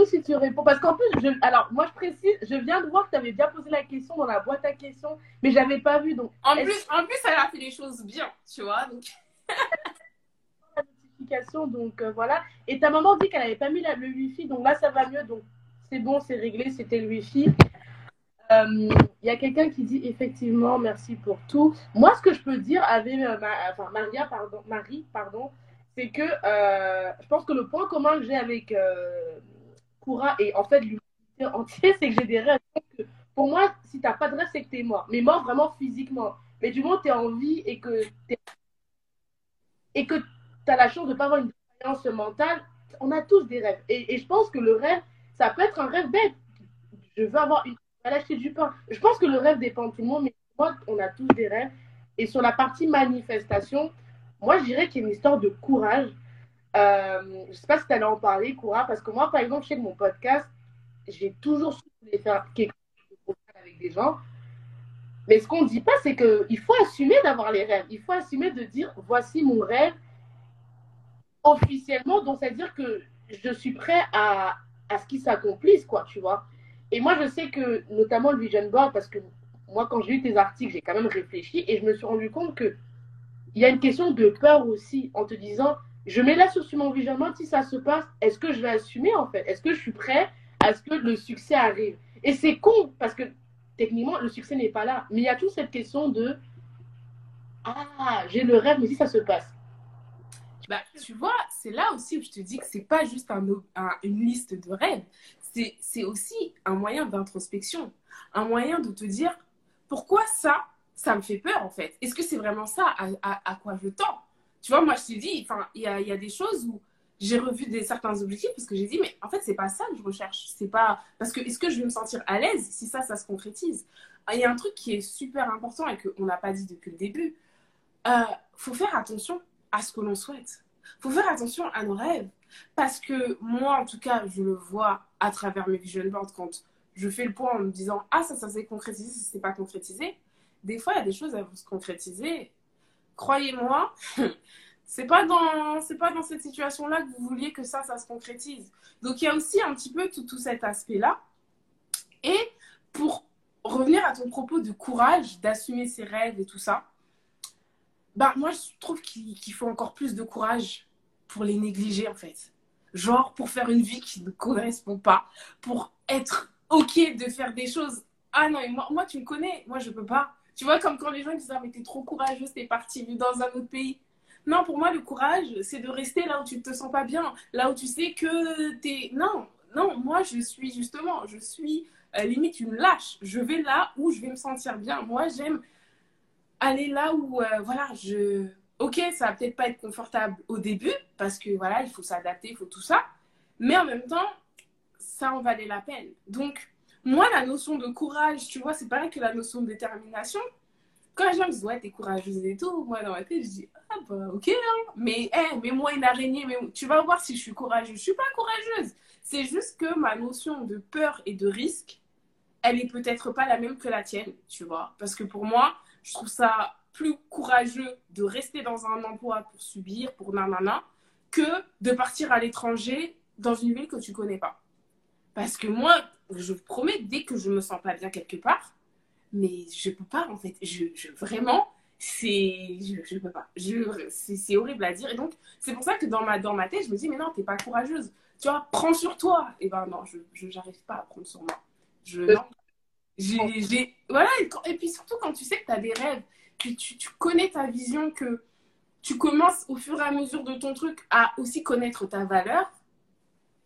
A: si tu réponds, parce qu'en plus, je, alors moi je précise, je viens de voir que tu avais bien posé la question dans la boîte à questions, mais j'avais pas vu. Donc,
B: en, plus, en plus, elle a fait les choses bien, tu vois. Donc...
A: la notification, donc euh, voilà. Et ta maman dit qu'elle n'avait pas mis le wifi, donc là ça va mieux, donc c'est bon, c'est réglé, c'était le wifi. Il y a quelqu'un qui dit effectivement merci pour tout. Moi, ce que je peux dire avec euh, Maria, pardon, Marie, pardon, c'est que euh, je pense que le point commun que j'ai avec euh, Koura et en fait l'humanité entière, c'est que j'ai des rêves. pour moi, si tu n'as pas de rêve, c'est que tu es mort. Mais mort vraiment physiquement. Mais du moment où tu es en vie et que tu et que tu as la chance de ne pas avoir une expérience mentale, on a tous des rêves. Et, et, je pense que le rêve, ça peut être un rêve bête. Je veux avoir une. Acheter du pain. Je pense que le rêve dépend de tout le monde, mais moi, on a tous des rêves. Et sur la partie manifestation, moi, je dirais qu'il y a une histoire de courage. Euh, je ne sais pas si tu allais en parler, Coura, parce que moi, par exemple, que mon podcast, j'ai toujours su faire quelque chose avec des gens. Mais ce qu'on ne dit pas, c'est qu'il faut assumer d'avoir les rêves. Il faut assumer de dire voici mon rêve officiellement. Donc, c'est-à-dire que je suis prêt à, à ce qu'il s'accomplisse, quoi, tu vois. Et moi, je sais que, notamment le Vision Board, parce que moi, quand j'ai eu tes articles, j'ai quand même réfléchi et je me suis rendu compte que il y a une question de peur aussi en te disant je mets là sur mon Vision Board, si ça se passe, est-ce que je vais assumer en fait? Est-ce que je suis prêt à ce que le succès arrive? Et c'est con parce que techniquement, le succès n'est pas là. Mais il y a toute cette question de ah, j'ai le rêve, mais si ça se passe?
B: Bah, tu vois, c'est là aussi où je te dis que c'est pas juste un, une liste de rêves, c'est aussi un moyen d'introspection, un moyen de te dire pourquoi ça, ça me fait peur en fait? Est-ce que c'est vraiment ça à, à, quoi je tends? Tu vois, moi je te dis, il y a, y a des choses où j'ai revu des, certains objectifs parce que j'ai dit, mais en fait, c'est pas ça que je recherche. C'est pas. Parce que est-ce que je vais me sentir à l'aise si ça, ça se concrétise? Il y a un truc qui est super important et qu'on n'a pas dit depuis le début. Euh, faut faire attention à ce que l'on souhaite. faut faire attention à nos rêves. Parce que moi, en tout cas, je le vois à travers mes vision boards quand je fais le point en me disant, ah, ça, ça s'est concrétisé, ça s'est pas concrétisé. Des fois, il y a des choses à se concrétiser. Croyez-moi, c'est pas dans pas dans cette situation là que vous vouliez que ça ça se concrétise donc il y a aussi un petit peu tout, tout cet aspect là et pour revenir à ton propos de courage d'assumer ses rêves et tout ça bah moi je trouve qu'il faut encore plus de courage pour les négliger en fait genre pour faire une vie qui ne correspond pas pour être ok de faire des choses ah non moi, tu me connais moi je peux pas tu vois comme quand les gens disent ah mais t'es trop courageuse t'es partie dans un autre pays non, pour moi, le courage, c'est de rester là où tu ne te sens pas bien, là où tu sais que tu es. Non, non, moi, je suis justement, je suis euh, limite une lâche. Je vais là où je vais me sentir bien. Moi, j'aime aller là où, euh, voilà, je. Ok, ça va peut-être pas être confortable au début, parce que voilà, il faut s'adapter, il faut tout ça. Mais en même temps, ça en valait la peine. Donc, moi, la notion de courage, tu vois, c'est pareil que la notion de détermination quand les gens me disent, ouais, t'es courageuse et tout, moi, dans ma tête, je dis, ah, bah, ok, hein. Mais, hey, mets-moi une araignée, mais tu vas voir si je suis courageuse. Je suis pas courageuse. C'est juste que ma notion de peur et de risque, elle est peut-être pas la même que la tienne, tu vois. Parce que pour moi, je trouve ça plus courageux de rester dans un emploi pour subir, pour nanana, que de partir à l'étranger dans une ville que tu connais pas. Parce que moi, je vous promets, dès que je me sens pas bien quelque part, mais je peux pas en fait. Je, je vraiment, c'est, je, je peux pas. c'est horrible à dire. Et donc, c'est pour ça que dans ma, dans ma tête, je me dis, mais non, t'es pas courageuse. Tu vois, prends sur toi. Et ben non, je n'arrive pas à prendre sur moi. Je, non. J'ai, voilà, et, puis surtout quand tu sais que tu as des rêves, que tu, connais ta vision, que tu commences au fur et à mesure de ton truc à aussi connaître ta valeur,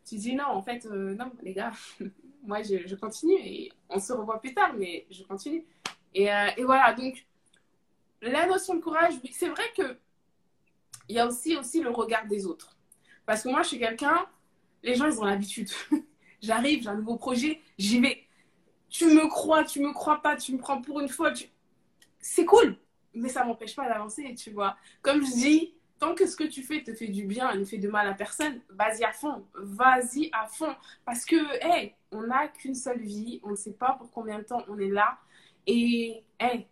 B: tu dis non, en fait, euh, non, les gars, moi, je, continue et on se revoit plus tard, mais je continue. Et, euh, et voilà, donc, la notion de courage, c'est vrai que il y a aussi, aussi le regard des autres. Parce que moi, je suis quelqu'un, les gens, ils ont l'habitude. J'arrive, j'ai un nouveau projet, j'y vais. Tu me crois, tu me crois pas, tu me prends pour une folle. C'est cool, mais ça m'empêche pas d'avancer, tu vois. Comme je dis, tant que ce que tu fais te fait du bien et ne fait de mal à personne, vas-y à fond, vas-y à fond. Parce que, hey, on n'a qu'une seule vie, on ne sait pas pour combien de temps on est là. Et, hey,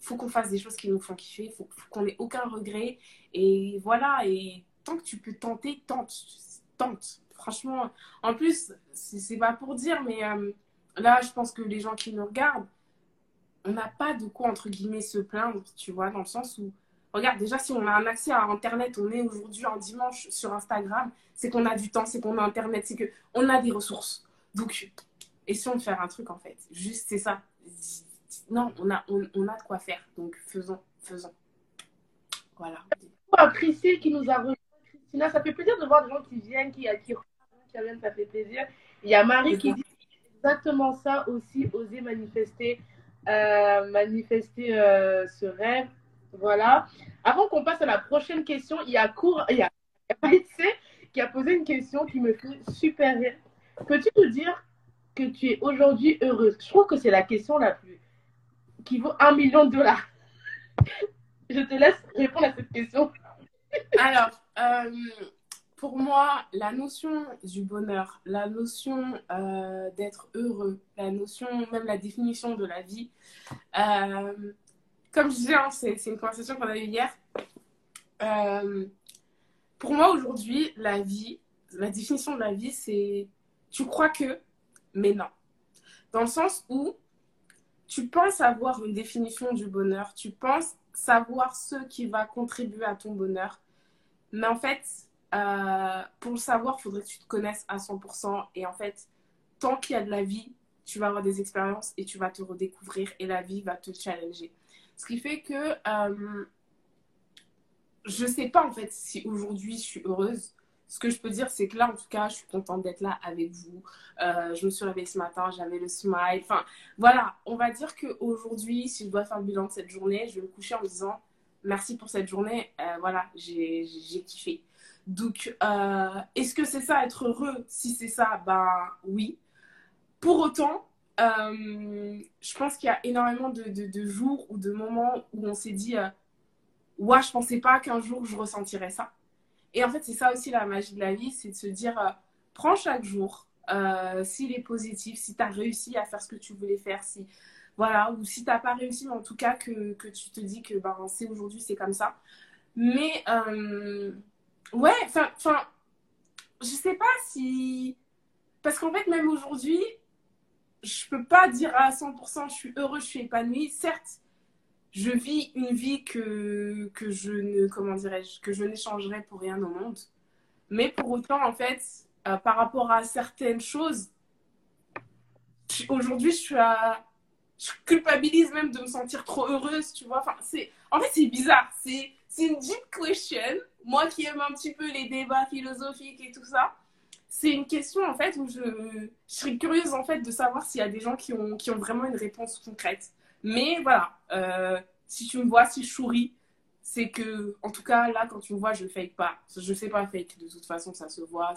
B: faut qu'on fasse des choses qui nous font kiffer, faut, faut qu'on ait aucun regret. Et voilà, et tant que tu peux tenter, tente, tente. Franchement, en plus, c'est pas pour dire, mais euh, là, je pense que les gens qui nous regardent, on n'a pas de quoi, entre guillemets, se plaindre, tu vois, dans le sens où Regarde, déjà, si on a un accès à Internet, on est aujourd'hui en dimanche sur Instagram, c'est qu'on a du temps, c'est qu'on a Internet, c'est qu'on a des ressources. Donc, essayons de faire un truc, en fait. Juste, c'est ça. Non, on a, on, a de quoi faire. Donc, faisons, faisons. Voilà.
A: Priscille qui nous a rejoint. Christina, ça fait plaisir de voir des gens qui viennent, qui, qui, qui viennent, ça fait plaisir. Il y a Marie qui dit exactement ça aussi, oser manifester euh, manifester euh, ce rêve. Voilà. Avant qu'on passe à la prochaine question, il y a Cour, il y a qui a posé une question qui me fait super rire. Peux-tu nous dire que tu es aujourd'hui heureuse? Je trouve que c'est la question la plus qui vaut un million de dollars. Je te laisse répondre à cette question.
B: Alors, euh, pour moi, la notion du bonheur, la notion euh, d'être heureux, la notion, même la définition de la vie, euh, comme je disais, hein, c'est une conversation qu'on a eue hier. pour moi, aujourd'hui, la vie, la définition de la vie, c'est tu crois que, mais non. Dans le sens où tu penses avoir une définition du bonheur, tu penses savoir ce qui va contribuer à ton bonheur, mais en fait, euh, pour le savoir, il faudrait que tu te connaisses à 100%. Et en fait, tant qu'il y a de la vie, tu vas avoir des expériences et tu vas te redécouvrir et la vie va te challenger. Ce qui fait que euh, je ne sais pas en fait si aujourd'hui je suis heureuse. Ce que je peux dire, c'est que là, en tout cas, je suis contente d'être là avec vous. Euh, je me suis réveillée ce matin, j'avais le smile. Enfin, voilà, on va dire qu'aujourd'hui, si je dois faire le bilan de cette journée, je vais me coucher en me disant merci pour cette journée. voilà, j'ai kiffé. Donc, euh, est-ce que c'est ça être heureux? Si c'est ça, ben oui. Pour autant, euh, je pense qu'il y a énormément de, jours ou de moments où on s'est dit euh, Ouais, je pensais pas qu'un jour je ressentirais ça. Et en fait, c'est ça aussi la magie de la vie c'est de se dire euh, Prends chaque jour, s'il est positif, si tu as réussi à faire ce que tu voulais faire, si. Voilà, ou si tu n'as pas réussi, mais en tout cas que, que tu te dis que ben, c'est aujourd'hui, c'est comme ça. Mais Ouais, enfin, je sais pas si. Parce qu'en fait, même aujourd'hui, je peux pas dire à 100% je suis heureux, je suis épanouie. Certes, je vis une vie que, que je ne, comment dirais-je, que je n'échangerai pour rien au monde. Mais pour autant, en fait, euh, par rapport à certaines choses, aujourd'hui, je suis à. Je culpabilise même de me sentir trop heureuse, tu vois. En fait, c'est bizarre. C'est c'est une deep question. Moi qui aime un petit peu les débats philosophiques et tout ça, c'est une question en fait où je, je serais curieuse en fait de savoir s'il y a des gens qui ont, qui ont vraiment une réponse concrète. Mais voilà, euh, si tu me vois, si je souris, c'est que, en tout cas, là, quand tu me vois, je fake pas. Je sais pas fake, de toute façon, ça se voit.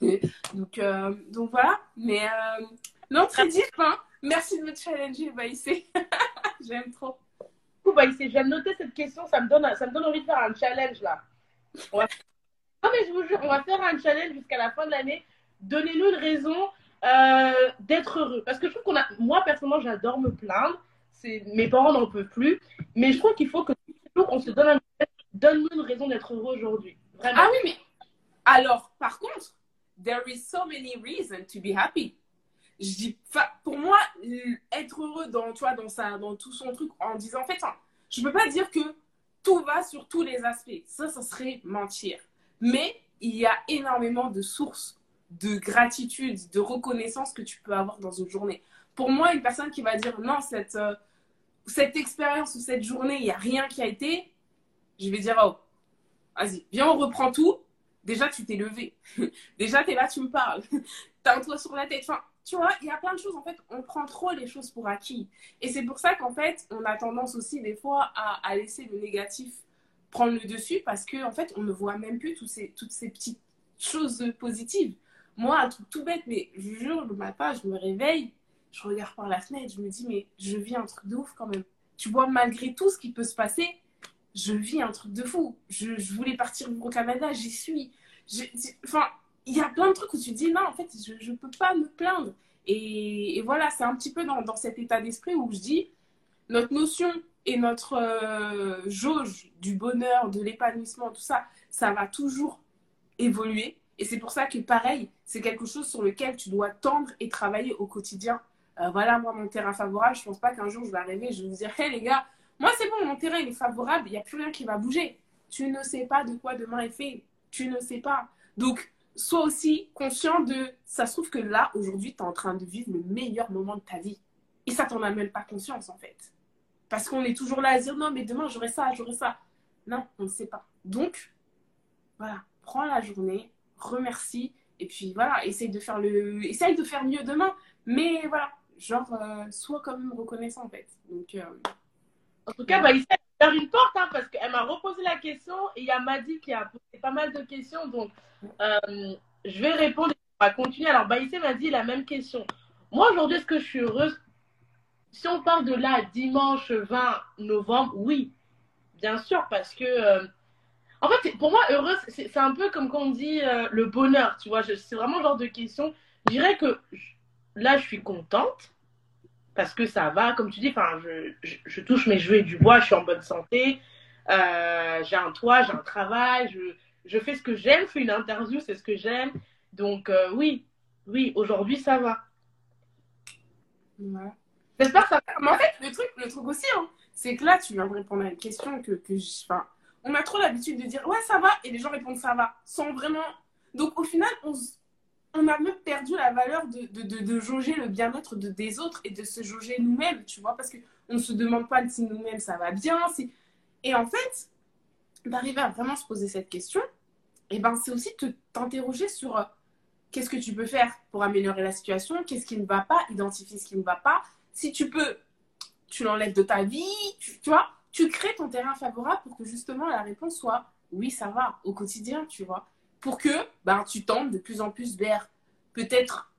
B: Donc, euh, donc voilà. Mais euh, non, très deep, hein. Merci de me challenger. J'aime trop
A: coup, bah, je viens noter cette question, ça me, donne, ça me donne envie de faire un challenge là. Non, mais je vous jure, on va faire un challenge jusqu'à la fin de l'année. Donnez-nous une raison euh, d'être heureux. Parce que je trouve qu'on a. Moi, personnellement, j'adore me plaindre. Mes parents n'en peuvent plus. Mais je trouve qu'il faut que on se donne Donne-nous une raison d'être heureux aujourd'hui.
B: Ah oui, mais. Alors, par contre, there is so many reasons to be happy pour moi, être heureux dans, tu dans, sa, dans tout son truc en disant, en fait, je ne peux pas dire que tout va sur tous les aspects. Ça, ça serait mentir. Mais il y a énormément de sources de gratitude, de reconnaissance que tu peux avoir dans une journée. Pour moi, une personne qui va dire non, cette, euh, cette expérience ou cette journée, il n'y a rien qui a été, je vais dire oh, vas-y, viens, on reprend tout. Déjà, tu t'es levé. Déjà, tu es là, tu me parles. tu as un toit sur la tête. Enfin, tu vois, il y a plein de choses, en fait, on prend trop les choses pour acquis. Et c'est pour ça qu'en fait, on a tendance aussi des fois à, laisser le négatif prendre le dessus parce qu'en en fait, on ne voit même plus ces, toutes ces petites choses positives. Moi, un truc tout bête, mais je jure, le matin, je me réveille, je regarde par la fenêtre, je me dis, mais je vis un truc de ouf quand même. Tu vois, malgré tout ce qui peut se passer, je vis un truc de fou. Je, je voulais partir au Canada, j'y suis. Enfin, il y a plein de trucs où tu dis non, en fait, je ne peux pas me plaindre. Et, voilà, c'est un petit peu dans, dans cet état d'esprit où je dis notre notion et notre euh, jauge du bonheur, de l'épanouissement, tout ça, ça va toujours évoluer. Et c'est pour ça que, pareil, c'est quelque chose sur lequel tu dois tendre et travailler au quotidien. Euh, voilà, moi, mon terrain favorable, je pense pas qu'un jour je vais arriver, je vais vous dire, hé les gars, moi c'est bon, mon terrain il est favorable, il n'y a plus rien qui va bouger. Tu ne sais pas de quoi demain est fait. Tu ne sais pas. Donc, sois aussi conscient de ça se trouve que là, aujourd'hui, tu es en train de vivre le meilleur moment de ta vie. Et ça, t'en as même pas conscience, en fait. Parce qu'on est toujours là à dire non, mais demain, j'aurai ça, j'aurai ça. Non, on ne sait pas. Donc, voilà, prends la journée, remercie, et puis voilà, essaye de faire le. Essaye de faire mieux demain. Mais voilà, genre, sois quand même reconnaissant en fait. Donc,
A: En tout cas, bah, il une porte hein, parce qu'elle m'a reposé la question et il y a Madi qui a posé pas mal de questions. Donc, je vais répondre va continuer. Alors, Baïsé m'a dit la même question. Moi, aujourd'hui, est-ce que je suis heureuse? Si on parle de là, dimanche 20 novembre, oui, bien sûr, parce que. Euh, en fait, pour moi, heureuse, c'est un peu comme quand on dit euh, le bonheur, tu vois. C'est vraiment le genre de question. Je dirais que là, je suis contente parce que ça va, comme tu dis, enfin, je, je, touche mes jouets du bois, je suis en bonne santé, euh, j'ai un toit, j'ai un travail, je, je fais ce que j'aime, je fais une interview, c'est ce que j'aime. Donc, oui, oui, aujourd'hui, ça va.
B: J'espère que ça Mais en fait, le truc, le truc aussi, hein, c'est que là, tu viens de répondre à une question que, que je. Enfin, on a trop l'habitude de dire ouais, ça va, et les gens répondent ça va, sans vraiment. Donc, au final, on, on a même perdu la valeur de, de, de, de jauger le bien-être de, des autres et de se jauger nous-mêmes, tu vois, parce qu'on ne se demande pas si nous-mêmes ça va bien. Si... Et en fait, d'arriver à vraiment se poser cette question, et eh ben, c'est aussi t'interroger sur euh, qu'est-ce que tu peux faire pour améliorer la situation, qu'est-ce qui ne va pas, identifier ce qui ne va pas. Si tu peux, tu l'enlèves de ta vie, tu, vois, tu crées ton terrain favorable pour que justement la réponse soit oui, ça va au quotidien, tu vois. Pour que ben, tu tentes de plus en plus vers peut-être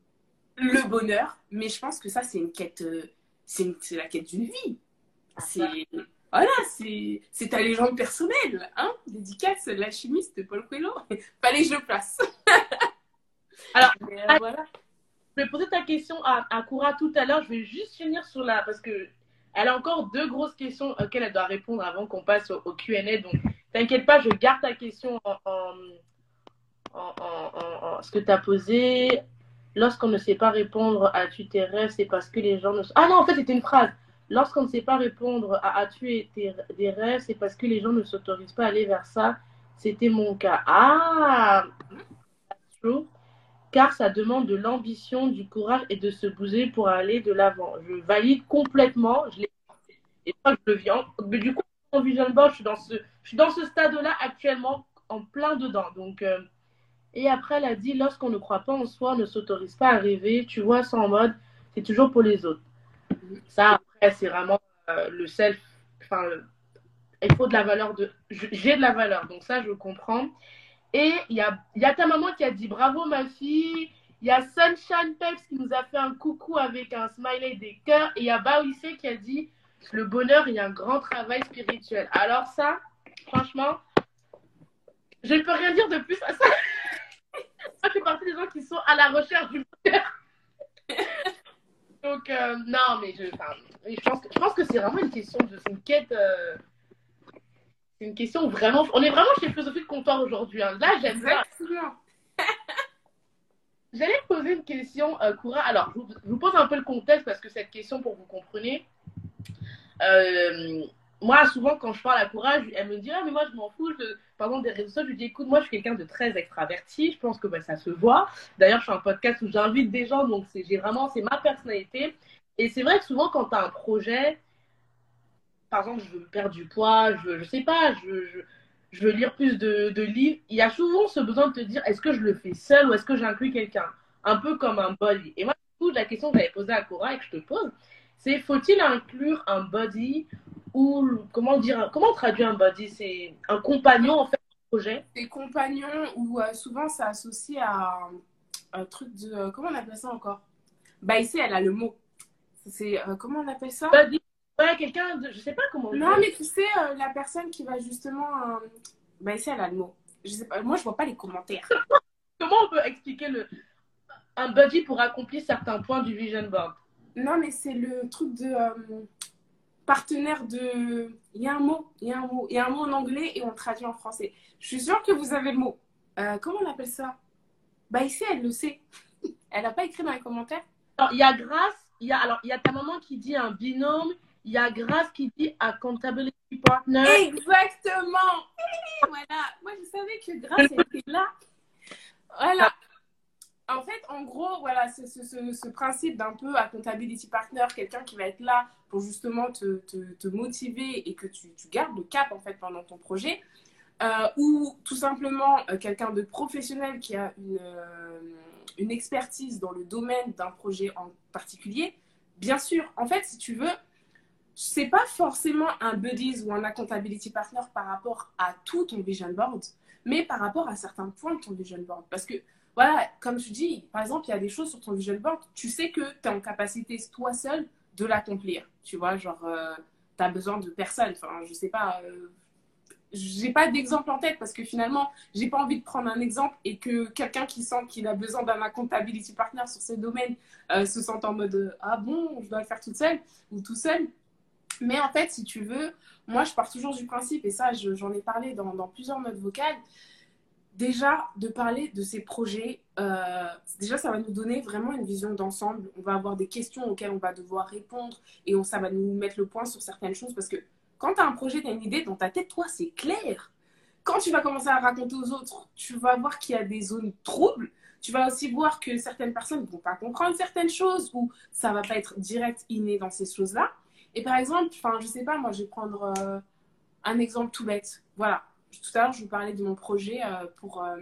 B: le bonheur, mais je pense que ça, c'est une quête, euh, c'est la quête d'une vie. C'est voilà, c'est ta légende personnelle, hein Dédicace, l'alchimiste Paul Coelho. Fallait que je le place.
A: Alors, euh, voilà. Je vais poser ta question à, à Koura tout à l'heure. Je vais juste finir sur la. Parce que elle a encore deux grosses questions auxquelles elle doit répondre avant qu'on passe au, QA. Donc, t'inquiète pas, je garde ta question en, en, ce que tu as posé. Lorsqu'on ne sait pas répondre à tu tes rêves, c'est parce que les gens ne. Ah non, en fait, c'était une phrase. Lorsqu'on ne sait pas répondre à as-tu des rêves, c'est parce que les gens ne s'autorisent pas à aller vers ça. C'était mon cas. Ah! True car ça demande de l'ambition, du courage et de se bouger pour aller de l'avant. Je valide complètement, je l'ai et moi je le vis. Mais du coup, en je suis dans ce, stade-là actuellement, en plein dedans. Donc, euh, et après, elle a dit, lorsqu'on ne croit pas en soi, on ne s'autorise pas à rêver. Tu vois, en mode, c'est toujours pour les autres. Ça, après, c'est vraiment euh, le self. Enfin, il faut de la valeur de. J'ai de la valeur, donc ça, je comprends. Et il y a, ta maman qui a dit bravo ma fille. Il y a Sunshine Peps qui nous a fait un coucou avec un smiley des cœurs. Et il y a Baoissé qui a dit le bonheur, il y a un grand travail spirituel. Alors ça, franchement, je ne peux rien dire de plus à ça. Moi, je fais partie des gens qui sont à la recherche du bonheur. Donc, euh, non, mais je, je, pense, je pense que c'est vraiment une question de une quête. Euh, c'est une question vraiment. On est vraiment chez Philosophie de comptoir aujourd'hui. Hein. Là, j'aime ça. J'allais poser une question, euh, Koura. Alors, je vous, pose un peu le contexte parce que cette question, pour vous compreniez, euh, moi, souvent, quand je parle à Koura, elle me dit Ah, mais moi, je m'en fous. Je... Par exemple, des réseaux sociaux, je lui dis Écoute, moi, je suis quelqu'un de très extraverti. Je pense que bah, ça se voit. D'ailleurs, je fais un podcast où j'invite des gens, donc j'ai vraiment, c'est ma personnalité. Et c'est vrai que souvent, quand tu as un projet, par exemple, je veux perdre du poids, je, je sais pas, je, je, je veux lire plus de, de, livres, il y a souvent ce besoin de te dire est-ce que je le fais seul ou est-ce que j'inclus quelqu'un? Un peu comme un body. Et moi, du coup, la question que j'avais posée à Cora et que je te pose, c'est faut-il inclure un body ou comment dire, comment traduire un body C'est un compagnon en fait projet?
B: Des compagnons ou euh, souvent ça associe à un, truc de. Euh, comment on appelle ça encore? Bah ici, elle a le mot. C'est. Euh, comment on appelle ça?
A: Body Ouais, quelqu'un de. Je sais pas comment.
B: Non, mais tu sais, euh, la personne qui va justement. Euh, bah, ici, elle a le mot. Je sais pas, moi, je vois pas les commentaires.
A: comment on peut expliquer le... un buddy pour accomplir certains points du vision board?
B: Non, mais c'est le truc de. Euh, partenaire de. Il y a un mot, il y a un mot. Il y a un mot en anglais et on traduit en français. Je suis sûre que vous avez le mot. comment on appelle ça? Bah, ici, elle le sait. elle n'a pas écrit dans les commentaires.
A: Alors, il y a Grâce, il y a, alors, il y a ta maman qui dit un binôme, il y a Grace qui dit accountability partner.
B: Exactement. Voilà. Moi, je savais que Grace était là. Voilà. En fait, en gros, voilà, ce, principe d'un peu accountability partner, quelqu'un qui va être là pour justement te, motiver et que tu, gardes le cap en fait pendant ton projet. Euh, ou tout simplement euh, quelqu'un de professionnel qui a une, euh, une expertise dans le domaine d'un projet en particulier bien sûr, en fait, si tu veux, c'est pas forcément un buddies ou un accountability partner par rapport à tout ton vision board, mais par rapport à certains points de ton vision board. Parce que, voilà, comme je dis, par exemple, il y a des choses sur ton vision board, tu sais que tu es en capacité, toi seul, de l'accomplir. Tu vois, genre, euh, tu as besoin de personne. Enfin, je sais pas. Euh, j'ai pas d'exemple en tête parce que finalement, j'ai pas envie de prendre un exemple et que quelqu'un qui sent qu'il a besoin d'un accountability partner sur ce domaine euh, se sente en mode ah bon, je dois le faire toute seule ou tout seul? Mais en fait, si tu veux, moi, je pars toujours du principe, et ça, j'en ai parlé dans, dans, plusieurs notes vocales, déjà de parler de ces projets, euh, déjà, ça va nous donner vraiment une vision d'ensemble. On va avoir des questions auxquelles on va devoir répondre, et on, ça va nous mettre le point sur certaines choses, parce que quand tu as un projet, tu as une idée, dans ta tête, toi, c'est clair. Quand tu vas commencer à raconter aux autres, tu vas voir qu'il y a des zones troubles. Tu vas aussi voir que certaines personnes ne vont pas comprendre certaines choses ou ça va pas être direct inné dans ces choses-là. Et par exemple, enfin, je sais pas, moi, je vais prendre euh, un exemple tout bête. Voilà. Tout à l'heure, je vous parlais de mon projet euh, pour, euh,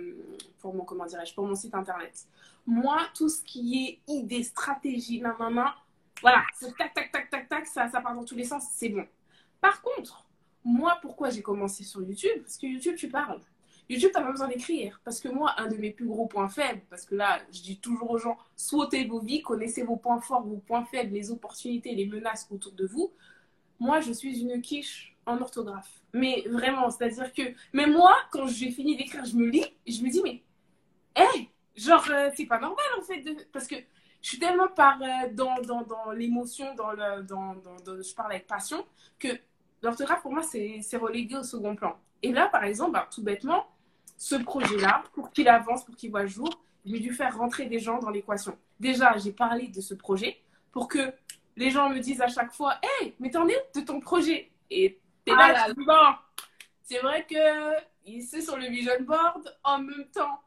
B: pour mon, comment pour mon site internet. Moi, tout ce qui est idée, stratégie, ma main, voilà, c'est tac, tac, tac, tac, tac, ça, ça part dans tous les sens, c'est bon. Par contre, moi, pourquoi j'ai commencé sur YouTube? Parce que YouTube, tu parles. YouTube, tu n'as pas besoin d'écrire. Parce que moi, un de mes plus gros points faibles, parce que là, je dis toujours aux gens, sautez vos vies, connaissez vos points forts, vos points faibles, les opportunités, les menaces autour de vous. Moi, je suis une quiche en orthographe. Mais vraiment, c'est-à-dire que, même moi, quand j'ai fini d'écrire, je me lis, et je me dis, mais, hé, genre, euh, c'est pas normal en fait, parce que je suis tellement par, euh, dans, dans, dans l'émotion, dans le, dans, dans, je parle avec passion, que l'orthographe, pour moi, c'est relégué au second plan. Et là, par exemple, bah, tout bêtement, ce projet-là, pour qu'il avance, pour qu'il voit le jour, j'ai dû faire rentrer des gens dans l'équation. Déjà, j'ai parlé de ce projet pour que les gens me disent à chaque fois Hé, mais t'en es de ton projet? Et t'es là, ah bon, c'est vrai que c'est sur le vision board. En même temps,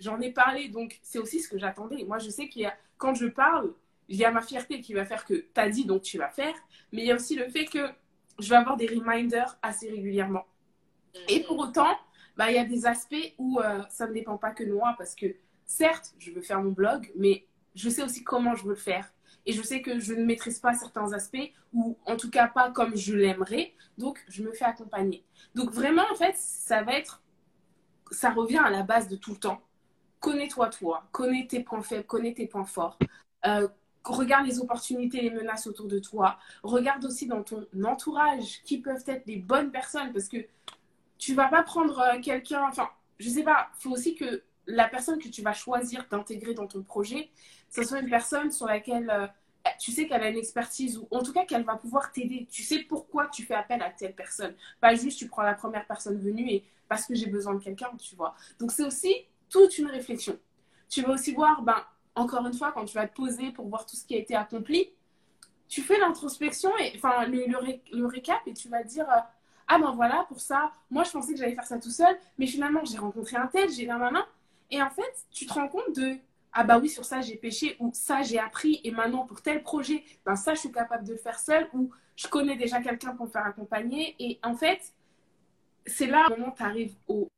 B: j'en ai, parlé, donc c'est aussi ce que j'attendais. Moi, je sais qu'il y a, quand je parle, il y a ma fierté qui va faire que t'as dit, donc tu vas faire. Mais il y a aussi le fait que je vais avoir des reminders assez régulièrement. Et pour autant, bah, il y a des aspects où euh, ça ne dépend pas que de moi parce que certes, je veux faire mon blog, mais je sais aussi comment je veux le faire. Et je sais que je ne maîtrise pas certains aspects ou en tout cas pas comme je l'aimerais. Donc, je me fais accompagner. Donc, vraiment, en fait, ça va être, ça revient à la base de tout le temps. Connais-toi, toi. Connais tes points faibles, connais tes points forts. Euh, regarde les opportunités, les menaces autour de toi. Regarde aussi dans ton entourage qui peuvent être les bonnes personnes parce que tu vas pas prendre euh, quelqu'un, enfin, je sais pas, il faut aussi que la personne que tu vas choisir d'intégrer dans ton projet, ce soit une personne sur laquelle euh, tu sais qu'elle a une expertise ou en tout cas qu'elle va pouvoir t'aider. Tu sais pourquoi tu fais appel à telle personne. Pas juste tu prends la première personne venue et parce que j'ai besoin de quelqu'un, tu vois. Donc c'est aussi toute une réflexion. Tu vas aussi voir, ben, encore une fois, quand tu vas te poser pour voir tout ce qui a été accompli, tu fais l'introspection et enfin le, le, récap et tu vas dire euh, ah ben voilà, pour ça, moi je pensais que j'allais faire ça tout seul, mais finalement j'ai rencontré un tel, j'ai la main. Et en fait, tu te rends compte de ah bah oui, sur ça j'ai pêché, ou ça j'ai appris, et maintenant pour tel projet, ben ça je suis capable de le faire seul, ou je connais déjà quelqu'un pour me faire accompagner. Et en fait, c'est là où tu arrives au,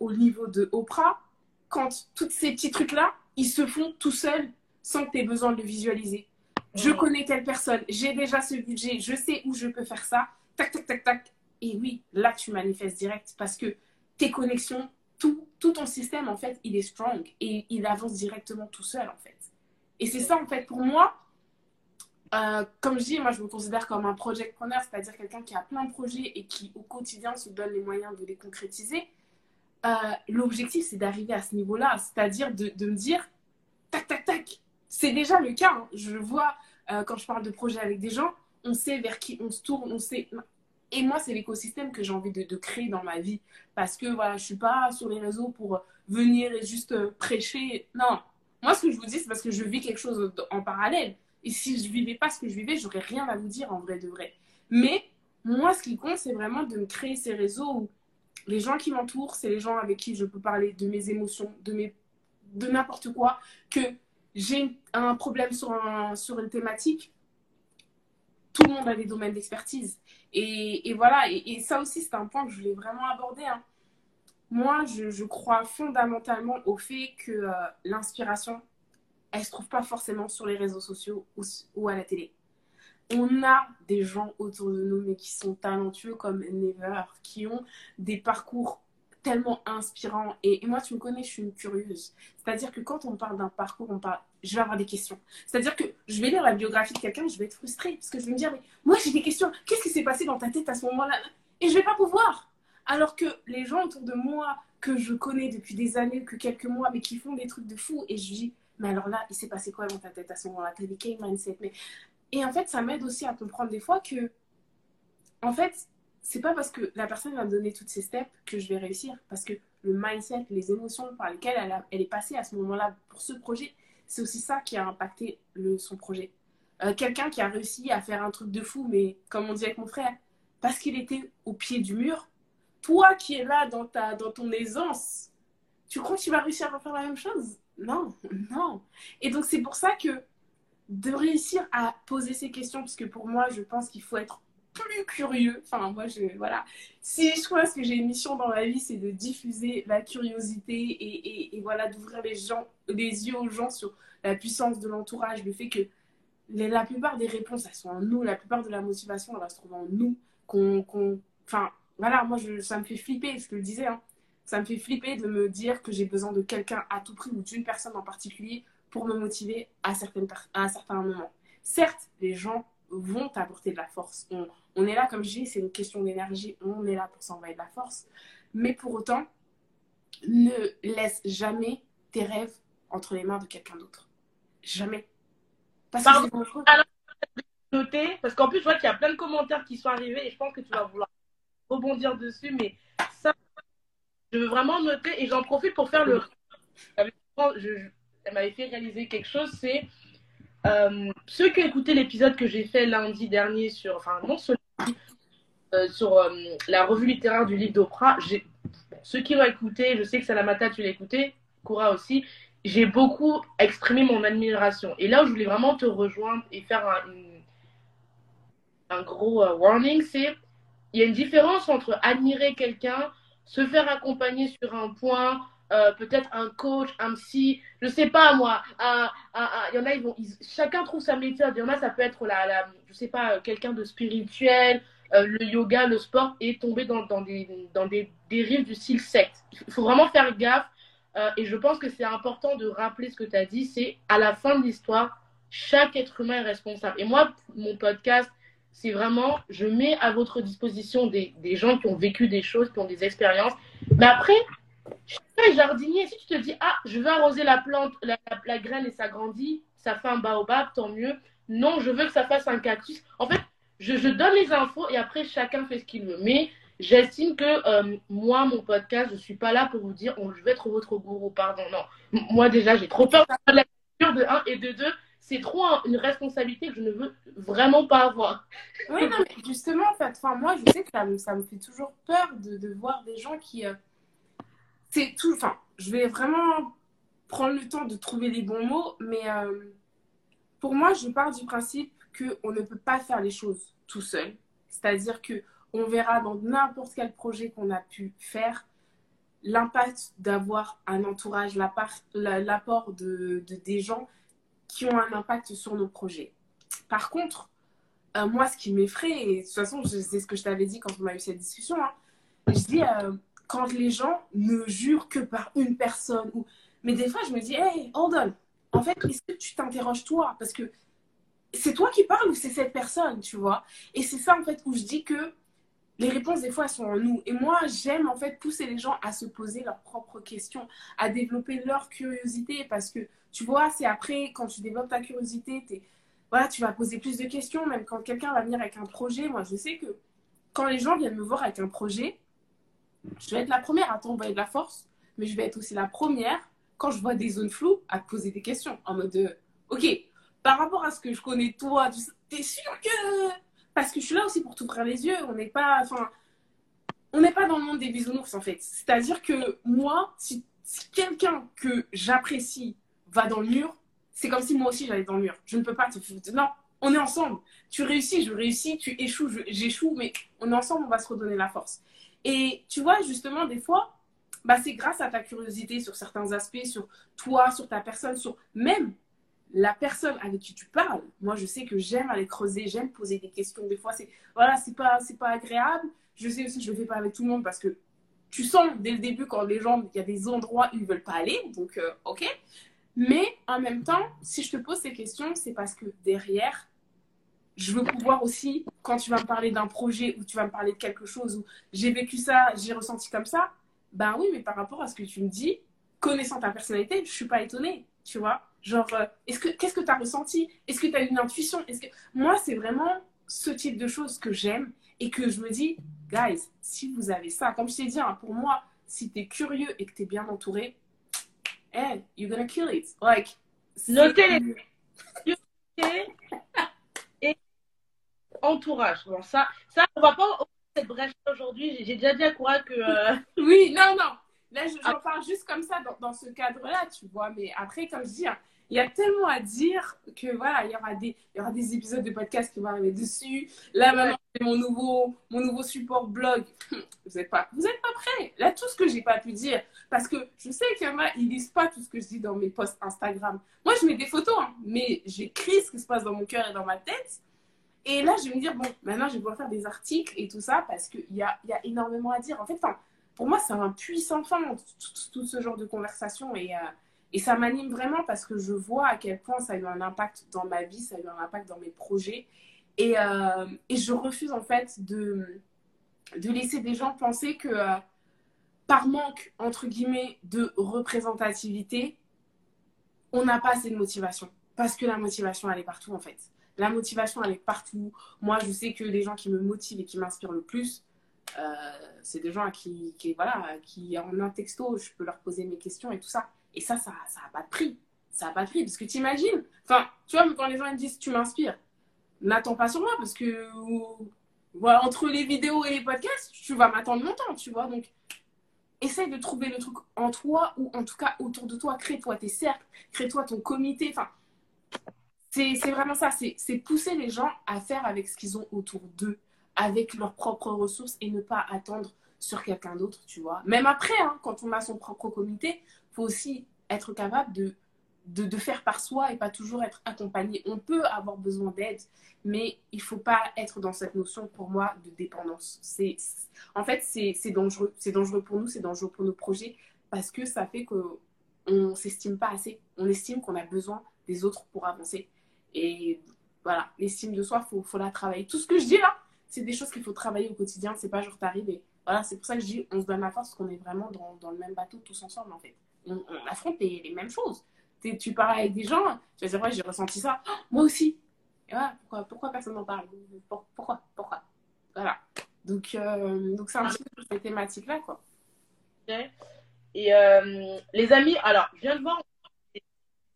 B: au niveau de Oprah, quand tous ces petits trucs-là, ils se font tout seuls sans que tu aies besoin de le visualiser. Je connais telle personne, j'ai déjà ce budget, je sais où je peux faire ça, tac, tac, tac, tac. Et oui, là, tu manifestes direct parce que tes connexions, tout, tout ton système, en fait, il est strong et il avance directement tout seul, en fait. Et c'est ça, en fait, pour moi, euh, comme je dis, moi, je me considère comme un project preneur, c'est-à-dire quelqu'un qui a plein de projets et qui, au quotidien, se donne les moyens de les concrétiser. Euh, l'objectif, c'est d'arriver à ce niveau-là, c'est-à-dire de, de, me dire, tac, tac, tac. C'est déjà le cas. Hein. Je vois, euh, quand je parle de projet avec des gens, on sait vers qui on se tourne, on sait et moi, c'est l'écosystème que j'ai envie de, créer dans ma vie. Parce que voilà, je suis pas sur les réseaux pour venir et juste euh, prêcher. Non. Moi, ce que je vous dis, c'est parce que je vis quelque chose en parallèle. Et si je vivais pas ce que je vivais, j'aurais rien à vous dire en vrai de vrai. Mais moi, ce qui compte, c'est vraiment de me créer ces réseaux où les gens qui m'entourent, c'est les gens avec qui je peux parler de mes émotions, de, mes, de n'importe quoi. Que j'ai un problème sur, un, sur une thématique, tout le monde a des domaines d'expertise. Et, et, voilà, et, ça aussi, c'est un point que je voulais vraiment aborder. Hein. Moi, je, crois fondamentalement au fait que euh, l'inspiration, elle ne se trouve pas forcément sur les réseaux sociaux ou, à la télé. On a des gens autour de nous, mais qui sont talentueux comme Never, qui ont des parcours tellement inspirants. Et, moi, tu me connais, je suis une curieuse. C'est-à-dire que quand on parle d'un parcours, on parle, je vais avoir des questions. C'est-à-dire que je vais lire la biographie de quelqu'un, je vais être frustrée parce que je vais me dire, mais moi, j'ai des questions. Qu'est-ce qui s'est passé dans ta tête à ce moment-là? Et je vais pas pouvoir. Alors que les gens autour de moi, que je connais depuis des années, que quelques mois, mais qui font des trucs de fou, et je dis, mais alors là, il s'est passé quoi dans ta tête à ce moment-là? T'as dit quel mindset mais... Et en fait, ça m'aide aussi à comprendre des fois que, en fait, c'est pas parce que la personne va me donner toutes ces steps que je vais réussir. Parce que le mindset, les émotions par lesquelles elle, elle est passée à ce moment-là pour ce projet, c'est aussi ça qui a impacté son projet. Euh, quelqu'un qui a réussi à faire un truc de fou, mais comme on dit avec mon frère, parce qu'il était au pied du mur, toi qui es là dans, ta, dans ton aisance, tu crois que tu vas réussir à faire la même chose? Non, non. Et donc c'est pour ça que de réussir à poser ces questions, parce que pour moi, je pense qu'il faut être plus curieux. Enfin, moi, je, voilà. Si je crois que j'ai une mission dans ma vie, c'est de diffuser la curiosité et, voilà, d'ouvrir les, gens, les yeux aux gens sur la puissance de l'entourage, le fait que la plupart des réponses, elles sont en nous, la plupart de la motivation, elle va se trouver en nous. Qu'on, enfin, voilà, moi, je, ça me fait flipper, ce que je disais. Hein. Ça me fait flipper de me dire que j'ai besoin de quelqu'un à tout prix ou d'une personne en particulier pour me motiver à, certaines, à un certain. Certes, les gens vont t'apporter de la force. On, on, est là, comme je dis, c'est une question d'énergie. On est là pour s'envoyer de la force. Mais pour autant, ne laisse jamais tes rêves entre les mains de quelqu'un d'autre. Jamais.
A: Parce que noter, parce qu'en plus, je vois qu'il y a plein de commentaires qui sont arrivés et je pense que tu vas vouloir rebondir dessus, mais ça, je veux vraiment noter et j'en profite pour faire le. Je, elle m'avait fait réaliser quelque chose, c'est euh, ceux qui ont écouté l'épisode que j'ai fait lundi dernier sur, enfin non euh, sur euh, la revue littéraire du livre d'Oprah, ceux qui l'ont écouté, je sais que Salamata tu l'as écouté, Koura aussi, j'ai beaucoup exprimé mon admiration. Et là où je voulais vraiment te rejoindre et faire un, un gros warning, c'est il y a une différence entre admirer quelqu'un, se faire accompagner sur un point, euh, peut-être un coach, un psy, je sais pas moi. Y en a, ils vont, chacun trouve sa méthode. Il y en a, ça peut être la je sais pas, quelqu'un de spirituel, euh, le yoga, le sport, et tomber dans, dans, des, dans des dérives du style secte. Il faut vraiment faire gaffe. Euh, et je pense que c'est important de rappeler ce que tu as dit. C'est à la fin de l'histoire, chaque être humain est responsable. Et moi, mon podcast, c'est vraiment, je mets à votre disposition des, des, gens qui ont vécu des choses, qui ont des expériences. Mais après, chaque jardinier, si tu te dis, ah, je veux arroser la plante, la, la, graine et ça grandit, ça fait un baobab, tant mieux. Non, je veux que ça fasse un cactus. En fait, je, donne les infos et après, chacun fait ce qu'il veut. Mais j'estime que euh, moi, mon podcast, je ne suis pas là pour vous dire, je vais être votre gourou, pardon. Non, moi déjà, j'ai trop peur de la culture de 1 et de 2 c'est trop une responsabilité que je ne veux vraiment pas avoir.
B: Oui, non, mais justement, moi, je sais que ça me, fait toujours peur de, de voir des gens qui. Euh, c'est tout. Enfin, je vais vraiment prendre le temps de trouver les bons mots, mais euh, pour moi, je pars du principe qu'on ne peut pas faire les choses tout seul. C'est-à-dire que on verra dans n'importe quel projet qu'on a pu faire l'impact d'avoir un entourage, l'apport de, de, des gens qui ont un impact sur nos projets. Par contre, euh, moi, ce qui m'effraie, et de toute façon, c'est ce que je t'avais dit quand on a eu cette discussion, hein, je dis, euh, quand les gens ne jurent que par une personne, ou... mais des fois, je me dis, hey, hold on, en fait, est-ce que tu t'interroges toi? Parce que c'est toi qui parles ou c'est cette personne, tu vois? Et c'est ça, en fait, où je dis que les réponses, des fois, sont en nous. Et moi, j'aime, en fait, pousser les gens à se poser leurs propres questions, à développer leur curiosité, parce que tu vois, c'est après, quand tu développes ta curiosité, es, voilà, tu vas poser plus de questions. Même quand quelqu'un va venir avec un projet, moi, je sais que quand les gens viennent me voir avec un projet, je vais être la première à t'envoyer de la force, mais je vais être aussi la première, quand je vois des zones floues, à te poser des questions. En mode, de, OK, par rapport à ce que je connais toi, tu es sûr que... Parce que je suis là aussi pour t'ouvrir les yeux. On n'est pas... Enfin, on n'est pas dans le monde des bisounours, en fait. C'est-à-dire que moi, si quelqu'un que j'apprécie va dans le mur, c'est comme si moi aussi j'allais dans le mur. Je ne peux pas te Non, on est ensemble. Tu réussis, je réussis, tu échoues, j'échoue, mais on est ensemble, on va se redonner la force. Et tu vois, justement, des fois, bah, c'est grâce à ta curiosité sur certains aspects, sur toi, sur ta personne, sur même la personne avec qui tu parles, moi je sais que j'aime aller creuser, j'aime poser des questions. Des fois, c'est voilà, c'est pas, c'est pas agréable. Je sais aussi que je le fais pas avec tout le monde parce que tu sens dès le début quand les gens, il y a des endroits où ils veulent pas aller, donc euh, ok. Mais en même temps, si je te pose ces questions, c'est parce que derrière, je veux pouvoir aussi, quand tu vas me parler d'un projet ou tu vas me parler de quelque chose où j'ai vécu ça, j'ai ressenti comme ça, ben oui, mais par rapport à ce que tu me dis, connaissant ta personnalité, je suis pas étonnée, tu vois. Genre, euh, est-ce que, qu'est-ce que tu as ressenti? Est-ce que tu as une intuition? Est-ce que... Moi, c'est vraiment ce type de choses que j'aime et que je me dis, guys, si vous avez ça, comme je t'ai dit, hein, pour moi, si tu es curieux et que tu es bien entouré, hey, you're gonna kill it. Like,
A: notez les et entourage. Bon, ça, ça, on va pas cette brèche aujourd'hui. J'ai déjà dit à que. Euh,
B: oui, non, non. Là, j'en parle juste comme ça dans, dans ce cadre-là, tu vois. Mais après, comme je dis, hein, il y a tellement à dire que voilà, il y aura des, il y aura des épisodes de podcast qui vont arriver dessus. Là, maintenant, c'est mon nouveau, mon nouveau support blog. Vous n'êtes pas, vous êtes pas prêts. Là, tout ce que j'ai pas pu dire, parce que je sais qu'il y en a, ils lisent pas tout ce que je dis dans mes posts Instagram. Moi, je mets des photos, hein, mais j'écris ce qui se passe dans mon cœur et dans ma tête. Et là, je vais me dire, bon, maintenant, je vais pouvoir faire des articles et tout ça, parce qu'il y a, y a énormément à dire. En fait, pour moi, c'est un puissant fin, tout, tout, ce genre de conversation. Et, euh, et ça m'anime vraiment parce que je vois à quel point ça a eu un impact dans ma vie, ça a eu un impact dans mes projets. Et, euh, et je refuse en fait de, de laisser des gens penser que euh, par manque, entre guillemets, de représentativité, on n'a pas assez de motivation. Parce que la motivation, elle est partout en fait. La motivation, elle est partout. Moi, je sais que les gens qui me motivent et qui m'inspirent le plus, euh, c'est des gens qui, voilà, qui, en un texto, je peux leur poser mes questions et tout ça. Et ça, ça n'a pas de prix. Ça n'a pas de prix. Parce que tu imagines, enfin, tu vois, quand les gens me disent tu m'inspires, n'attends pas sur moi parce que entre les vidéos et les podcasts, tu vas m'attendre longtemps, tu vois. Donc, essaye de trouver le truc en toi ou en tout cas autour de toi. Crée-toi tes cercles, crée-toi ton comité. Enfin, c'est vraiment ça. C'est pousser les gens à faire avec ce qu'ils ont autour d'eux, avec leurs propres ressources et ne pas attendre sur quelqu'un d'autre, tu vois. Même après, hein, quand on a son propre comité, faut aussi être capable de, de, faire par soi et pas toujours être accompagné. On peut avoir besoin d'aide, mais il faut pas être dans cette notion, pour moi, de dépendance. C'est, en fait, c'est dangereux. C'est dangereux pour nous, c'est dangereux pour nos projets, parce que ça fait qu'on ne s'estime pas assez. On estime qu'on a besoin des autres pour avancer. Et voilà, l'estime de soi, il faut, faut la travailler. Tout ce que je dis là, c'est des choses qu'il faut travailler au quotidien. C'est pas genre t'arrives et voilà, c'est pour ça que je dis on se donne la force parce qu'on est vraiment dans, dans, le même bateau tous ensemble en fait on, affronte les, mêmes choses. Tu parles avec des gens, tu vas dire, ouais, j'ai ressenti ça. Oh, moi aussi. Pourquoi, pourquoi personne n'en parle? Pourquoi Pourquoi? Voilà. Donc, euh, donc c'est un petit peu cette thématique-là, quoi.
A: Et euh, les amis, alors, je viens de voir,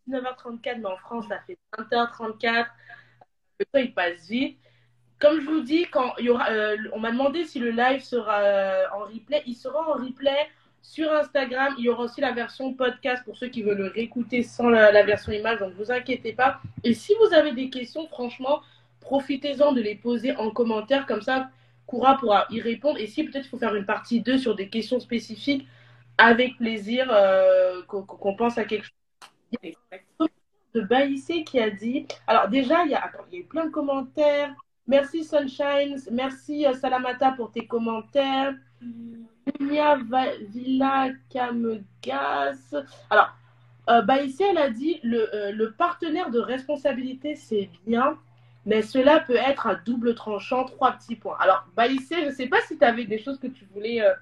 A: 19h34, mais en France, ça fait 20h34. Le temps, il passe vite. Comme je vous dis, quand y aura, euh, on m'a demandé si le live sera en replay. Il sera en replay sur Instagram, il y aura aussi la version podcast pour ceux qui veulent le réécouter sans la, version image, donc ne vous inquiétez pas. Et si vous avez des questions, franchement, profitez-en de les poser en commentaire, comme ça, Koura pourra y répondre. Et si peut-être il faut faire une partie 2 sur des questions spécifiques, avec plaisir euh, qu'on pense à quelque chose. De Baïssé qui a dit. Alors, déjà, il y, a, il y plein de commentaires. Merci Sunshine, merci euh, Salamata pour tes commentaires. Villa Kamegas. Alors, euh, bah elle a dit le, euh, le partenaire de responsabilité, c'est bien, mais cela peut être à double tranchant. Trois petits points. Alors, ici, je ne sais pas si tu avais des choses que tu voulais euh,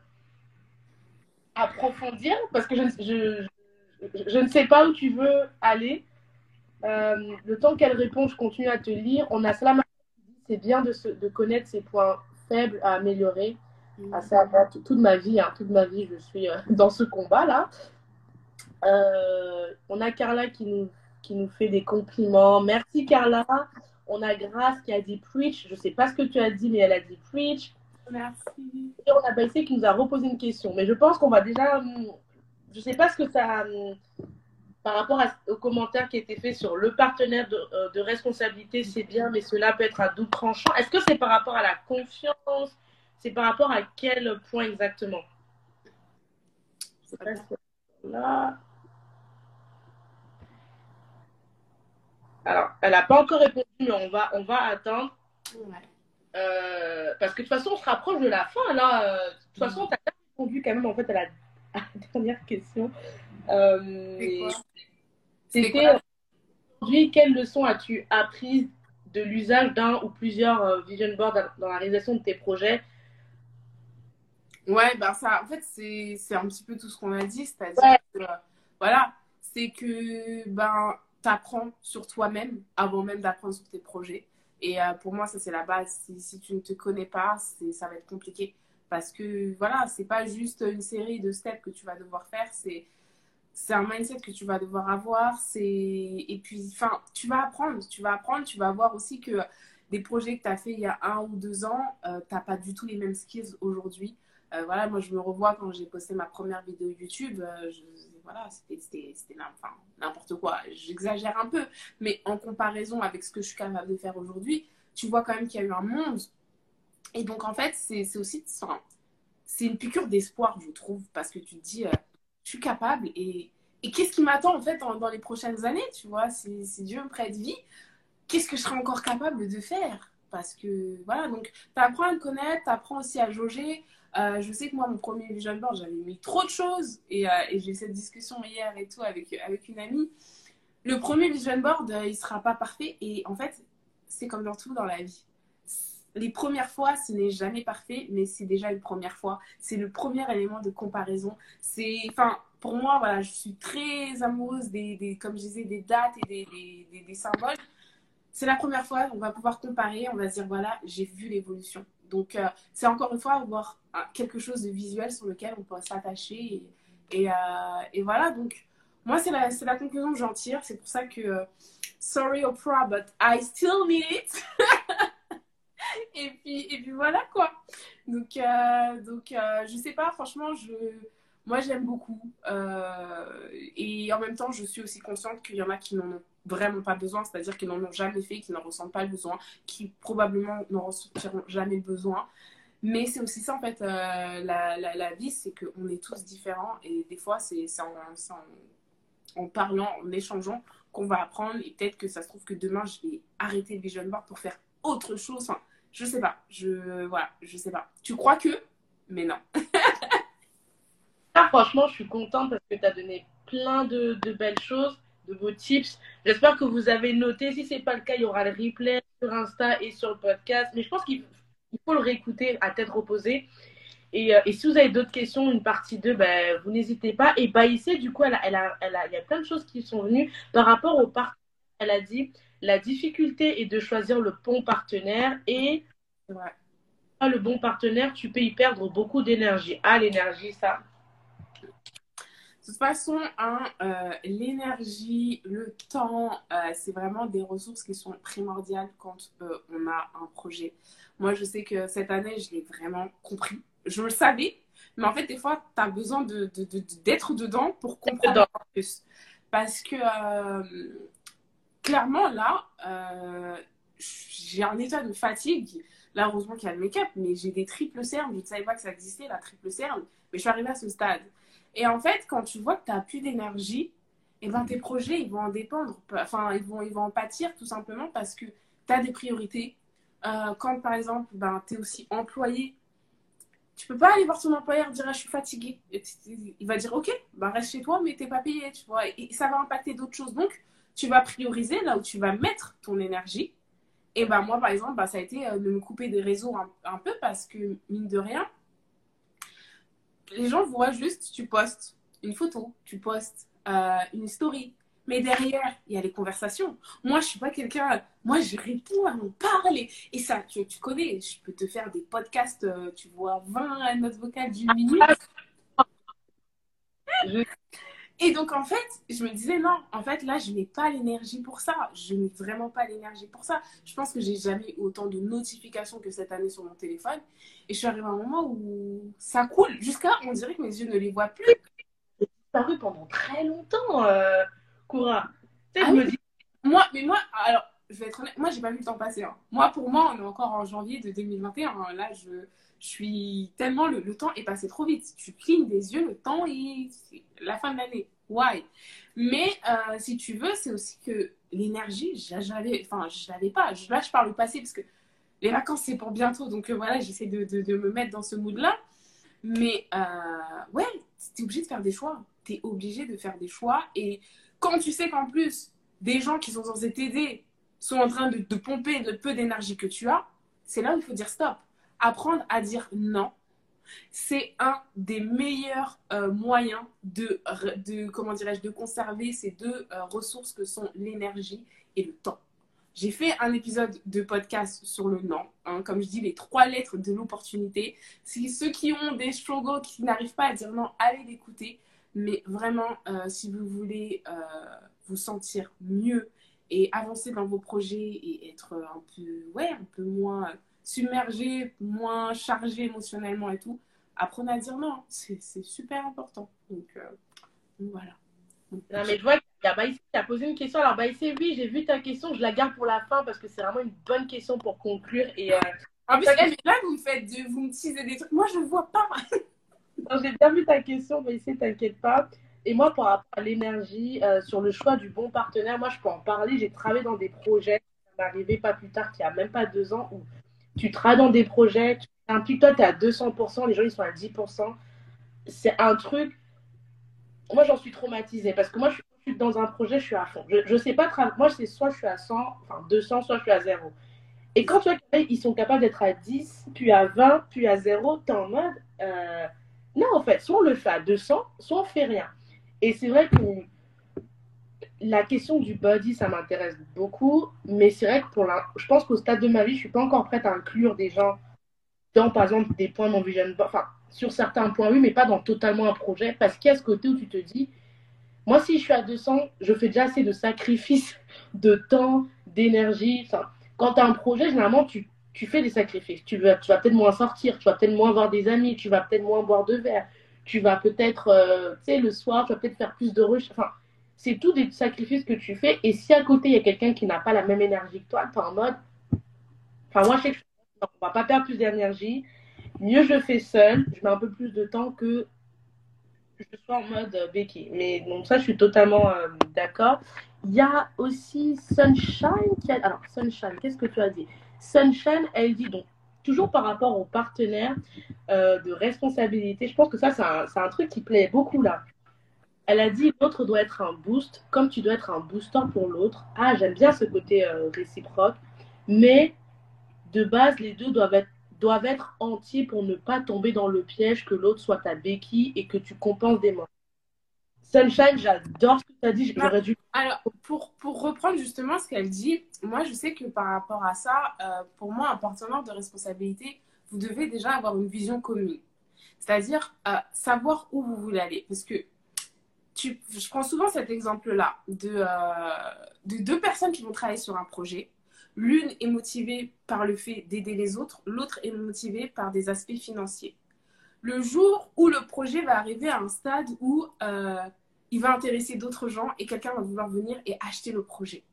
A: approfondir, parce que je, je, je, ne sais pas où tu veux aller. le temps qu'elle répond, je continue à te lire. On a cela c'est bien de, se, de connaître ses points faibles à améliorer à ça, toute ma vie, hein, toute ma vie, je suis euh, dans ce combat-là. Euh, on a Carla qui nous, qui nous fait des compliments. Merci Carla. On a Grace qui a dit preach. Je ne sais pas ce que tu as dit, mais elle a dit preach.
B: Merci.
A: Et on a Baïsé qui nous a reposé une question. Mais je pense qu'on va déjà. Hum, je ne sais pas ce que ça. Hum, par rapport aux commentaires qui étaient faits sur le partenaire de, euh, de responsabilité, c'est bien, mais cela peut être à double tranchant. Est-ce que c'est par rapport à la confiance? C'est par rapport à quel point exactement? Là. Alors, elle n'a pas encore répondu, mais on va, on va attendre. Euh, parce que de toute façon, on se rapproche de la fin. Là. Euh, de toute façon, tu as répondu quand même en fait, à la, dernière question. Euh, C'était aujourd'hui, quelle leçon as-tu apprise de l'usage d'un ou plusieurs vision boards dans la réalisation de tes projets?
B: Ouais, ben ça, en fait, c'est un petit peu tout ce qu'on a dit, c'est-à-dire que, voilà, c'est que, ben, tu apprends sur toi-même avant même d'apprendre sur tes projets. Et euh, pour moi, ça, c'est la base. Si, si, tu ne te connais pas, ça va être compliqué. Parce que, voilà, c'est pas juste une série de steps que tu vas devoir faire, c'est c'est un mindset que tu vas devoir avoir. C'est et puis, enfin, tu vas apprendre, tu vas apprendre, tu vas voir aussi que des projets que tu as fait il y a un ou deux ans, euh, tu n'as pas du tout les mêmes skills aujourd'hui. Euh, voilà, moi je me revois quand j'ai posté ma première vidéo YouTube, euh, voilà, c'était n'importe quoi. J'exagère un peu, mais en comparaison avec ce que je suis capable de faire aujourd'hui, tu vois quand même qu'il y a eu un monde. Et donc en fait, c'est aussi, c'est une piqûre d'espoir, je trouve, parce que tu te dis, je suis capable et, et qu'est-ce qui m'attend en fait dans, les prochaines années, tu vois, si, Dieu me prête vie, qu'est-ce que je serai encore capable de faire? Parce que voilà, donc tu apprends à me connaître, tu apprends aussi à jauger. Euh, je sais que moi, mon premier vision board, j'avais mis trop de choses et, euh, et j'ai eu cette discussion hier et tout avec, avec une amie. Le premier vision board, euh, il sera pas parfait et en fait, c'est comme dans tout dans la vie les premières fois, ce n'est jamais parfait, mais c'est déjà une première fois. C'est le premier élément de comparaison. C'est, enfin, pour moi, voilà, je suis très amoureuse des, des comme je disais, des dates et des, des, des, symboles. C'est la première fois, on va pouvoir comparer, on va se dire, voilà, j'ai vu l'évolution. Donc, euh, c'est encore une fois avoir quelque chose de visuel sur lequel on peut s'attacher. Euh, et, voilà, donc, moi, c'est la, conclusion que j'en tire. C'est pour ça que, euh, sorry Oprah, but I still need it. et, puis, et puis voilà quoi. Donc, euh, donc euh, je sais pas, franchement, je, moi j'aime beaucoup. Euh, et en même temps, je suis aussi consciente qu'il y en a qui n'en ont vraiment pas besoin, c'est-à-dire qu'ils n'en ont jamais fait, qui n'en ressentent pas le besoin, qui probablement n'en ressentiront jamais le besoin. Mais c'est aussi ça en fait, la, la, la, vie, c'est qu'on est tous différents et des fois c'est en, en, en, parlant, en échangeant qu'on va apprendre et peut-être que ça se trouve que demain je vais arrêter le vision board pour faire autre chose. Enfin, je sais pas. Je, voilà, je sais pas. Tu crois que, mais non.
A: franchement, je suis contente parce que tu as donné plein de, de, belles choses, de beaux tips. J'espère que vous avez noté. Si ce n'est pas le cas, il y aura le replay sur Insta et sur le podcast. Mais je pense qu'il faut le réécouter à tête reposée. Et, euh, et si vous avez d'autres questions, une partie 2, ben, vous n'hésitez pas. Et Baïssé, du coup, elle a, elle a, elle a, il y a plein de choses qui sont venues par rapport au partenaire. Elle a dit la difficulté est de choisir le bon partenaire et ouais. le bon partenaire, tu peux y perdre beaucoup d'énergie. Ah, l'énergie, ça.
B: De toute façon, hein, euh, l'énergie, le temps, euh, c'est vraiment des ressources qui sont primordiales quand euh, on a un projet. Moi, je sais que cette année, je l'ai vraiment compris. Je le savais, mais en fait, des fois, tu as besoin d'être de, de, dedans pour comprendre plus. Parce que clairement, là, j'ai un état de fatigue. Là, heureusement qu'il y a le make-up, mais j'ai des triples cernes. Je ne savais pas que ça existait, la triple cerne. Mais je suis arrivée à ce stade. Et en fait, quand tu vois que tu n'as plus d'énergie, eh ben, tes projets, ils vont en dépendre. Enfin, ils vont, ils vont en pâtir tout simplement parce que tu as des priorités. Euh, quand, par exemple, ben, tu es aussi employé, tu peux pas aller voir ton employeur dire ah, je suis fatiguée. il va dire ok, ben, reste chez toi, mais tu n'es pas payé. Et ça va impacter d'autres choses. Donc, tu vas prioriser là où tu vas mettre ton énergie. Et ben moi, par exemple, bah, ça a été euh, de me couper des réseaux un, peu parce que, mine de rien, les gens voient juste, tu postes une photo, tu postes euh, une story. Mais derrière, il y a les conversations. Moi, je suis pas quelqu'un. Moi, je réponds, on parle. Et, ça, tu, tu, connais, je peux te faire des podcasts, euh, tu vois, 20 notes vocales d'une minute. Je et donc, en fait, je me disais, non, en fait, là, je n'ai pas l'énergie pour ça. Je n'ai vraiment pas l'énergie pour ça. Je pense que j'ai jamais eu autant de notifications que cette année sur mon téléphone. Et je suis arrivée à un moment où ça coule. Jusqu'à, on dirait que mes yeux ne les voient plus.
A: J'ai disparu pendant très longtemps, euh, Koura.
B: Tu sais, je ah me dis. Moi, mais moi, alors, je vais être honnête, moi, j'ai pas vu le temps passer. Hein. Moi, pour moi, on est encore en janvier de 2021. Hein. Là, je, je suis tellement. Le, temps est passé trop vite. Tu clignes des yeux, le temps est. la fin de l'année. Why? Mais euh, si tu veux, c'est aussi que l'énergie, j'avais, enfin, je l'avais pas. Là, je parle au passé parce que les vacances, c'est pour bientôt. Donc euh, voilà, j'essaie de, me mettre dans ce mood-là. Mais euh, ouais, tu es obligé de faire des choix. Tu es obligé de faire des choix. Et quand tu sais qu'en plus, des gens qui sont censés t'aider sont en train de, de pomper le peu d'énergie que tu as, c'est là où il faut dire stop. Apprendre à dire non c'est un des meilleurs euh, moyens de, comment dirais-je, de conserver ces deux euh, ressources que sont l'énergie et le temps. J'ai fait un épisode de podcast sur le non, hein, comme je dis, les trois lettres de l'opportunité. Si ceux qui ont des struggles, qui n'arrivent pas à dire non, allez l'écouter. Mais vraiment, euh, si vous voulez vous sentir mieux et avancer dans vos projets et être un peu, ouais, un peu moins submergé, moins chargé émotionnellement et tout, apprenez à dire non. C'est super important. Donc, euh, voilà.
A: non, mais je vois qu'il y a Baïsé qui a posé une question. Alors, Baïsé, oui, j'ai vu ta question. Je la garde pour la fin parce que c'est vraiment une bonne question pour conclure. Et, euh,
B: en plus, là, vous me faites, vous me teasez des trucs. Moi, je ne vois pas.
A: j'ai bien vu ta question, Baïsé, t'inquiète pas. Et moi, par rapport à l'énergie, euh, sur le choix du bon partenaire, moi, je peux en parler. J'ai travaillé dans des projets. Ça m'est arrivé pas plus tard qu'il n'y a même pas deux ans où tu travailles dans des projets, tu impliques, toi, tu es à 200%, les gens, ils sont à 10%. C'est un truc. Moi, j'en suis traumatisée parce que moi, je suis dans un projet, je suis à fond. Je ne sais pas, moi, c'est soit je suis à 100, enfin 200, soit je suis à 0. Et quand tu vois qu'ils sont capables d'être à 10, puis à 20, puis à 0, tu es en mode. Euh, non, en fait, soit on le fait à 200, soit on fait rien. Et c'est vrai que la question du body, ça m'intéresse beaucoup, mais c'est vrai que pour la... je pense qu'au stade de ma vie, je suis pas encore prête à inclure des gens dans, par exemple, des points non vision Enfin, sur certains points, oui, mais pas dans totalement un projet, parce qu'il y a ce côté où tu te dis, moi, si je suis à 200, je fais déjà assez de sacrifices de temps, d'énergie. Quand tu as un projet, généralement, tu, tu fais des sacrifices. Tu vas, tu vas peut-être moins sortir, tu vas peut-être moins voir des amis, tu vas peut-être moins boire de verre, tu vas peut-être, euh, tu sais, le soir, tu vas peut-être faire plus de recherche. Enfin, c'est tout des sacrifices que tu fais. Et si à côté, il y a quelqu'un qui n'a pas la même énergie que toi, tu en mode. Enfin, moi, je sais que on va pas perdre plus d'énergie. Mieux je fais seul, je mets un peu plus de temps que je sois en mode euh, béquille. Mais donc, ça, je suis totalement euh, d'accord. Il y a aussi Sunshine qui a. Alors, Sunshine, qu'est-ce que tu as dit? Sunshine, elle dit donc, toujours par rapport aux partenaires euh, de responsabilité, je pense que ça, c'est un, truc qui plaît beaucoup là. Elle a dit l'autre doit être un boost, comme tu dois être un booster pour l'autre. Ah, j'aime bien ce côté euh, réciproque. Mais de base, les deux doivent être, entiers pour ne pas tomber dans le piège que l'autre soit ta béquille et que tu compenses des manques. Sunshine, j'adore ce que tu as dit. J'aurais dû.
B: Alors, pour, pour reprendre justement ce qu'elle dit, moi, je sais que par rapport à ça, euh, pour moi, un partenaire de responsabilité, vous devez déjà avoir une vision commune. C'est-à-dire euh, savoir où vous voulez aller. Parce que je prends souvent cet exemple-là de, euh, de deux personnes qui vont travailler sur un projet. L'une est motivée par le fait d'aider les autres, l'autre est motivée par des aspects financiers. Le jour où le projet va arriver à un stade où euh, il va intéresser d'autres gens et quelqu'un va vouloir venir et acheter le projet.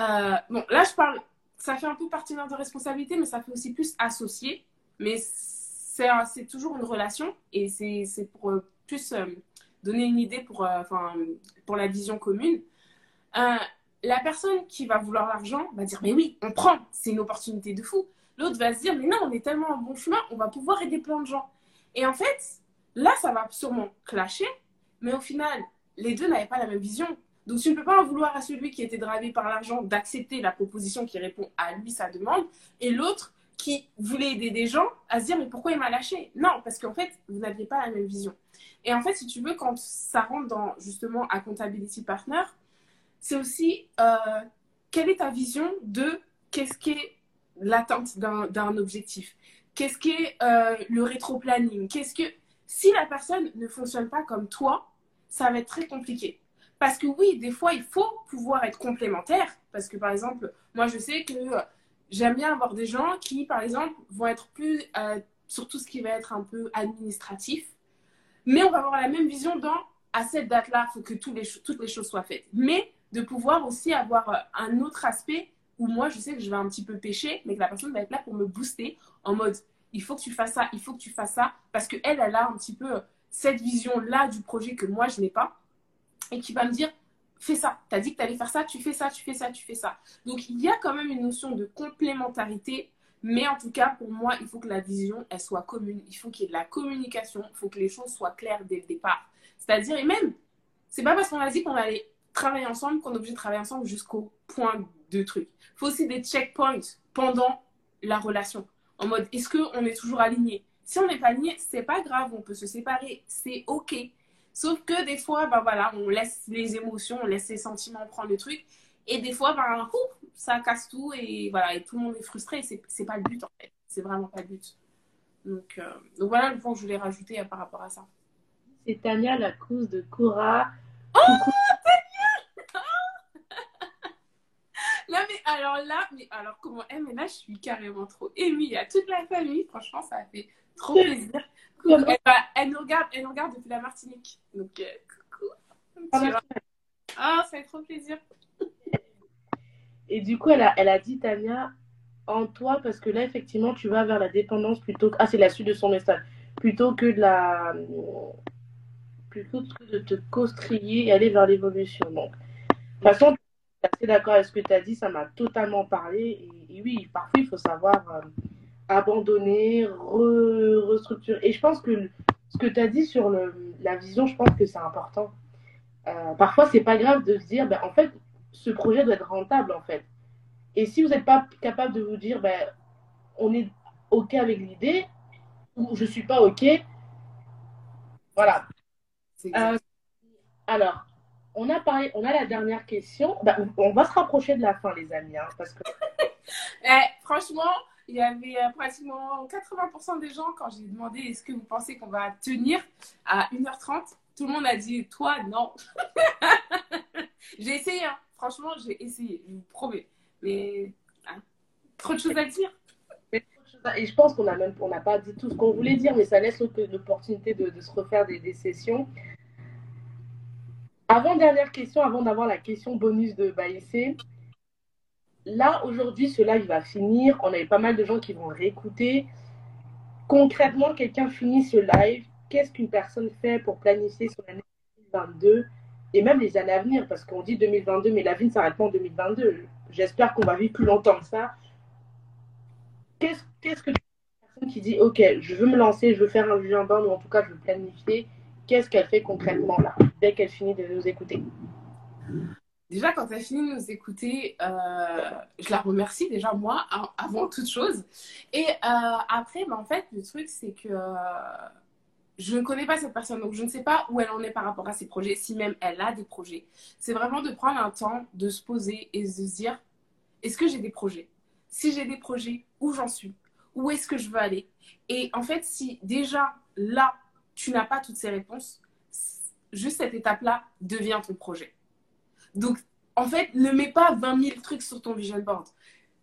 B: Euh, bon, là, je parle, ça fait un peu partenaire de responsabilité, mais ça fait aussi plus associé. Mais c'est toujours une relation et c'est pour plus donner une idée pour, euh, pour la vision commune. Euh, la personne qui va vouloir l'argent va dire mais oui, on prend, c'est une opportunité de fou. L'autre va se dire mais non, on est tellement en bon chemin, on va pouvoir aider plein de gens. Et en fait, là, ça va sûrement clasher, mais au final, les deux n'avaient pas la même vision. Donc tu ne peux pas en vouloir à celui qui était dravé par l'argent d'accepter la proposition qui répond à lui sa demande, et l'autre qui voulait aider des gens à se dire mais pourquoi il m'a lâché? Non, parce qu'en fait, vous n'aviez pas la même vision. Et en fait, si tu veux, quand ça rentre dans justement Accountability Partner, c'est aussi euh, quelle est ta vision de qu'est-ce qu'est l'atteinte d'un objectif? Qu'est-ce qu'est euh, le rétro-planning? Qu'est-ce que si la personne ne fonctionne pas comme toi, ça va être très compliqué. Parce que oui, des fois, il faut pouvoir être complémentaire. Parce que par exemple, moi, je sais que j'aime bien avoir des gens qui, par exemple, vont être plus euh, sur tout ce qui va être un peu administratif. Mais on va avoir la même vision dans à cette date-là, il faut que toutes les, toutes les choses soient faites. Mais de pouvoir aussi avoir euh, un autre aspect où moi, je sais que je vais un petit peu pêcher, mais que la personne va être là pour me booster en mode il faut que tu fasses ça, il faut que tu fasses ça, parce qu'elle, elle a un petit peu cette vision-là du projet que moi, je n'ai pas. et qui va me dire fais ça. Tu as dit que tu allais faire ça, tu fais ça, tu fais ça, tu fais ça. Donc, il y a quand même une notion de complémentarité. Mais en tout cas, pour moi, il faut que la vision, elle soit commune. Il faut qu'il y ait de la communication. Il faut que les choses soient claires dès le départ. C'est-à-dire, et même, c'est pas parce qu'on a dit qu'on allait travailler ensemble qu'on est obligé de travailler ensemble jusqu'au point de truc. Il faut aussi des checkpoints pendant la relation. En mode, est-ce qu'on est toujours aligné? Si on n'est pas aligné, c'est pas grave, on peut se séparer. C'est OK. Sauf que des fois, bah voilà, on laisse les émotions, on laisse les sentiments prendre le truc. Et des fois, bah, ça casse tout et voilà, et tout le monde est frustré. C'est, c'est pas le but en fait. C'est vraiment pas le but. Donc, euh, donc voilà le point que je voulais rajouter euh, par rapport à ça.
A: C'est Tania, la cause de Cora.
B: Oh, Tania Là, mais alors là, mais alors comment Eh, mais là, je suis carrément trop émue. Il y a toute la famille. Franchement, ça a fait trop plaisir. Elle, elle, nous regarde, elle nous regarde depuis la Martinique. Donc, euh, coucou. Ah, ça fait trop plaisir.
A: Et du coup, elle a, elle a dit, Tania, en toi, parce que là, effectivement, tu vas vers la dépendance plutôt que. Ah, c'est la suite de son message. Plutôt que de la. Plutôt que de te costrier et aller vers l'évolution. Donc, de toute façon, je suis assez d'accord avec ce que tu as dit, ça m'a totalement parlé. Et, oui, parfois, il faut savoir euh, abandonner, re, restructurer. Et je pense que ce que tu as dit sur le, la vision, je pense que c'est important. Euh, parfois, c'est pas grave de se dire, ben, en fait, ce projet doit être rentable, en fait. Et si vous n'êtes pas capable de vous dire, ben, on est OK avec l'idée, ou je ne suis pas OK, voilà. Euh, alors, on a parlé, on a la dernière question. Ben, on va se rapprocher de la fin, les amis, hein, parce que.
B: eh, franchement, il y avait euh, pratiquement 80% des gens, quand j'ai demandé est-ce que vous pensez qu'on va tenir à 1h30, tout le monde a dit toi, non. j'ai essayé, hein. franchement, j'ai essayé, je vous promets. Mais hein, trop de choses à dire.
A: Et je pense qu'on n'a même on pas dit tout ce qu'on voulait dire, mais ça laisse l'opportunité de, de, se refaire des, des sessions. Avant dernière question, avant d'avoir la question bonus de Baïssé, là, aujourd'hui, ce live va finir. On a eu pas mal de gens qui vont réécouter. Concrètement, quelqu'un finit ce live. Qu'est-ce qu'une personne fait pour planifier son année 2022 et même les années à venir? Parce qu'on dit 2022, mais la vie ne s'arrête pas en 2022. J'espère qu'on va vivre plus longtemps que ça. Qu'est-ce qu'est-ce que personne qui dit Ok, je veux me lancer, je veux faire un board ou en tout cas, je veux planifier Qu'est-ce qu'elle fait concrètement là, dès qu'elle finit de nous écouter?
B: Déjà, quand elle finit de nous écouter, euh, je la remercie déjà moi, avant toute chose. Et euh, après, bah, en fait, le truc, c'est que euh, je ne connais pas cette personne, donc je ne sais pas où elle en est par rapport à ses projets, si même elle a des projets. C'est vraiment de prendre un temps, de se poser et de se dire, est-ce que j'ai des projets? Si j'ai des projets, où j'en suis? Où est-ce que je veux aller? Et en fait, si déjà là, tu n'as pas toutes ces réponses, juste cette étape-là devient ton projet. Donc, en fait, ne mets pas 20 000 trucs sur ton vision board.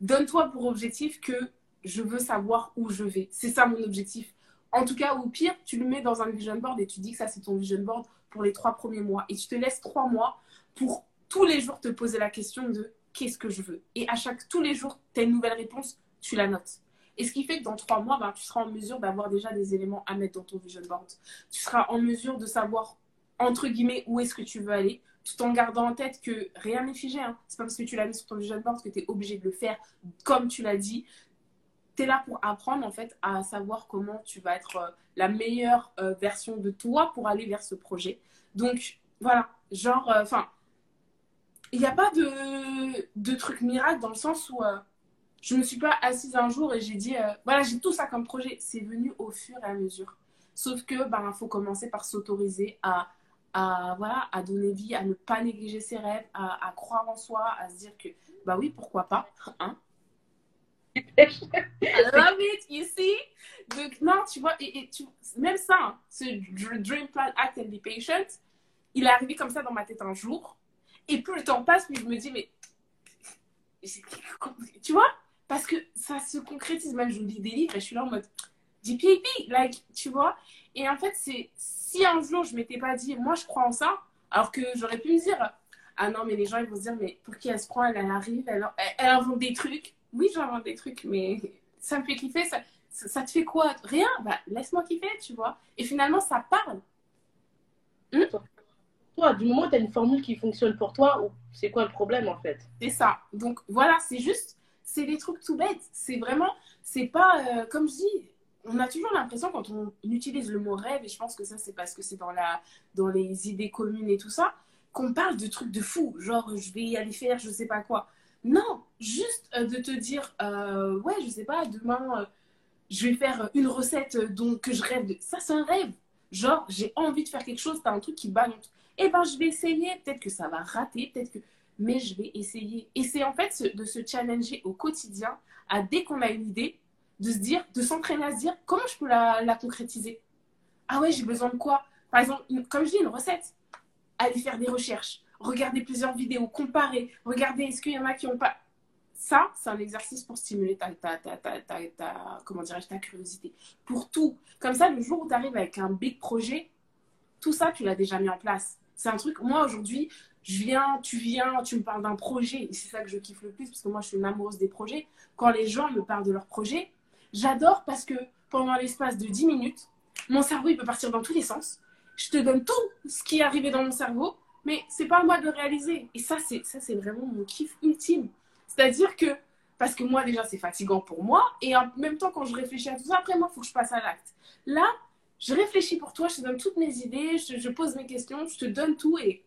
B: Donne-toi pour objectif que je veux savoir où je vais. C'est ça mon objectif. En tout cas, au pire, tu le mets dans un vision board et tu dis que ça, c'est ton vision board pour les trois premiers mois. Et tu te laisses trois mois pour tous les jours te poser la question de qu'est-ce que je veux. Et à chaque, tous les jours, tu une nouvelle réponse, tu la notes. Et ce qui fait que dans trois mois, ben, tu seras en mesure d'avoir déjà des éléments à mettre dans ton vision board. Tu seras en mesure de savoir, entre guillemets, où est-ce que tu veux aller tout en gardant en tête que rien n'est figé. Hein. C'est pas parce que tu l'as mis sur ton vision board que tu es obligé de le faire comme tu l'as dit. Tu es là pour apprendre en fait à savoir comment tu vas être euh, la meilleure euh, version de toi pour aller vers ce projet. Donc voilà, genre, euh, enfin, il n'y a pas de, de truc miracle dans le sens où je me suis pas assise un jour et j'ai dit, voilà, j'ai tout ça comme projet. C'est venu au fur et à mesure. Sauf que, ben, faut commencer par s'autoriser à à, voilà, à donner vie, à ne pas négliger ses rêves, à, à, croire en soi, à se dire que, bah oui, pourquoi pas. Hein? I love it, you see? Donc, non, tu vois, et, et tu, même ça, hein, ce Dream Plan Act and Be Patient, il est arrivé comme ça dans ma tête un jour. Et plus le temps passe, plus je me dis, mais. Tu vois? Parce que ça se concrétise. Même, je lis des livres et je suis là en mode. DPAP, like, tu vois? Et en fait, c'est si un jour je m'étais pas dit, moi je crois en ça, alors que j'aurais pu me dire, ah non, mais les gens ils vont se dire, mais pour qui elle se prend, elle, elle arrive, elle, elle, invente des trucs. Oui, j'invente des trucs, mais ça me fait kiffer, ça, ça, te fait quoi? Rien, bah laisse-moi kiffer, tu vois. Et finalement, ça parle.
A: Hmm? toi. Du moment où tu as une formule qui fonctionne pour toi, c'est quoi le problème en fait?
B: C'est ça. Donc voilà, c'est juste, c'est des trucs tout bêtes. C'est vraiment, c'est pas, euh, comme je dis, on a toujours l'impression quand on utilise le mot rêve, et je pense que ça c'est parce que c'est dans, dans les idées communes et tout ça, qu'on parle de trucs de fou, genre je vais y aller faire je sais pas quoi. Non, juste euh, de te dire, euh, ouais, je sais pas, demain je vais faire une recette dont, que je rêve de. Ça c'est un rêve. Genre, j'ai envie de faire quelque chose, t'as un truc qui balance. Eh ben, je vais essayer. Peut-être que ça va rater, peut-être que. Mais je vais essayer. Et c'est en fait de se challenger au quotidien, à dès qu'on a une idée, de se dire, de s'entraîner à se dire comment je peux la, concrétiser? Ah ouais, j'ai besoin de quoi? Par exemple, comme je dis, une recette. Aller faire des recherches, regarder plusieurs vidéos, comparer, regarder est-ce qu'il y en a qui n'ont pas? Ça, c'est un exercice pour stimuler ta, ta, ta, ta comment ta curiosité. Pour tout. Comme ça, le jour où tu arrives avec un big projet, tout ça, tu l'as déjà mis en place. C'est un truc, moi aujourd'hui, je viens, tu viens, tu me parles d'un projet. Et c'est ça que je kiffe le plus, parce que moi, je suis une amoureuse des projets. Quand les gens me parlent de leur projet, J'adore parce que pendant l'espace de 10 minutes, mon cerveau, il peut partir dans tous les sens. Je te donne tout ce qui est arrivé dans mon cerveau, mais c'est pas à moi de le réaliser. Et ça, c'est, ça, c'est vraiment mon kiff ultime. C'est-à-dire que, parce que moi, déjà, c'est fatigant pour moi, et en même temps, quand je réfléchis à tout ça, après, moi, il faut que je passe à l'acte. Là, je réfléchis pour toi, je te donne toutes mes idées, je, je pose mes questions, je te donne tout, et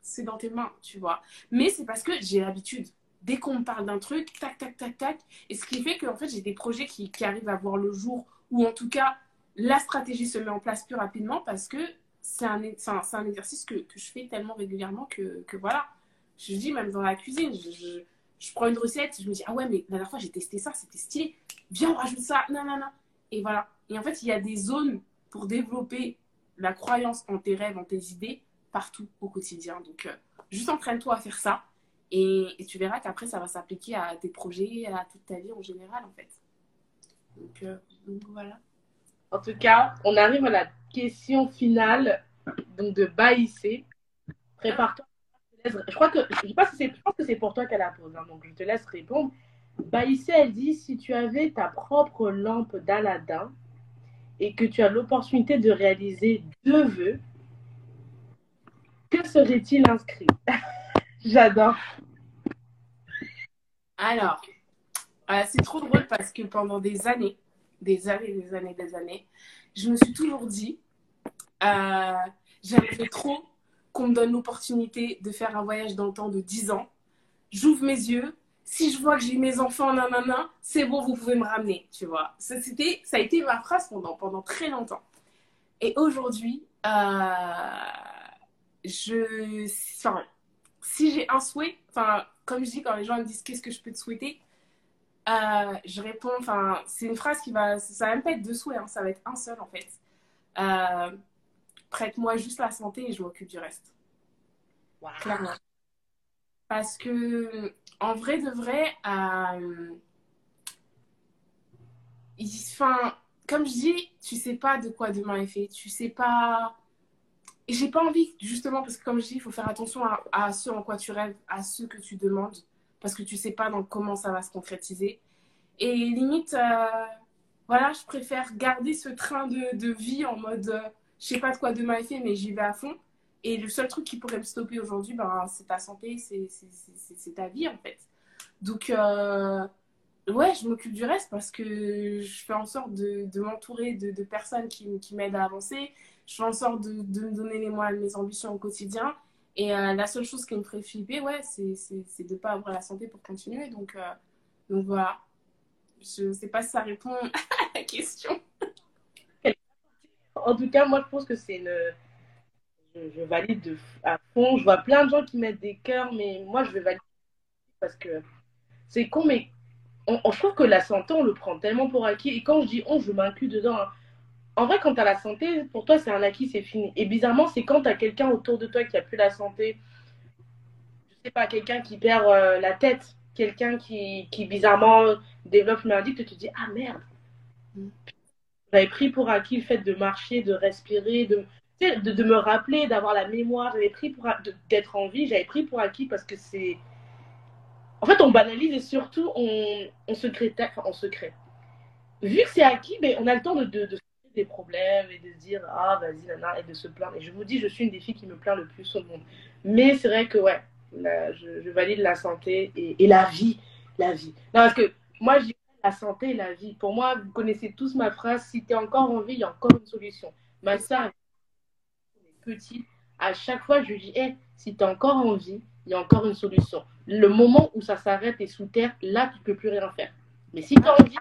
B: c'est dans tes mains, tu vois. Mais c'est parce que j'ai l'habitude dès qu'on me parle d'un truc, tac, tac, tac, tac. Et ce qui fait qu'en fait, j'ai des projets qui, arrivent à voir le jour, ou en tout cas, la stratégie se met en place plus rapidement parce que c'est un, un, un, exercice que, que, je fais tellement régulièrement que, que, voilà. Je dis, même dans la cuisine, je, je, je, prends une recette, je me dis, ah ouais, mais la dernière fois, j'ai testé ça, c'était stylé. Viens, on rajoute ça, non, non, non. Et voilà. Et en fait, il y a des zones pour développer la croyance en tes rêves, en tes idées, partout au quotidien. Donc, euh, juste entraîne-toi à faire ça. Et, tu verras qu'après, ça va s'appliquer à tes projets, à toute ta vie en général, en fait. Donc, euh, voilà.
A: En tout cas, on arrive à la question finale donc de Baïssé. Prépare-toi. Je crois que je, pas si pense que c'est pour toi qu'elle a posé, hein, donc je te laisse répondre. Baïssé, elle dit si tu avais ta propre lampe d'Aladin et que tu as l'opportunité de réaliser deux vœux, que serait-il inscrit? J'adore.
B: Alors, euh, c'est trop drôle parce que pendant des années, des années, des années, des années, je me suis toujours dit, euh, j'aimerais trop qu'on me donne l'opportunité de faire un voyage dans le temps de 10 ans. J'ouvre mes yeux. Si je vois que j'ai mes enfants, nanana, c'est bon, vous pouvez me ramener, tu vois. Ça, c'était, ça a été ma phrase pendant, pendant très longtemps. Et aujourd'hui, euh, je, enfin, si j'ai un souhait, enfin, comme je dis, quand les gens me disent qu'est-ce que je peux te souhaiter, euh, je réponds, enfin, c'est une phrase qui va, ça va même pas être deux souhaits, hein, ça va être un seul en fait. Euh, prête-moi juste la santé et je m'occupe du reste. Clairement. Parce que, en vrai de vrai, euh, comme je dis, tu sais pas de quoi demain est fait, tu sais pas et j'ai pas envie, justement, parce que comme je dis, il faut faire attention à, à, ce en quoi tu rêves, à ce que tu demandes, parce que tu sais pas dans comment ça va se concrétiser. Et limite, euh, voilà, je préfère garder ce train de, de vie en mode, euh, je sais pas de quoi demain est fait, mais j'y vais à fond. Et le seul truc qui pourrait me stopper aujourd'hui, ben, c'est ta santé, c'est ta vie, en fait. Donc, euh, ouais, je m'occupe du reste parce que je fais en sorte de, de m'entourer de, de, personnes qui, qui m'aident à avancer je fais en sorte de, de, me donner les moyens mes ambitions au quotidien. Et euh, la seule chose qui me ferait flipper, ouais, c'est de ne pas avoir la santé pour continuer. Donc, euh, donc voilà. Je ne sais pas si ça répond à la question.
A: En tout cas, moi, je pense que c'est une. Je, valide de, à fond. Je vois plein de gens qui mettent des cœurs, mais moi, je vais valider parce que c'est con, mais on, je trouve que la santé, on le prend tellement pour acquis. Et quand je dis on, je m'inclus dedans. Hein en vrai, quand tu la santé, pour toi, c'est un acquis, c'est fini. Et bizarrement, c'est quand tu quelqu'un autour de toi qui a plus la santé, je sais pas, quelqu'un qui perd euh, la tête, quelqu'un qui, bizarrement développe une maladie, que tu te dis Ah merde J'avais pris pour acquis le fait de marcher, de respirer, de, me rappeler, d'avoir la mémoire. J'avais pris pour d'être en vie, j'avais pris pour acquis parce que c'est. En fait, on banalise et surtout, on, se crée. Enfin, on se crée. Vu que c'est acquis, mais ben, on a le temps de des problèmes et de se dire ah vas-y nana et de se plaindre. Et je vous dis, je suis une des filles qui me plaint le plus au monde. Mais c'est vrai que ouais, je, je, valide la santé et, la vie, la vie. Non parce que moi je dis la santé et la vie. Pour moi, vous connaissez tous ma phrase si tu es encore en vie, il y a encore une solution. Ma soeur, petite, à chaque fois je lui dis hey, si tu es encore en vie, il y a encore une solution. Le moment où ça s'arrête et sous terre, là tu peux plus rien faire. Mais si tu as envie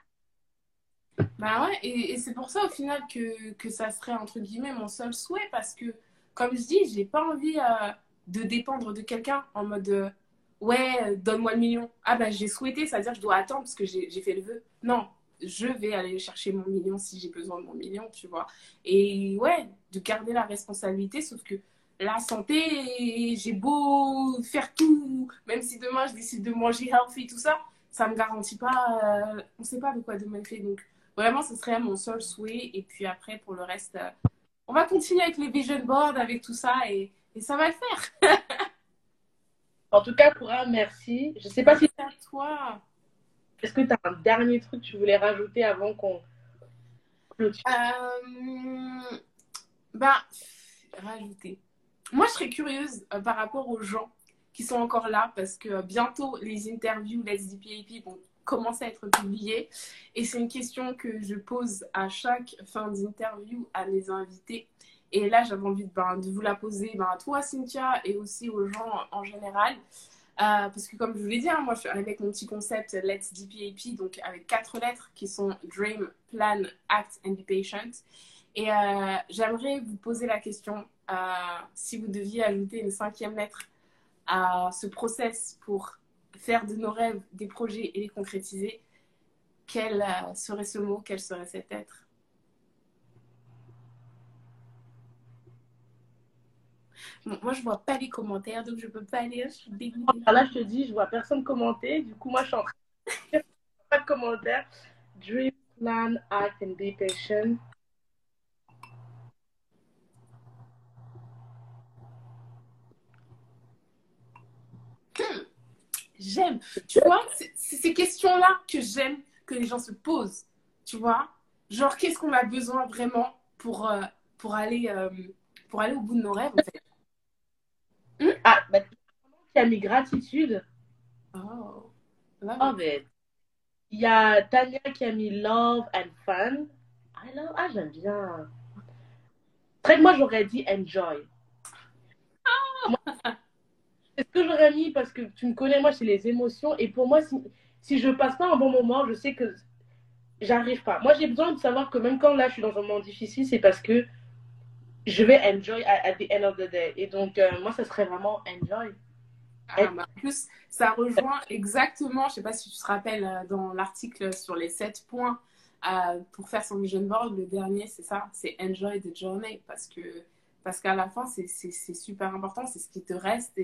B: bah ouais, et, c'est pour ça au final que, que ça serait entre guillemets mon seul souhait parce que, comme je dis, j'ai pas envie euh, de dépendre de quelqu'un en mode euh, ouais, donne-moi le million. Ah bah j'ai souhaité, c'est-à-dire que je dois attendre parce que j'ai fait le vœu. Non, je vais aller chercher mon million si j'ai besoin de mon million, tu vois. Et ouais, de garder la responsabilité, sauf que la santé, j'ai beau faire tout, même si demain je décide de manger healthy, tout ça, ça me garantit pas, euh, on sait pas de quoi demain fait. Donc Vraiment, ce serait mon seul souhait. Et puis après, pour le reste, euh, on va continuer avec les vision boards, avec tout ça, et, et ça va le faire.
A: en tout cas, Koura, merci. Je sais pas si.
B: à toi.
A: Est-ce que tu as un dernier truc que tu voulais rajouter avant qu'on
B: euh... Bah, rajouter. Moi, je serais curieuse euh, par rapport aux gens qui sont encore là parce que bientôt les interviews Let's DPAP vont commence à être publié. Et c'est une question que je pose à chaque fin d'interview à mes invités. Et là, j'avais envie de, ben, vous la poser ben, à toi, Cynthia, et aussi aux gens en général. Euh, parce que comme je vous l'ai dit, hein, moi je suis avec mon petit concept Let's DPAP, donc avec quatre lettres qui sont Dream, Plan, Act and Be Patient. Et euh, j'aimerais vous poser la question, euh, si vous deviez ajouter une cinquième lettre à ce process pour faire de nos rêves des projets et les concrétiser, quel euh, serait ce mot, quel serait cet être? Moi, je vois pas les commentaires, donc je peux pas lire. Je suis
A: Là, je te dis, je vois personne commenter. Du coup, moi, je suis en train pas de commentaires. Dream, plan, act and.
B: J'aime. Tu vois, c'est ces questions-là que j'aime que les gens se posent. Tu vois Genre, qu'est-ce qu'on a besoin vraiment pour, euh, pour, aller, euh, pour aller au bout de nos rêves, en fait?
A: Hmm? Ah, bah, qui a mis gratitude.
B: Oh.
A: Oh, mais il y a Tania qui a mis love and fun. I love... Ah, j'aime bien. Très, moi, j'aurais dit enjoy. C'est ce que j'aurais mis parce que tu me connais, moi, c'est les émotions. Et pour moi, si, si je passe pas un bon moment, je sais que j'arrive pas. Moi, j'ai besoin de savoir que même quand là, je suis dans un moment difficile, c'est parce que je vais enjoy at, the end of the day. Et donc, euh, moi, ça serait vraiment enjoy.
B: Ah, bah, en plus, ça rejoint exactement, je sais pas si tu te rappelles euh, dans l'article sur les 7 points euh, pour faire son vision board, le dernier, c'est ça, c'est enjoy the journey parce que parce qu'à la fin, c'est super important, c'est ce qui te reste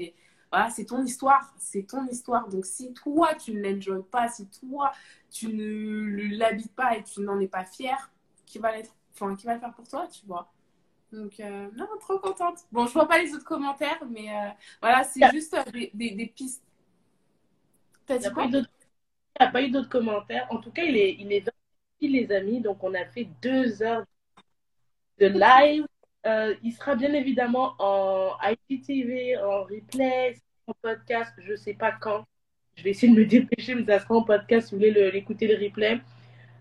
B: voilà, c'est ton histoire, c'est ton histoire. Donc si toi, tu ne l'enjoy pas, si toi, tu ne l'habites pas et tu n'en es pas fier, qui va, enfin, qui va le faire pour toi, tu vois donc, euh, non, trop contente. Bon, je vois pas les autres commentaires, mais euh, voilà, c'est juste euh, des, des, des, pistes.
A: T'as dit quoi? Il n'y a pas eu d'autres commentaires. En tout cas, il est, il est 26, les amis. Donc, on a fait deux heures de live. Euh, il sera bien évidemment en IPTV, en replay, en podcast, je ne sais pas quand. Je vais essayer de me dépêcher, mais ça sera en podcast si vous voulez l'écouter le, replay.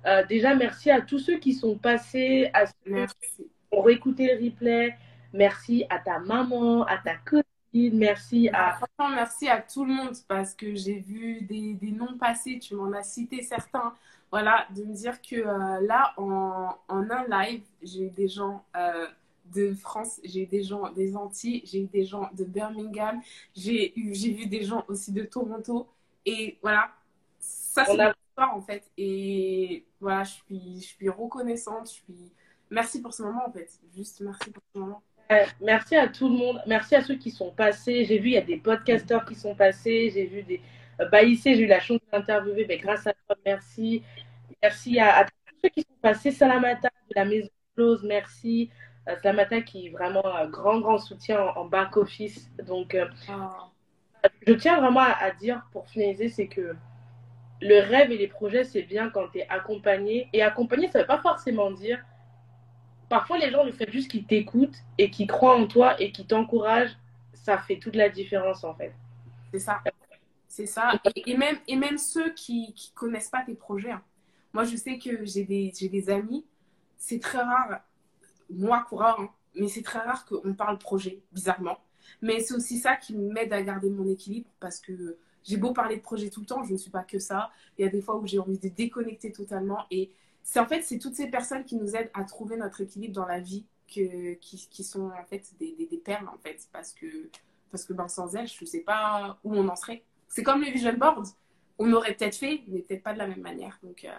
A: Euh, déjà, merci à tous ceux qui sont passés, à ceux qui ont réécouté le replay. Merci à ta maman, à ta copine, merci à...
B: Franchement, merci à tout le monde parce que j'ai vu des, des noms passer, tu m'en as cité certains. Voilà, de me dire que euh, là, en, en, un live, j'ai eu des gens de France, j'ai eu des gens des Antilles, j'ai eu des gens de Birmingham, j'ai vu des gens aussi de Toronto et voilà, ça c'est l'histoire en fait et voilà, je suis je suis reconnaissante, je suis merci pour ce moment en fait, juste merci pour ce moment.
A: merci à tout le monde, merci à ceux qui sont passés. J'ai vu il y a des podcasteurs qui sont passés, j'ai vu des euh, bah, ici j'ai eu la chance d'interviewer, mais grâce à toi, merci. Merci à, tous ceux qui sont passés. Salamata de la Maison Close, merci. Slamata qui est vraiment un grand, grand soutien en, back-office. Donc, euh, je tiens vraiment à, dire, pour finaliser, c'est que le rêve et les projets, c'est bien quand tu es accompagné. Et accompagné, ça ne veut pas forcément dire parfois les gens le font juste qu'ils t'écoutent et qui croient en toi et qui t'encouragent. Ça fait toute la différence en fait.
B: C'est ça. C'est ça. Et, même, et même ceux qui ne connaissent pas tes projets. Hein. Moi, je sais que j'ai des, des amis. C'est très rare, moi, coureur, hein, mais c'est très rare qu'on parle projet, bizarrement. Mais c'est aussi ça qui m'aide à garder mon équilibre parce que j'ai beau parler de projet tout le temps, je ne suis pas que ça. Il y a des fois où j'ai envie de déconnecter totalement. Et c'est en fait, c'est toutes ces personnes qui nous aident à trouver notre équilibre dans la vie qui, sont en fait des, perles en fait. Parce que, parce que ben, sans elles, je ne sais pas où on en serait. C'est comme les vision boards. On aurait peut-être fait, mais peut-être pas de la même manière. Donc, euh...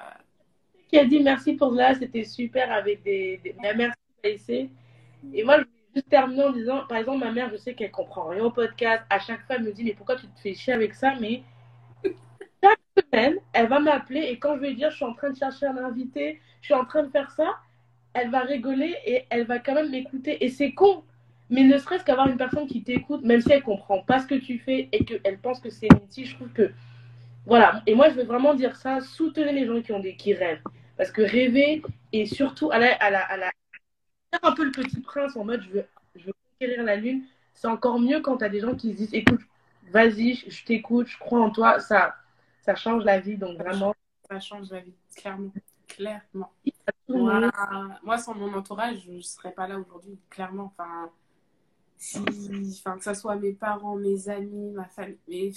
A: Qui a dit merci pour cela, c'était super avec des. des... Merci, Et moi, je juste terminer en disant, par exemple, ma mère, je sais qu'elle comprend rien au podcast. À chaque fois, elle me dit, mais pourquoi tu te fais chier avec ça? Mais chaque semaine, elle va m'appeler et quand je vais dire, je suis en train de chercher un invité, je suis en train de faire ça, elle va rigoler et elle va quand même m'écouter. Et c'est con. Mais ne serait-ce qu'avoir une personne qui t'écoute, même si elle comprend pas ce que tu fais et qu'elle pense que c'est inutile, je trouve que. Voilà. Et moi, je veux vraiment dire ça, soutenez les gens qui, ont des, qui rêvent. Parce que rêver, et surtout à la un peu le petit prince en mode je veux, je veux conquérir la lune. C'est encore mieux quand tu as des gens qui se disent écoute, vas-y, je, t'écoute, je crois en toi. Ça, ça change la vie. Donc vraiment.
B: Ça change la vie, clairement. Clairement. Moi, moi, sans mon entourage, je ne serais pas là aujourd'hui, clairement. Enfin, si, enfin, que ce soit mes parents, mes amis, ma famille. Mais,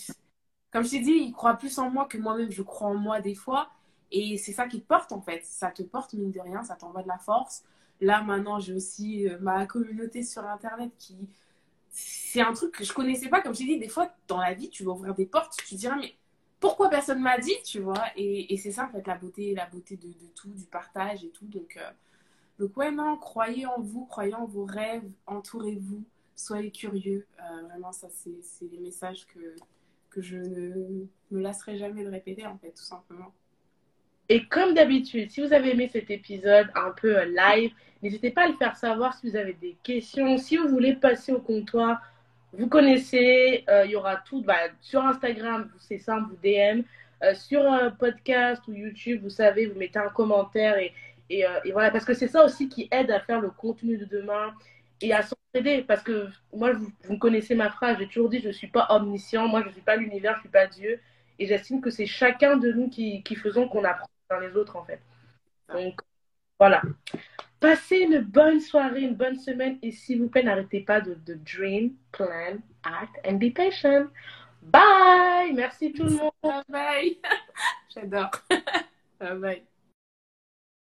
B: comme je t'ai dit, ils croient plus en moi que moi-même, je crois en moi des fois. Et c'est ça qui te porte, en fait. Ça te porte, mine de rien, ça t'envoie de la force. Là, maintenant, j'ai aussi euh, ma communauté sur Internet qui. C'est un truc que je connaissais pas. Comme je dit, des fois, dans la vie, tu vas ouvrir des portes, tu te diras, mais pourquoi personne m'a dit, tu vois? Et, c'est ça, en fait, la beauté, la beauté de, tout, du partage et tout. Donc, euh, donc, ouais, non, croyez en vous, croyez en vos rêves, entourez-vous, soyez curieux. Euh, vraiment, ça, c'est les messages que je ne me lasserai jamais de répéter, en fait, tout simplement.
A: Et comme d'habitude, si vous avez aimé cet épisode un peu euh, live, n'hésitez pas à le faire savoir si vous avez des questions. Si vous voulez passer au comptoir, vous connaissez, euh, il y aura tout bah, sur Instagram, c'est simple, vous DM. Euh, sur un podcast ou YouTube, vous savez, vous mettez un commentaire et, voilà, parce que c'est ça aussi qui aide à faire le contenu de demain et à s'entraider. Parce que moi, vous, connaissez ma phrase, j'ai toujours dit, je ne suis pas omniscient, moi, je ne suis pas l'univers, je ne suis pas Dieu. Et j'estime que c'est chacun de nous qui faisons qu'on apprend dans les autres, en fait. Donc, voilà. Passez une bonne soirée, une bonne semaine et s'il vous plaît, n'arrêtez pas de, de dream, plan, act and be patient. Bye! Merci tout le monde.
B: Bye bye. J'adore. bye bye.